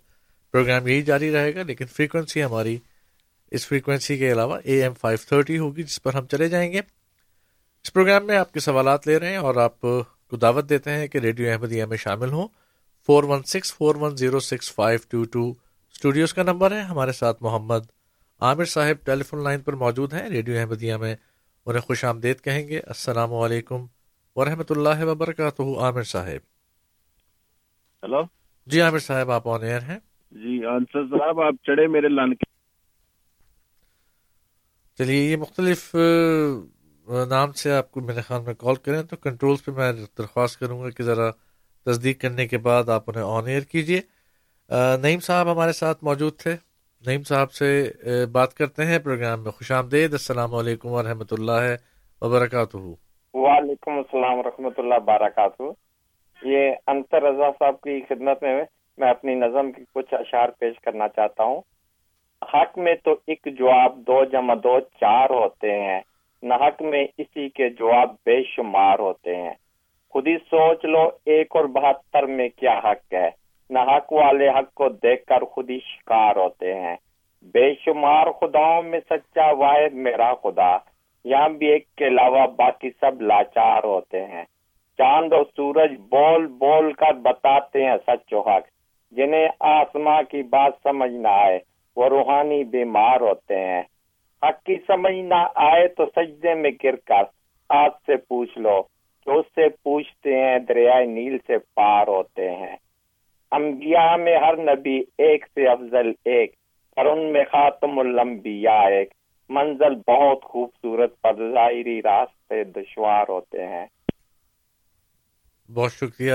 پروگرام یہی جاری رہے گا، لیکن فریکوینسی ہماری اس فریکوینسی کے علاوہ اے ایم فائیو تھرٹی ہوگی، جس پر ہم چلے جائیں گے۔ اس پروگرام میں آپ کے سوالات لے رہے ہیں اور آپ کو دعوت دیتے ہیں کہ ریڈیو احمدیہ میں شامل ہوں۔ Four one six four one zero six five two two studios کا نمبر ہے۔ ہمارے ساتھ محمد عامر صاحب ٹیلی فون لائن پر موجود ہیں۔ ریڈیو احمدیہ میں انہیں خوش آمدید کہیں گے۔ السلام علیکم ورحمۃ اللہ وبرکاتہ عامر صاحب۔ ہلو؟ جی عامر صاحب آپ آن ایئر ہیں؟ جی انصر صاحب آپ چڑھے میرے لان کے۔ چلیے یہ مختلف نام سے آپ کو میرے خیال میں کال کریں تو کنٹرولز پہ میں درخواست کروں گا کہ ذرا تصدیق کرنے کے بعد آپ انہیں آن ایئر کیجیے۔ نعیم صاحب ہمارے ساتھ موجود تھے۔ نعیم صاحب سے بات کرتے ہیں پروگرام میں۔ خوش آمدید۔ السلام علیکم ورحمۃ اللہ وبرکاتہ۔ وعلیکم السلام ورحمۃ اللہ وبرکاتہ۔ یہ انصر رضا صاحب کی خدمت میں میں اپنی نظم کی کچھ اشعار پیش کرنا چاہتا ہوں۔ حق میں تو ایک جواب دو جمع دو چار ہوتے ہیں۔ نہ حق میں اسی کے جواب بے شمار ہوتے ہیں۔ خود ہی سوچ لو، ایک اور بہتر میں کیا حق ہے؟ نہ حق والے حق کو دیکھ کر خود ہی شکار ہوتے ہیں۔ بے شمار خداؤں میں سچا واحد میرا خدا۔ یہاں بھی ایک کے علاوہ باقی سب لاچار ہوتے ہیں۔ چاند اور سورج بول بول کر بتاتے ہیں سچ و حق۔ جنہیں آسماں کی بات سمجھ نہ آئے، وہ روحانی بیمار ہوتے ہیں۔ حق کی سمجھ نہ آئے تو سجدے میں گر کر آپ سے پوچھ لو۔ کہ اس سے پوچھتے ہیں دریائے نیل سے پار ہوتے ہیں۔ انبیاء میں ہر نبی ایک سے افضل ایک اور ان میں خاتم الانبیاء ایک۔ منزل بہت خوبصورت پر ظاہری راستے دشوار ہوتے ہیں۔ بہت شکریہ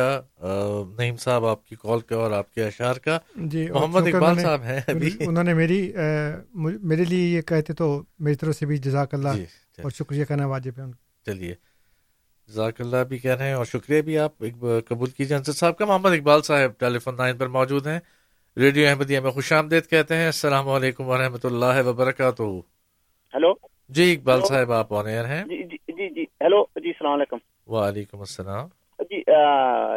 نعیم صاحب آپ کی کال کا اور آپ کے اشعار کا۔ جی محمد اقبال صاحب ہیں ابھی۔ انہوں نے میری میرے لیے یہ کہتے تو میری طرف سے بھی جزاک اللہ۔ جی اور شکریہ کرنا واجب ہے۔ چلیے۔ جزاک اللہ بھی کہہ رہے ہیں اور شکریہ بھی آپ قبول کیجیے۔ انصر صاحب کا محمد اقبال صاحب ٹیلی فون لائن پر موجود ہیں۔ ریڈیو احمدیہ میں خوش آمدید کہتے ہیں۔ السلام علیکم و رحمۃ اللہ وبرکاتہ۔ ہلو؟ جی اقبال صاحب آپ آن ایئر ہیں؟ جی جی جی ہیلو جی السلام علیکم۔ وعلیکم السلام۔ جی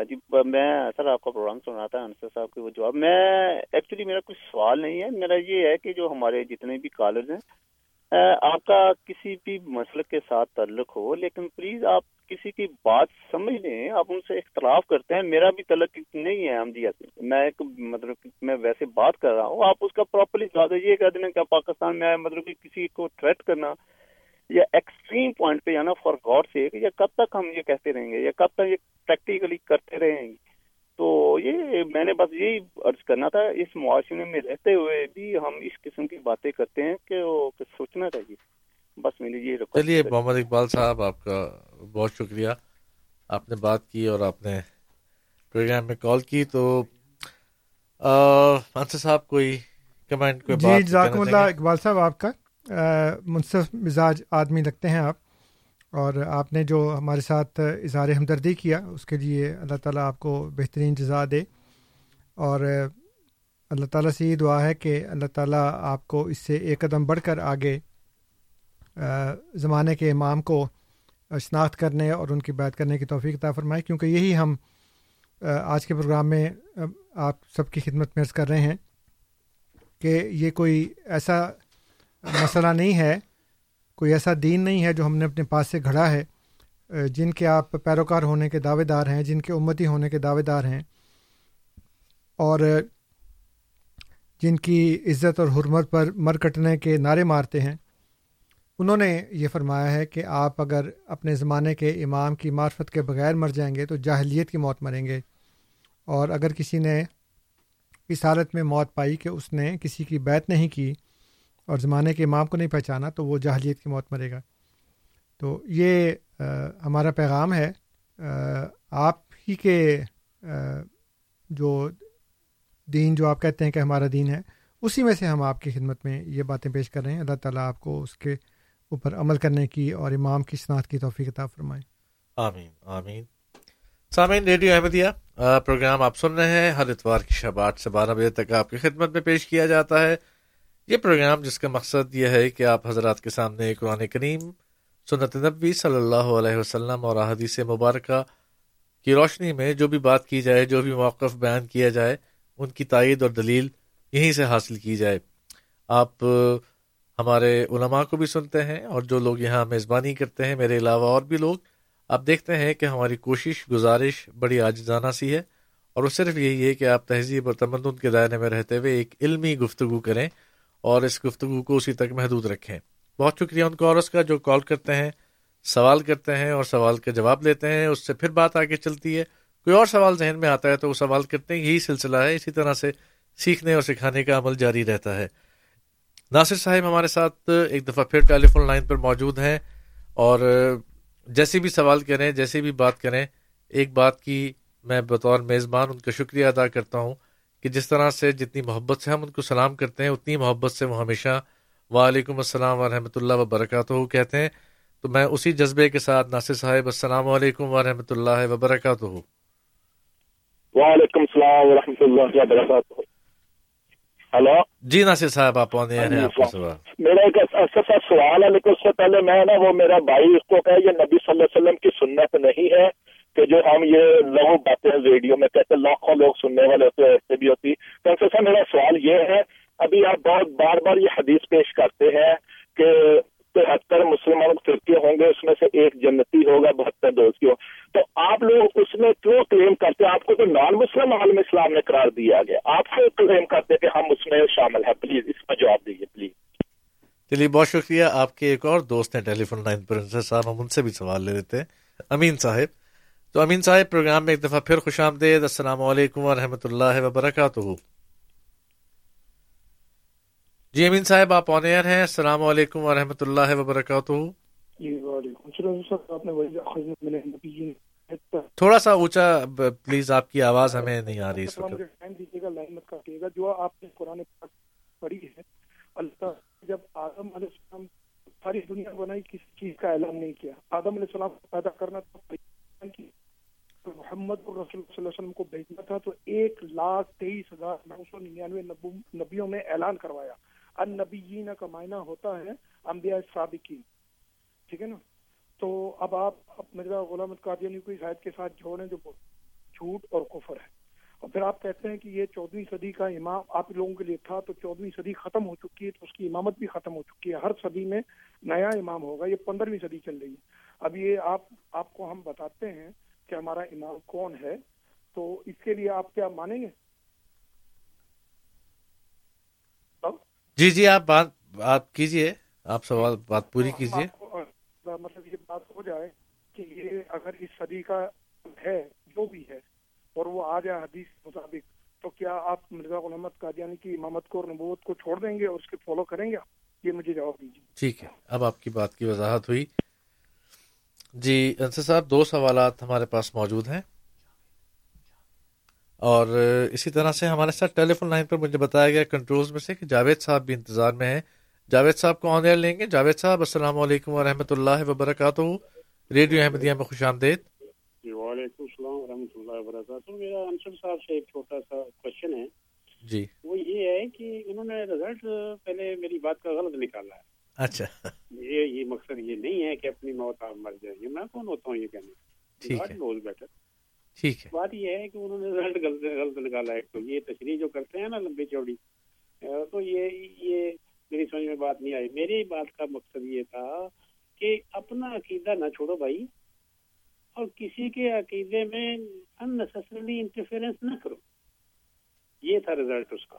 جی میں سر آپ کا پروگرام سن رہا تھا انصر صاحب کے وہ جواب۔ میں ایکچولی میرا کوئی سوال نہیں ہے۔ میرا یہ ہے کہ جو ہمارے جتنے بھی کالرز ہیں آپ کا کسی بھی مسلک کے ساتھ تعلق ہو لیکن پلیز آپ کسی کی بات سمجھ لیں، آپ ان سے اختلاف کرتے ہیں۔ میرا بھی تعلق نہیں ہے احمدیہ جی، سے میں ایک مطلب میں ویسے بات کر رہا ہوں۔ آپ اس کا پراپرلی جواب یہ کہہ دیں کہ پاکستان میں آئے مطلب کہ کسی کو تھریٹ کرنا یا ایکسٹریم پوائنٹ پہ جانا فار گاڈ سے یا کب تک ہم یہ کہتے رہیں گے، یا کب تک یہ پریکٹیکلی کرتے رہیں گے۔ تو یہ میں نے بس یہی عرض کرنا تھا، اس معاشرے میں رہتے ہوئے بھی ہم اس قسم کی باتیں کرتے ہیں کہ وہ سوچنا چاہیے۔ بس میری یہ چلیے محمد اقبال صاحب آپ کا بہت شکریہ۔ آپ نے بات کی اور آپ نے پروگرام میں کال کی تو انصر صاحب کوئی کمنٹ کوئی جی جزاکم اللہ اقبال صاحب آپ کا منصف مزاج آدمی لگتے ہیں آپ۔ اور آپ نے جو ہمارے ساتھ اظہار ہمدردی کیا اس کے لیے اللہ تعالیٰ آپ کو بہترین جزا دے۔ اور اللہ تعالیٰ سے یہ دعا ہے کہ اللہ تعالیٰ آپ کو اس سے ایک قدم بڑھ کر آگے زمانے کے امام کو شناخت کرنے اور ان کی بات کرنے کی توفیق عطا فرمائے کیونکہ یہی ہم آج کے پروگرام میں آپ سب کی خدمت میں عرض کر رہے ہیں کہ یہ کوئی ایسا مسئلہ نہیں ہے، کوئی ایسا دین نہیں ہے جو ہم نے اپنے پاس سے گھڑا ہے جن کے آپ پیروکار ہونے کے دعوے دار ہیں، جن کے امتی ہونے کے دعوے دار ہیں، اور جن کی عزت اور حرمت پر مر کٹنے کے نعرے مارتے ہیں۔ انہوں نے یہ فرمایا ہے کہ آپ اگر اپنے زمانے کے امام کی معرفت کے بغیر مر جائیں گے تو جاہلیت کی موت مریں گے۔ اور اگر کسی نے اس حالت میں موت پائی کہ اس نے کسی کی بیت نہیں کی اور زمانے کے امام کو نہیں پہچانا تو وہ جاہلیت کی موت مرے گا۔ تو یہ ہمارا پیغام ہے۔ آپ ہی کے جو دین، جو آپ کہتے ہیں کہ ہمارا دین ہے، اسی میں سے ہم آپ کی خدمت میں یہ باتیں پیش کر رہے ہیں۔ اللہ تعالیٰ آپ کو اس کے اوپر عمل کرنے کی اور امام کی صنعت کی توفیق عطا فرمائے۔ آمین آمین۔ سامعین، ریڈیو احمدیہ پروگرام آپ سن رہے ہیں۔ ہر اتوار کی شب آٹھ سے بارہ بجے تک آپ کی خدمت میں پیش کیا جاتا ہے۔ یہ پروگرام جس کا مقصد یہ ہے کہ آپ حضرات کے سامنے قرآن کریم، سنت نبی صلی اللہ علیہ وسلم اور احادیث مبارکہ کی روشنی میں جو بھی بات کی جائے، جو بھی موقف بیان کیا جائے، ان کی تائید اور دلیل یہیں سے حاصل کی جائے۔ آپ ہمارے علماء کو بھی سنتے ہیں اور جو لوگ یہاں میزبانی کرتے ہیں، میرے علاوہ اور بھی لوگ، آپ دیکھتے ہیں کہ ہماری کوشش، گزارش بڑی آجزانہ سی ہے اور وہ صرف یہی ہے کہ آپ تہذیب اور تمدن کے دائرے میں رہتے ہوئے ایک علمی گفتگو کریں اور اس گفتگو کو اسی تک محدود رکھیں۔ بہت شکریہ ان کو اور اس کا جو کال کرتے ہیں، سوال کرتے ہیں اور سوال کا جواب لیتے ہیں، اس سے پھر بات آگے چلتی ہے۔ کوئی اور سوال ذہن میں آتا ہے تو وہ سوال کرتے ہیں یہی سلسلہ ہے، اسی طرح سے سیکھنے اور سکھانے کا عمل جاری رہتا ہے۔ ناصر صاحب ہمارے ساتھ ایک دفعہ پھر ٹیلی فون لائن پر موجود ہیں اور جیسے بھی سوال کریں، جیسے بھی بات کریں، ایک بات کی میں بطور میزبان ان کا شکریہ ادا کرتا ہوں کہ جس طرح سے جتنی محبت سے ہم ان کو سلام کرتے ہیں، اتنی محبت سے وہ ہمیشہ وعلیکم السلام ورحمۃ اللہ وبرکاتہ کہتے ہیں۔ تو میں اسی جذبے کے ساتھ ناصر صاحب السلام علیکم ورحمۃ اللہ وبرکاتہ۔ وعلیکم السلام ورحمۃ اللہ وبرکاتہ۔ ہلو؟ جی ناصر صاحب آپ کا سوال۔ میرا ایک ایسا سا سوال ہے لیکن اس سے پہلے میں نا وہ میرا بھائی اس کو کہ یہ نبی صلی اللہ علیہ وسلم کی سنت نہیں ہے کہ جو ہم یہ لوگ باتیں ریڈیو میں کہتے لاکھوں لوگ سننے والے ہوتے ایسے بھی ہوتی۔ تو سا میرا سوال یہ ہے ابھی آپ بہت بار بار یہ حدیث پیش کرتے ہیں کہ تہتر مسلمانوں کے فرقے ہوں گے، اس میں سے ایک جنتی ہوگا، بہتر دوست ہو۔ تو آپ لوگ اس میں کیوں کلیم کرتے ہیں؟ آپ کو تو نان مسلم عالم اسلام نے قرار دیا گیا آپ کو کلیم کرتے کہ ہم اس میں شامل ہیں؟ پلیز اس میں جواب دیجیے پلیز چلیے، بہت شکریہ۔ آپ کے ایک اور دوست ہیں ٹیلی فون لائن پر۔ صاحب، ہم ان سے بھی سوال لے لیتے ہیں۔ امین صاحب۔ تو امین صاحب، پروگرام میں ایک دفعہ پھر خوش آمدید۔ السلام علیکم ورحمۃ اللہ وبرکاتہ۔ جی امین صاحب آپ آنر ہیں۔ السلام علیکم ورحمۃ اللہ وبرکاتہ۔ جی، تھوڑا سا اونچا پلیز آپ کی آواز ہمیں نہیں آ رہی اس وقت۔ جو آپ نے قرآن پڑھی ہے اللہ جب آدم علیہ السلام ساری دنیا بنائی کسی چیز کا اعلان نہیں کیا۔ آدم علیہ السلام پیدا کرنا محمد رسول صلی اللہ علیہ وسلم کو بھیجنا تھا تو ایک لاکھ تیئیس ہزار نو سو ننانوے نبیوں میں اعلان کروایا۔ ان نبیین کا معنی ہوتا ہے انبیاء سابقین۔ ٹھیک ہے نا؟ تو اب آپ مرزا غلام قادیانی یعنی کو اس آیت کے ساتھ جوڑیں جو جھوٹ اور کفر ہے۔ اور پھر آپ کہتے ہیں کہ یہ چودہویں صدی کا امام آپ لوگوں کے لیے تھا تو چودہویں صدی ختم ہو چکی ہے تو اس کی امامت بھی ختم ہو چکی ہے۔ ہر صدی میں نیا امام ہوگا، یہ پندرہویں صدی چل رہی ہے۔ اب یہ آپ آپ کو ہم بتاتے ہیں کہ ہمارا امام کون ہے۔ تو اس کے لیے آپ کیا مانیں گے؟ جی جی آپ بات بات کیجیے آپ سوال بات پوری کیجیے مطلب یہ بات ہو جائے کہ یہ اگر اس صدی کا ہے جو بھی ہے اور وہ آ جائے حدیث مطابق تو کیا آپ مرزا غلامت قادیانی کی امامت کو اور نبوت کو چھوڑ دیں گے اور اس کے فالو کریں گے یہ مجھے جواب دیجیے ٹھیک ہے۔ اب آپ کی بات کی وضاحت ہوئی۔ جی انصر صاحب دو سوالات ہمارے پاس موجود ہیں۔ اور اسی طرح سے ہمارے ساتھ ٹیلی فون لائن پر مجھے بتایا گیا کنٹرول میں سے کہ جاوید صاحب بھی انتظار میں ہیں۔ جاوید صاحب کو آن ایئر لیں گے۔ جاوید صاحب السلام علیکم ورحمۃ اللہ وبرکاتہ۔ ریڈیو احمدیہ میں خوش آمدید۔ جی وعلیکم السلام ورحمۃ اللہ وبرکاتہ۔ میرا انصر صاحب سے ایک چھوٹا سا کوشچن ہے۔ جی۔ وہ یہ ہے کہ انہوں نے رزلٹ پہلے میری بات کا غلط نکالا ہے۔ اچھا۔ یہ یہ مقصد یہ نہیں ہے کہ اپنی موت آپ مر جائیں۔ گے میں کون ہوتا ہوں یہ کہنے؟ بیٹر ٹھیک ہے۔ بات یہ ہے کہ انہوں نے رزلٹ غلط نکالا ہے۔ تو یہ تشریح جو کرتے ہیں نا لمبی چوڑی تو یہ یہ میری سمجھ میں بات نہیں آئی۔ میری بات کا مقصد یہ تھا کہ اپنا عقیدہ نہ چھوڑو بھائی، اور کسی کے عقیدے میں انسسریلی انٹرفیئرنس نہ کرو۔ یہ تھا رزلٹ اس کا۔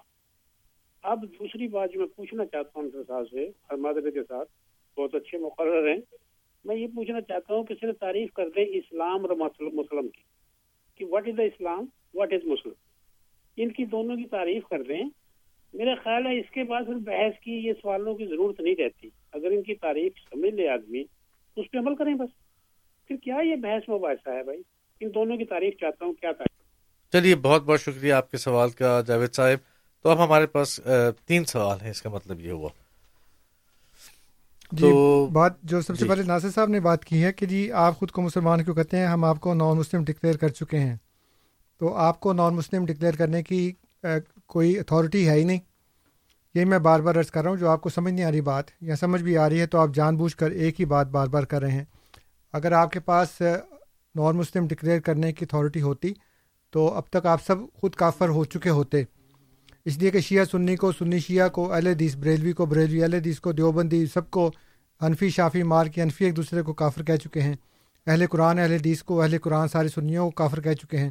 اب دوسری بات جو میں پوچھنا چاہتا ہوں صاحب سے ہر کے ساتھ، بہت اچھے مقرر ہیں۔ میں یہ پوچھنا چاہتا ہوں کہ صرف تعریف کر دیں اسلام اور مسلم کی۔ کہ what is the Islam what is مسلم ان کی دونوں کی تعریف کر دیں۔ میرا خیال ہے اس کے بعد پھر بحث کی یہ سوالوں کی ضرورت نہیں رہتی۔ اگر ان کی تعریف سمجھ لے آدمی، اس پہ عمل کریں بس۔ پھر کیا یہ بحث مباحثہ ہے بھائی؟ ان دونوں کی تعریف چاہتا ہوں، کیا تعریف؟ چلیے، بہت بہت شکریہ آپ کے سوال کا، جاوید صاحب۔ تو اب ہمارے پاس تین سوال ہیں، اس کا مطلب یہ ہوا۔ جی بات جو سب سے جی۔ پہلے ناصر صاحب نے بات کی ہے کہ جی آپ خود کو مسلمان کیوں کہتے ہیں؟ ہم آپ کو نان مسلم ڈکلیئر کر چکے ہیں۔ تو آپ کو نان مسلم ڈکلیئر کرنے کی کوئی اتھارٹی ہے ہی نہیں۔ یہ میں بار بار عرض کر رہا ہوں جو آپ کو سمجھ نہیں آ رہی بات یا سمجھ بھی آ رہی ہے تو آپ جان بوجھ کر ایک ہی بات بار بار کر رہے ہیں۔ اگر آپ کے پاس نان مسلم ڈکلیئر کرنے کی اتھارٹی ہوتی تو اب تک آپ سب خود کافر ہو چکے ہوتے۔ اس لیے کہ شیعہ سنی کو، سنی شیعہ کو، اہل حدیث، بریلوی کو، بریلوی اہل حدیث کو، دیوبندی سب کو انفی، شافی، مار کے انفی ایک دوسرے کو کافر کہہ چکے ہیں۔ اہل قرآن، اہل حدیث کو، اہل قرآن سارے سنیوں کو کافر کہہ چکے ہیں۔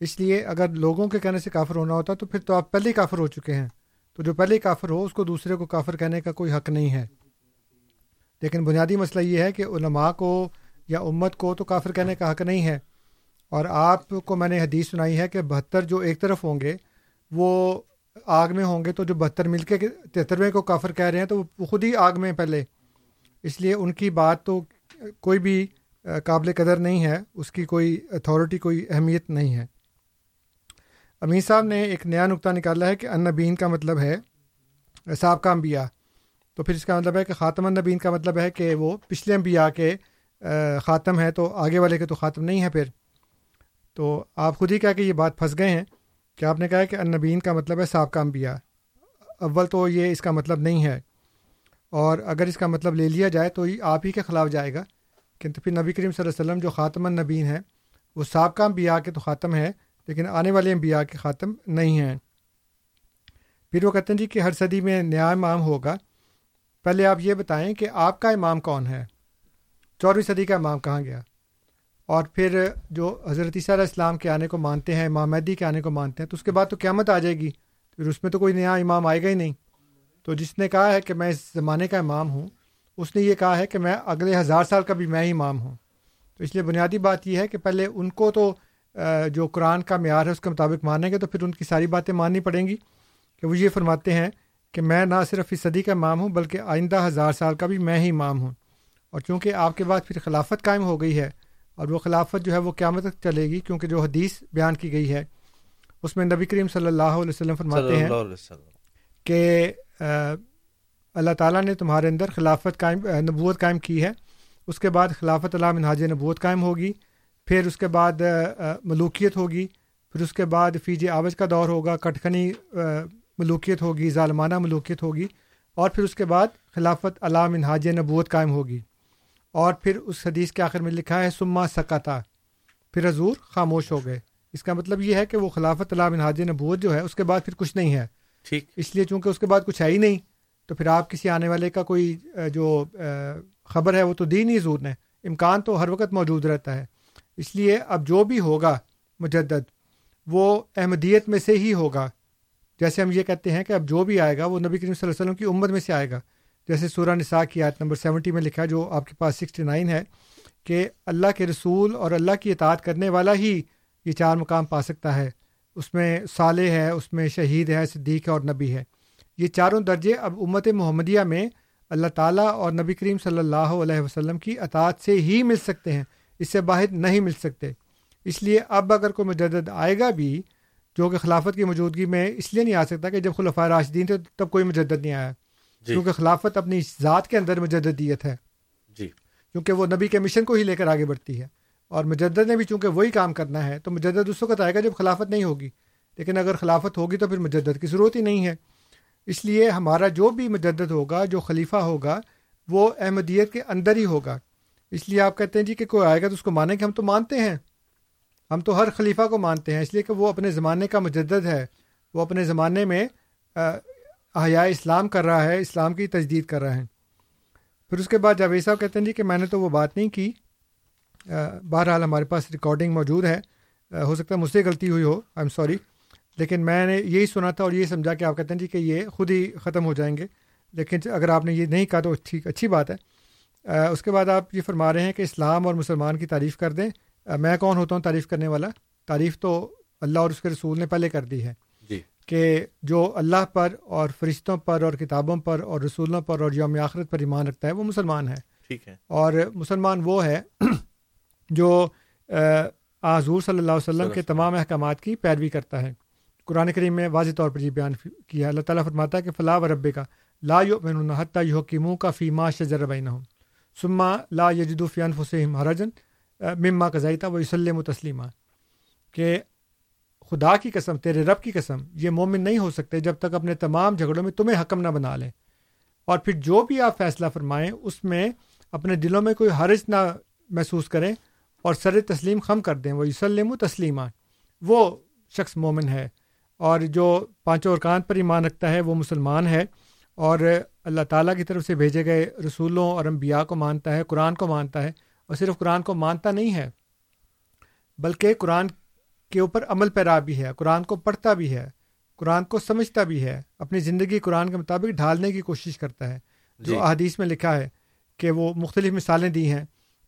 اس لیے اگر لوگوں کے کہنے سے کافر ہونا ہوتا تو پھر تو آپ پہلے ہی کافر ہو چکے ہیں۔ تو جو پہلے ہی کافر ہو، اس کو دوسرے کو کافر کہنے کا کوئی حق نہیں ہے۔ لیکن بنیادی مسئلہ یہ ہے کہ علماء کو یا امت کو تو کافر کہنے کا حق نہیں ہے۔ اور آپ کو میں نے حدیث سنائی ہے کہ بہتر جو ایک طرف ہوں گے وہ آگ میں ہوں گے تو جو بہتر مل کے تہترویں کو کافر کہہ رہے ہیں تو وہ خود ہی آگ میں پہلے۔ اس لیے ان کی بات تو کوئی بھی قابل قدر نہیں ہے۔ اس کی کوئی اتھارٹی کوئی اہمیت نہیں ہے۔ امین صاحب نے ایک نیا نقطہ نکالا ہے کہ ان کا مطلب ہے صاحب کا انبیاء۔ تو پھر اس کا مطلب ہے کہ خاتم النبین کا مطلب ہے کہ وہ پچھلے انبیاء کے خاتم ہے تو آگے والے کے تو خاتم نہیں ہے پھر۔ تو آپ خود ہی کہہ کہ یہ بات پھنس گئے ہیں۔ کہ آپ نے کہا کہ النبین کا مطلب ہے صاحب کا انبیاء؟ اول تو یہ اس کا مطلب نہیں ہے۔ اور اگر اس کا مطلب لے لیا جائے تو یہ آپ ہی کے خلاف جائے گا۔ کہ پھر نبی کریم صلی اللہ علیہ وسلم جو خاتم النبین ہے وہ سابقہ انبیاء کے تو خاتم ہے لیکن آنے والے انبیاء کے خاتم نہیں ہیں۔ پھر وہ کہتے ہیں جی کہ ہر صدی میں نیا امام ہوگا۔ پہلے آپ یہ بتائیں کہ آپ کا امام کون ہے؟ چودہویں صدی کا امام کہاں گیا؟ اور پھر جو حضرت علیہ اسلام کے آنے کو مانتے ہیں، امام مہدی کے آنے کو مانتے ہیں، تو اس کے بعد تو قیامت آ جائے گی۔ پھر اس میں تو کوئی نیا امام آئے گا ہی نہیں۔ تو جس نے کہا ہے کہ میں اس زمانے کا امام ہوں، اس نے یہ کہا ہے کہ میں اگلے ہزار سال کا بھی میں ہی امام ہوں۔ تو اس لیے بنیادی بات یہ ہے کہ پہلے ان کو تو جو قرآن کا معیار ہے، اس کے مطابق مانیں گے تو پھر ان کی ساری باتیں ماننی پڑیں گی۔ کہ وہ یہ فرماتے ہیں کہ میں نہ صرف اس صدی کا امام ہوں، بلکہ آئندہ ہزار سال کا بھی میں ہی امام ہوں۔ اور چونکہ آپ کے بعد پھر خلافت قائم ہو گئی ہے اور وہ خلافت جو ہے وہ قیامت تک چلے گی کیونکہ جو حدیث بیان کی گئی ہے اس میں نبی کریم صلی اللہ علیہ وسلم فرماتے ہیں کہ اللہ تعالیٰ نے تمہارے اندر خلافت قائم نبوت قائم کی ہے۔ اس کے بعد خلافت اللہ منہاج نبوت قائم ہوگی پھر اس کے بعد ملوکیت ہوگی پھر اس کے بعد فیج آوج کا دور ہوگا کٹکنی ملوکیت ہوگی ظالمانہ ملوکیت ہوگی اور پھر اس کے بعد خلافت علام منہاج نبوت قائم ہوگی۔ اور پھر اس حدیث کے آخر میں لکھا ہے سما سکتا پھر حضور خاموش ہو گئے۔ اس کا مطلب یہ ہے کہ وہ خلافت علام منہاج نبوت جو ہے اس کے بعد پھر کچھ نہیں ہے۔ ٹھیک۔ اس لیے چونکہ اس کے بعد کچھ ہے ہی نہیں تو پھر آپ کسی آنے والے کا کوئی جو خبر ہے وہ تو دی نہیں حضور نے۔ امکان تو ہر وقت موجود رہتا ہے۔ اس لیے اب جو بھی ہوگا مجدد وہ احمدیت میں سے ہی ہوگا۔ جیسے ہم یہ کہتے ہیں کہ اب جو بھی آئے گا وہ نبی کریم صلی اللہ علیہ وسلم کی امت میں سے آئے گا۔ جیسے سورہ نساء کی آیت نمبر سیونٹی میں لکھا جو آپ کے پاس سکسٹی نائن ہے کہ اللہ کے رسول اور اللہ کی اطاعت کرنے والا ہی یہ چار مقام پا سکتا ہے۔ اس میں صالح ہے، اس میں شہید ہے، صدیق ہے اور نبی ہے۔ یہ چاروں درجے اب امت محمدیہ میں اللہ تعالیٰ اور نبی کریم صلی اللہ علیہ وسلم کی اطاعت سے ہی مل سکتے ہیں، اس سے باہر نہیں مل سکتے۔ اس لیے اب اگر کوئی مجدد آئے گا بھی، جو کہ خلافت کی موجودگی میں اس لیے نہیں آ سکتا کہ جب خلفۂ راشدین تھے تب کوئی مجدد نہیں آیا۔ کیونکہ خلافت اپنی ذات کے اندر مجددیت ہے۔ جی۔ کیونکہ وہ نبی کے مشن کو ہی لے کر آگے بڑھتی ہے۔ اور مجدد نے بھی چونکہ وہی کام کرنا ہے تو مجدد اس وقت آئے گا جب خلافت نہیں ہوگی۔ لیکن اگر خلافت ہوگی تو پھر مجدد کی ضرورت ہی نہیں ہے۔ اس لیے ہمارا جو بھی مجدد ہوگا جو خلیفہ ہوگا وہ احمدیت کے اندر ہی ہوگا۔ اس لیے آپ کہتے ہیں جی کہ کوئی آئے گا تو اس کو مانیں کہ ہم تو مانتے ہیں۔ ہم تو ہر خلیفہ کو مانتے ہیں اس لیے کہ وہ اپنے زمانے کا مجدد ہے۔ وہ اپنے زمانے میں احیاء اسلام کر رہا ہے، اسلام کی تجدید کر رہا ہے۔ پھر اس کے بعد جاوید صاحب کہتے ہیں جی کہ میں نے تو وہ بات نہیں کی۔ بہرحال ہمارے پاس ریکارڈنگ موجود ہے۔ ہو سکتا ہے مجھ سے غلطی ہوئی ہو آئی ایم سوری لیکن میں نے یہی سنا تھا اور یہ سمجھا کہ آپ کہتے ہیں جی کہ یہ خود ہی ختم ہو جائیں گے۔ لیکن اگر آپ نے یہ نہیں کہا تو ٹھیک، اچھی بات ہے۔ اس کے بعد آپ یہ فرما رہے ہیں کہ اسلام اور مسلمان کی تعریف کر دیں۔ میں کون ہوتا ہوں تعریف کرنے والا؟ تعریف تو اللہ اور اس کے رسول نے پہلے کر دی ہے۔ کہ جو اللہ پر اور فرشتوں پر اور کتابوں پر اور رسولوں پر اور یوم آخرت پر ایمان رکھتا ہے وہ مسلمان ہے۔ ٹھیک ہے۔ اور مسلمان وہ ہے جو حضور صلی اللہ علیہ وسلم کے تمام احکامات کی پیروی کرتا ہے۔ قرآن کریم میں واضح طور پر یہ بیان کیا اللہ تعالیٰ فرماتا ہے کہ فلاح و رب کا لا حتیٰ یحکیموں کا فیما شجر بین سما لا یجد فیان فسم حرجن مما قزائیتا و یوسلم و تسلیمہ کہ خدا کی قسم، تیرے رب کی قسم، یہ مومن نہیں ہو سکتے جب تک اپنے تمام جھگڑوں میں تمہیں حکم نہ بنا لیں اور پھر جو بھی آپ فیصلہ فرمائیں، اس میں اپنے دلوں میں کوئی حرج نہ محسوس کریں اور سر تسلیم خم کر دیں۔ وہ یوسلم و تسلیمہ وہ شخص مومن ہے اور جو پانچوں ارکان پر ایمان رکھتا ہے، وہ مسلمان ہے اور اللہ تعالیٰ کی طرف سے بھیجے گئے رسولوں اور انبیاء کو مانتا ہے، قرآن کو مانتا ہے۔ اور صرف قرآن کو مانتا نہیں ہے، بلکہ قرآن کے اوپر عمل پیرا بھی ہے قرآن کو پڑھتا بھی ہے قرآن کو سمجھتا بھی ہے اپنی زندگی قرآن کے مطابق ڈھالنے کی کوشش کرتا ہے۔ جو جی۔ احادیث میں لکھا ہے کہ وہ مختلف مثالیں دی ہیں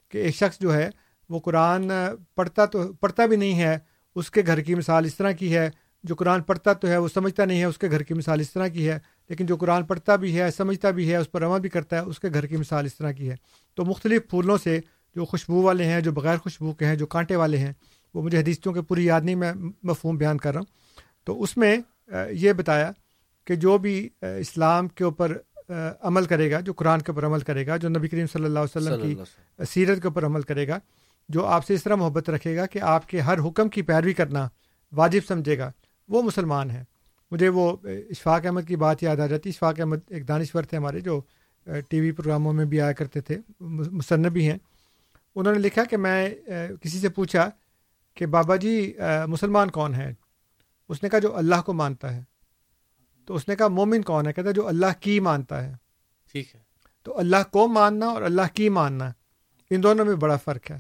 کہ ایک شخص جو ہے وہ قرآن پڑھتا تو پڑھتا بھی نہیں ہے اس کے گھر کی مثال اس طرح کی ہے۔ جو قرآن پڑھتا تو ہے وہ سمجھتا نہیں ہے اس کے گھر کی مثال اس طرح کی ہے۔ لیکن جو قرآن پڑھتا بھی ہے سمجھتا بھی ہے اس پر عمل بھی کرتا ہے اس کے گھر کی مثال اس طرح کی ہے۔ تو مختلف پھولوں سے جو خوشبو والے ہیں جو بغیر خوشبو کے ہیں جو کانٹے والے ہیں وہ مجھے حدیثوں کے پوری یاد نہیں میں مفہوم بیان کر رہا ہوں۔ تو اس میں یہ بتایا کہ جو بھی اسلام کے اوپر عمل کرے گا جو قرآن کے اوپر عمل کرے گا جو نبی کریم صلی اللہ علیہ وسلم کی سیرت کے اوپر عمل کرے گا جو آپ سے اس طرح محبت رکھے گا کہ آپ کے ہر حکم کی پیروی کرنا واجب سمجھے گا وہ مسلمان ہے مجھے وہ اشفاق احمد کی بات یاد آ جاتی۔ اشفاق احمد ایک دانشور تھے ہمارے جو ٹی وی پروگراموں میں بھی آیا کرتے تھے مصنبی ہیں۔ انہوں نے لکھا کہ میں کسی سے پوچھا کہ بابا جی مسلمان کون ہے اس نے کہا جو اللہ کو مانتا ہے۔ تو اس نے کہا مومن کون ہے؟ کہتا ہے جو اللہ کی مانتا ہے۔ ٹھیک ہے۔ تو اللہ کو ماننا اور اللہ کی ماننا ان دونوں میں بڑا فرق ہے۔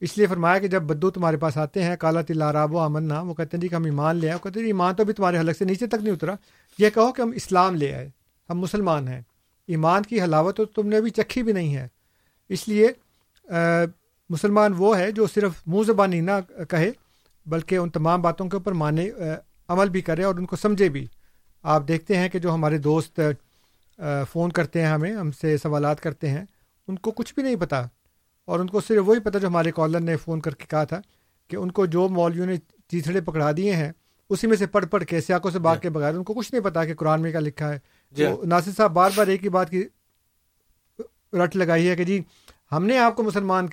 اس لیے فرمایا کہ جب بدو تمہارے پاس آتے ہیں کالا تلا راب و امن وہ کہتے ہیں جی کہ ہم ایمان لے آئے۔ کہتے ہیں ایمان تو بھی تمہارے حلق سے نیچے تک نہیں اترا۔ یہ کہو کہ ہم اسلام لے آئے۔ ہم مسلمان ہیں۔ ایمان کی حلاوت تو تم نے ابھی چکھی بھی نہیں ہے۔ اس لیے مسلمان وہ ہے جو صرف منہ زبانی نہ کہے بلکہ ان تمام باتوں کے اوپر مانے عمل بھی کرے اور ان کو سمجھے بھی۔ آپ دیکھتے ہیں کہ جو ہمارے دوست فون کرتے ہیں ہمیں ہم سے سوالات کرتے ہیں ان کو کچھ بھی نہیں پتہ اور ان کو صرف وہی پتہ جو ہمارے کالر نے فون کر کے کہا تھا کہ ان کو جو مولویوں نے چیتھڑے پکڑا دیے ہیں اسی میں سے پڑھ پڑھ کے سیاقوں سے بات کے بغیر ان کو کچھ نہیں پتا کہ قرآن میں کیا لکھا ہے۔ جو ناصر صاحب بار بار ایک ہی بات کی رٹ لگائی ہے کہ جی ہم نے آپ کو مسلمان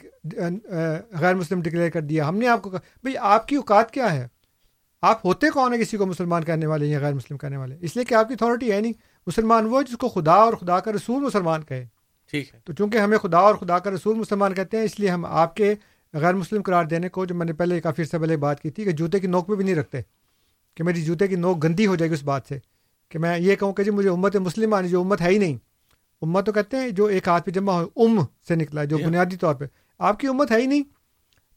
غیر مسلم ڈکلیئر کر دیا ہم نے آپ کو بھائی آپ کی اوقات کیا ہے؟ آپ ہوتے کون ہیں کسی کو مسلمان کرنے والے یا غیر مسلم کرنے والے؟ اس لیے کہ آپ کی اتھارٹی ہے نہیں. مسلمان وہ جس کو خدا اور خدا کا رسول مسلمان کہے. ٹھیک ہے. تو چونکہ ہمیں خدا اور خدا کا رسول مسلمان کہتے ہیں اس لیے ہم آپ کے غیر مسلم قرار دینے کو جو میں نے پہلے کافی عرصہ پہلے بات کی تھی کہ جوتے کی نوک پہ بھی نہیں رکھتے کہ میری جوتے کی نوک گندی ہو جائے گی اس بات سے کہ میں یہ کہوں کہ جی مجھے امت مسلم آنی جو امت ہے ہی نہیں. امت تو کہتے ہیں جو ایک ہاتھ پہ جمع ہو ام سے نکلا ہے جو بنیادی طور پہ۔ آپ کی امت ہے ہی نہیں۔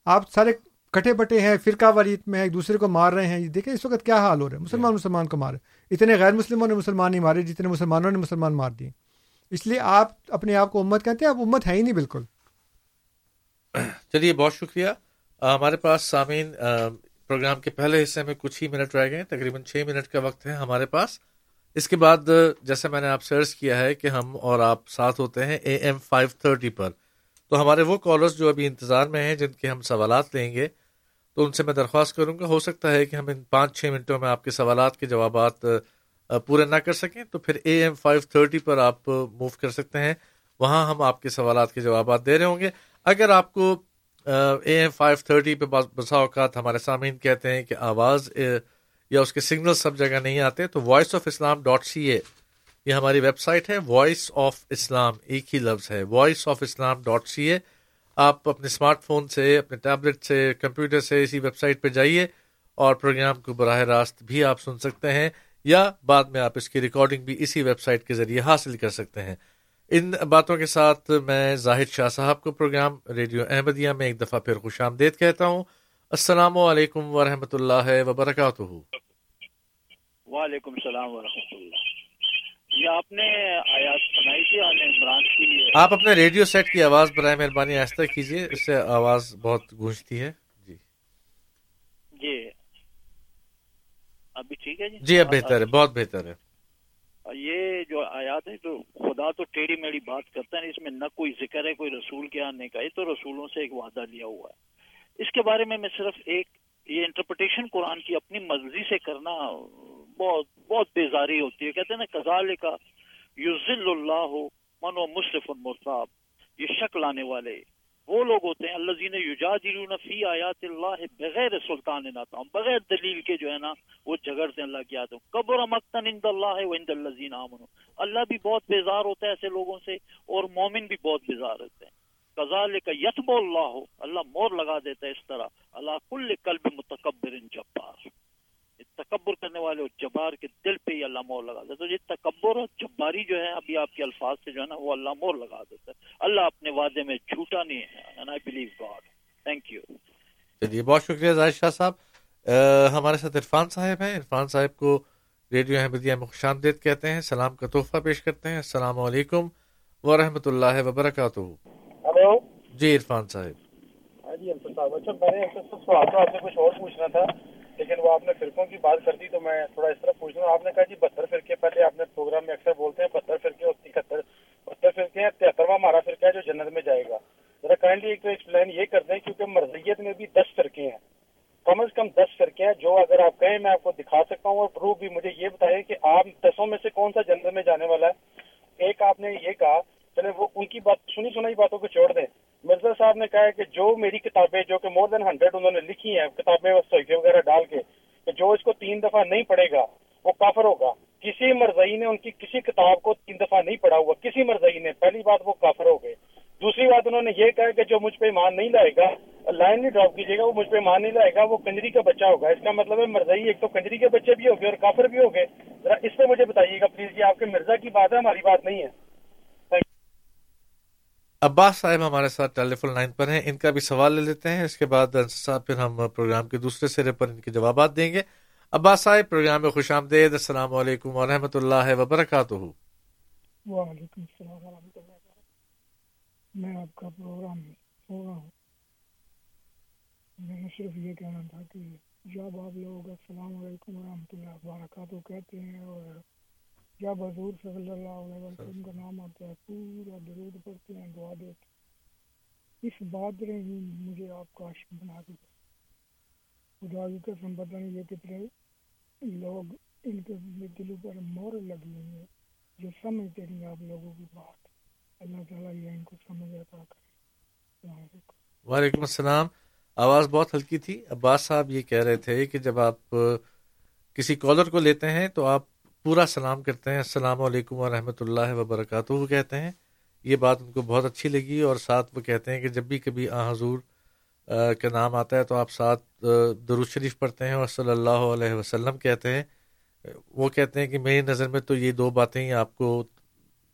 آپ سارے کٹے بٹے ہیں فرقہ واریت میں ایک دوسرے کو مار رہے ہیں۔ دیکھیں اس وقت کیا حال ہو رہا ہے؟ مسلمان مسلمان کو مارے۔ اتنے غیر مسلموں نے مسلمان نہیں مارے جتنے مسلمانوں نے مسلمان مار دیے۔ اس لیے آپ اپنے آپ کو امت کہتے ہیں آپ امت ہے ہی نہیں بالکل۔ چلیے بہت شکریہ۔ ہمارے پاس سامعین پروگرام کے پہلے حصے میں کچھ ہی منٹ رہ گئے تقریباً چھ منٹ کا وقت ہے ہمارے پاس۔ اس کے بعد جیسے میں نے آپ سے عرض کیا ہے کہ ہم اور آپ ساتھ ہوتے ہیں اے ایم فائیو تھرٹی پر۔ تو ہمارے وہ کالرز جو ابھی انتظار میں ہیں، جن کے ہم سوالات لیں گے، تو ان سے میں درخواست کروں گا، ہو سکتا ہے کہ ہم ان پانچ چھ منٹوں میں آپ کے سوالات کے جوابات پورے نہ کر سکیں۔ تو پھر اے ایم فائیو تھرٹی پر آپ موو کر سکتے ہیں۔ وہاں ہم آپ کے سوالات کے جوابات دے رہے ہوں گے۔ اگر آپ کو اے ایم فائیو تھرٹی پہ بسا اوقات ہمارے سامعین کہتے ہیں کہ آواز یا اس کے سگنل سب جگہ نہیں آتے، تو voice of Islam dot C A یہ ہماری ویب سائٹ ہے وائس آف اسلام ایک ہی لفظ ہے voice of Islam dot C A آپ اپنے اسمارٹ فون سے، اپنے ٹیبلٹ سے کمپیوٹر سے اسی ویب سائٹ پہ جائیے اور پروگرام کو براہ راست بھی آپ سن سکتے ہیں یا بعد میں آپ اس کی ریکارڈنگ بھی اسی ویب سائٹ کے ذریعے حاصل کر سکتے ہیں۔ ان باتوں کے ساتھ میں زاہد شاہ صاحب کو پروگرام ریڈیو احمدیہ میں ایک دفعہ پھر خوش آمدید کہتا ہوں۔ السلام علیکم ورحمۃ اللہ وبرکاتہ۔ وعلیکم السلام ورحمۃ اللہ۔ یہ آپ نے آیات سنائی تھی آل عمران کی۔ آپ اپنے ریڈیو سیٹ کی آواز برائے مہربانی آہستہ کیجیے اس سے آواز بہت گونجتی ہے۔ جی۔ جی۔ ابھی ٹھیک ہے جی؟ جی اب بہتر ہے بہت بہتر ہے۔ یہ جو آیات ہے تو خدا تو ٹیڑھی میڑی بات کرتا ہے اس میں نہ کوئی ذکر ہے کوئی رسول کے آنے کا یہ تو رسولوں سے ایک وعدہ لیا ہوا ہے۔ اس کے بارے میں میں صرف ایک یہ انٹرپریٹیشن قرآن کی اپنی مرضی سے کرنا بہت بہت بیزاری ہوتی ہے۔ کہتے ہیں نا کزال کا یوزل اللہ من و مصرف المرتاب یہ شک لانے والے۔ وہ لوگ ہوتے ہیں اللہ زین یوجا فی آیات اللہ بغیر سلطان ناتا بغیر دلیل کے جو ہے نا، وہ جھگڑتے ہیں، اللہ کی آتوں قبر مقتن اند اللہ ہے وہ اند اللہ زین اللہ بھی بہت بیزار ہوتا ہے ایسے لوگوں سے، اور مومن بھی بہت بیزار ہوتے ہیں۔ کزال کا یتب اللہ ہو اللہ مور لگا دیتا ہے اس طرح۔ اللہ کل قلب متکبر جبار۔ تکبر کرنے والے اور جبار کے دل پہ ہی اللہ مور لگا دیتا ہے۔ تو یہ تکبر اور جباری جو ہے ابھی آپ کے الفاظ سے جو ہے نا وہ اللہ مور لگا دیتا ہے۔ اللہ اپنے وعدے میں جھوٹا نہیں ہے۔ And I believe God. Thank you. چلیے بہت شکریہ زاہد شاہ صاحب۔ ہمارے ساتھ عرفان صاحب ہیں۔ عرفان صاحب کو ریڈیو احمدیہ میں خوش آمدید کہتے ہیں۔ سلام کا تحفہ پیش کرتے ہیں۔ السلام علیکم ورحمۃ اللہ وبرکاتہ۔ ہلو۔ جی عرفان صاحب۔ ہاں جی صاحب۔ اچھا میں نے سوال تو آپ سے کچھ اور پوچھنا تھا۔ لیکن وہ آپ نے فرقوں کی بات کر دی تو میں تھوڑا اس طرح پوچھ رہا ہوں۔ آپ نے کہا جی بہتر فرقے پہلے آپ نے پروگرام میں اکثر بولتے ہیں بہتر فرقے اور تکہتر بہتر فرقے ہیں، تہترواں ہمارا فرقہ ہے جو جنت میں جائے گا۔ ذرا کائنڈلی ایک تو ایکسپلین یہ کر دیں، کیونکہ مرضیت میں بھی دس فرقے ہیں۔ کم از کم دس فرقے ہیں، جو اگر آپ کہیں میں آپ کو دکھا سکتا ہوں اور پروف بھی مجھے یہ بتائے کہ آپ دسوں میں سے کون سا جنت میں جانے والا ہے۔ ایک آپ نے یہ کہا چلے وہ ان کی بات سنی سنائی باتوں کو چھوڑ دیں۔ مرزا صاحب نے کہا ہے کہ جو میری کتابیں، جو کہ مور دین ہنڈریڈ انہوں نے لکھی ہیں، کتابیں صحیفے وغیرہ ڈال کے، کہ جو اس کو تین دفعہ نہیں پڑھے گا، وہ کافر ہوگا۔ کسی مرزئی نے ان کی کسی کتاب کو تین دفعہ نہیں پڑھا ہوا۔ کسی مرزئی نے، پہلی بات وہ کافر ہو گئے۔ دوسری بات انہوں نے یہ کہا کہ جو مجھ پہ ایمان نہیں لائے گا لائن نہیں ڈراپ کیجیے گا، وہ مجھ پہ ایمان نہیں لائے گا، وہ کنجری کا بچہ ہوگا۔ اس کا مطلب ہے مرزئی ایک تو کنجری کے بچے بھی ہو گئے اور کافر بھی ہو گئے۔ ذرا اس پہ مجھے بتائیے گا پلیز یہ آپ کے مرزا کی بات ہے، ہماری بات نہیں ہے۔ عباس صاحب ہمارے ساتھ ٹیلی فون لائن پر ہیں۔ ان کا بھی سوال لے لیتے ہیں۔ اس کے بعد صاحب، پھر ہم پروگرام کے دوسرے سرے پر ان کے جوابات دیں گے۔ عباس صاحب، پروگرام میں خوش آمدید۔ السلام علیکم ورحمۃ اللہ وبرکاتہ۔ وعلیکم السلام ورحمۃ اللہ میں آپ کا پروگرام ہو رہا ہوں۔ میں نے صرف یہ کہنا تھا کہ جب آپ لوگ السلام علیکم ورحمۃ اللہ وبرکاتہ کہتے ہیں اور جب حضور صلی اللہ علیہ وسلم کا نام آتا ہے پورا درود پڑھتے ہیں دعا دیتے ہیں۔ اس بات نے ہی مجھے آپ کا عشق بنا دیا۔ خدا کی قسم پتہ نہیں یہ کتنے لوگ ان کے دلوں پر مور لگی ہوئی ہے جو سمجھتے نہیں آپ لوگوں کی بات۔ اللہ تعالیٰ یہ ان کو سمجھ عطا کرے۔ وعلیکم السلام۔ آواز بہت ہلکی تھی۔ عباس صاحب یہ کہہ رہے تھے کہ جب آپ کسی کالر کو لیتے ہیں تو آپ پورا سلام کرتے ہیں۔ السلام علیکم ورحمۃ اللہ وبرکاتہ۔ وہ کہتے ہیں، یہ بات ان کو بہت اچھی لگی اور ساتھ وہ کہتے ہیں کہ جب بھی کبھی آ حضور کا نام آتا ہے تو آپ ساتھ درود شریف پڑھتے ہیں اور صلی اللہ علیہ وسلم کہتے ہیں۔ وہ کہتے ہیں کہ میری نظر میں تو یہ دو باتیں ہی آپ کو،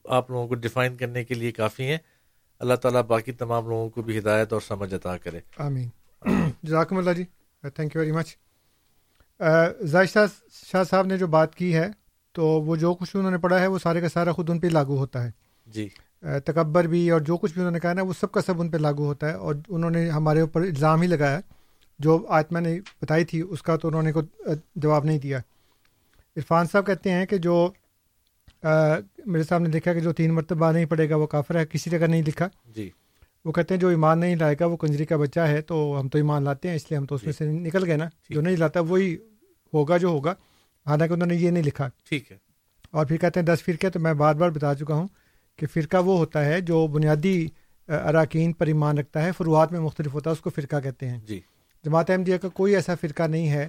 آپ لوگوں کو ڈیفائن کرنے کے لیے کافی ہیں۔ اللہ تعالیٰ باقی تمام لوگوں کو بھی ہدایت اور سمجھ عطا کرے۔ آمین۔ جزاکم اللہ جی۔ Thank you very much Zaisha Shah sahib نے جو بات کی ہے تو وہ جو کچھ انہوں نے پڑھا ہے وہ سارے کا سارا خود ان پہ لاگو ہوتا ہے۔ جی۔ تکبر بھی اور جو کچھ بھی انہوں نے کہا نا وہ سب کا سب ان پہ لاگو ہوتا ہے اور انہوں نے ہمارے اوپر الزام ہی لگایا۔ جو آتما نے بتائی تھی اس کا تو انہوں نے جواب نہیں دیا۔ عرفان صاحب کہتے ہیں کہ جو میرے صاحب نے دیکھا کہ جو تین مرتبہ نہیں پڑے گا وہ کافر ہے کسی جگہ نہیں لکھا۔ جی۔ وہ کہتے ہیں جو ایمان نہیں لائے گا وہ کنجری کا بچہ ہے تو ہم تو ایمان لاتے ہیں اس لیے ہم تو اس میں سے نکل گئے نا۔ جو نہیں لاتا وہی ہوگا جو ہوگا۔ حالانکہ انہوں نے یہ نہیں لکھا۔ ٹھیک ہے۔ اور پھر کہتے ہیں دس فرقے تو میں بار بار بتا چکا ہوں کہ فرقہ وہ ہوتا ہے جو بنیادی اراکین پر ایمان رکھتا ہے فروعات میں مختلف ہوتا ہے اس کو فرقہ کہتے ہیں۔ جی۔ جماعت احمدیہ کا کوئی ایسا فرقہ نہیں ہے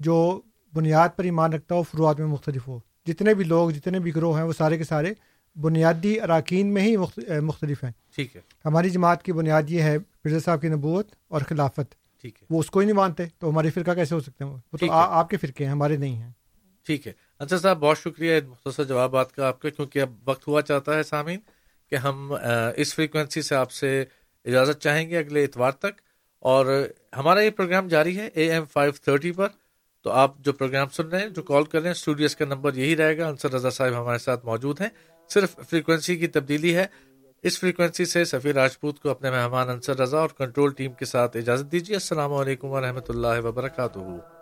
جو بنیاد پر ایمان رکھتا ہو فروعات میں مختلف ہو۔ جتنے بھی لوگ جتنے بھی گروہ ہیں وہ سارے کے سارے بنیادی اراکین میں ہی مختلف ہیں۔ ٹھیک ہے۔ ہماری جماعت کی بنیاد یہ ہے مرزا صاحب کی نبوت اور خلافت۔ ٹھیک ہے۔ وہ اس کو ہی نہیں مانتے تو ہماری فرقہ کیسے ہو سکتے ہیں؟ وہ تو آپ کے فرقے ہیں ہمارے نہیں ہیں۔ ٹھیک ہے۔ اچھا صاحب، بہت شکریہ مختصر جوابات کا آپ کا، کیونکہ اب وقت ہوا چاہتا ہے سامعین کہ ہم اس فریکوینسی سے آپ سے اجازت چاہیں گے اگلے اتوار تک۔ اور ہمارا یہ پروگرام جاری ہے اے ایم فائیو تھرٹی پر۔ تو آپ جو پروگرام سن رہے ہیں، جو کال کر رہے ہیں اسٹوڈیوز کا نمبر یہی رہے گا۔ انصر رضا صاحب ہمارے ساتھ موجود ہیں۔ صرف فریکوینسی کی تبدیلی ہے۔ اس فریکوینسی سے سفیر راجپوت کو اپنے مہمان انصر رضا اور کنٹرول ٹیم کے ساتھ اجازت دیجیے۔ السلام علیکم ورحمۃ اللہ وبرکاتہ۔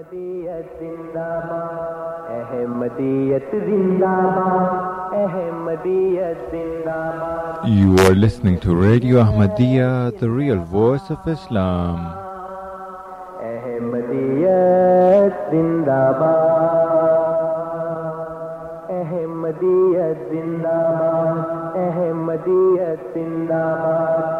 احمدیت زندہ باد احمدیت زندہ باد احمدیت زندہ باد You are listening to Radio Ahmadiyya, the real voice of Islam. احمدیت زندہ باد احمدیت زندہ باد احمدیت زندہ باد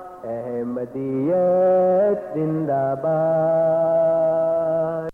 احمدیت زندہ باد۔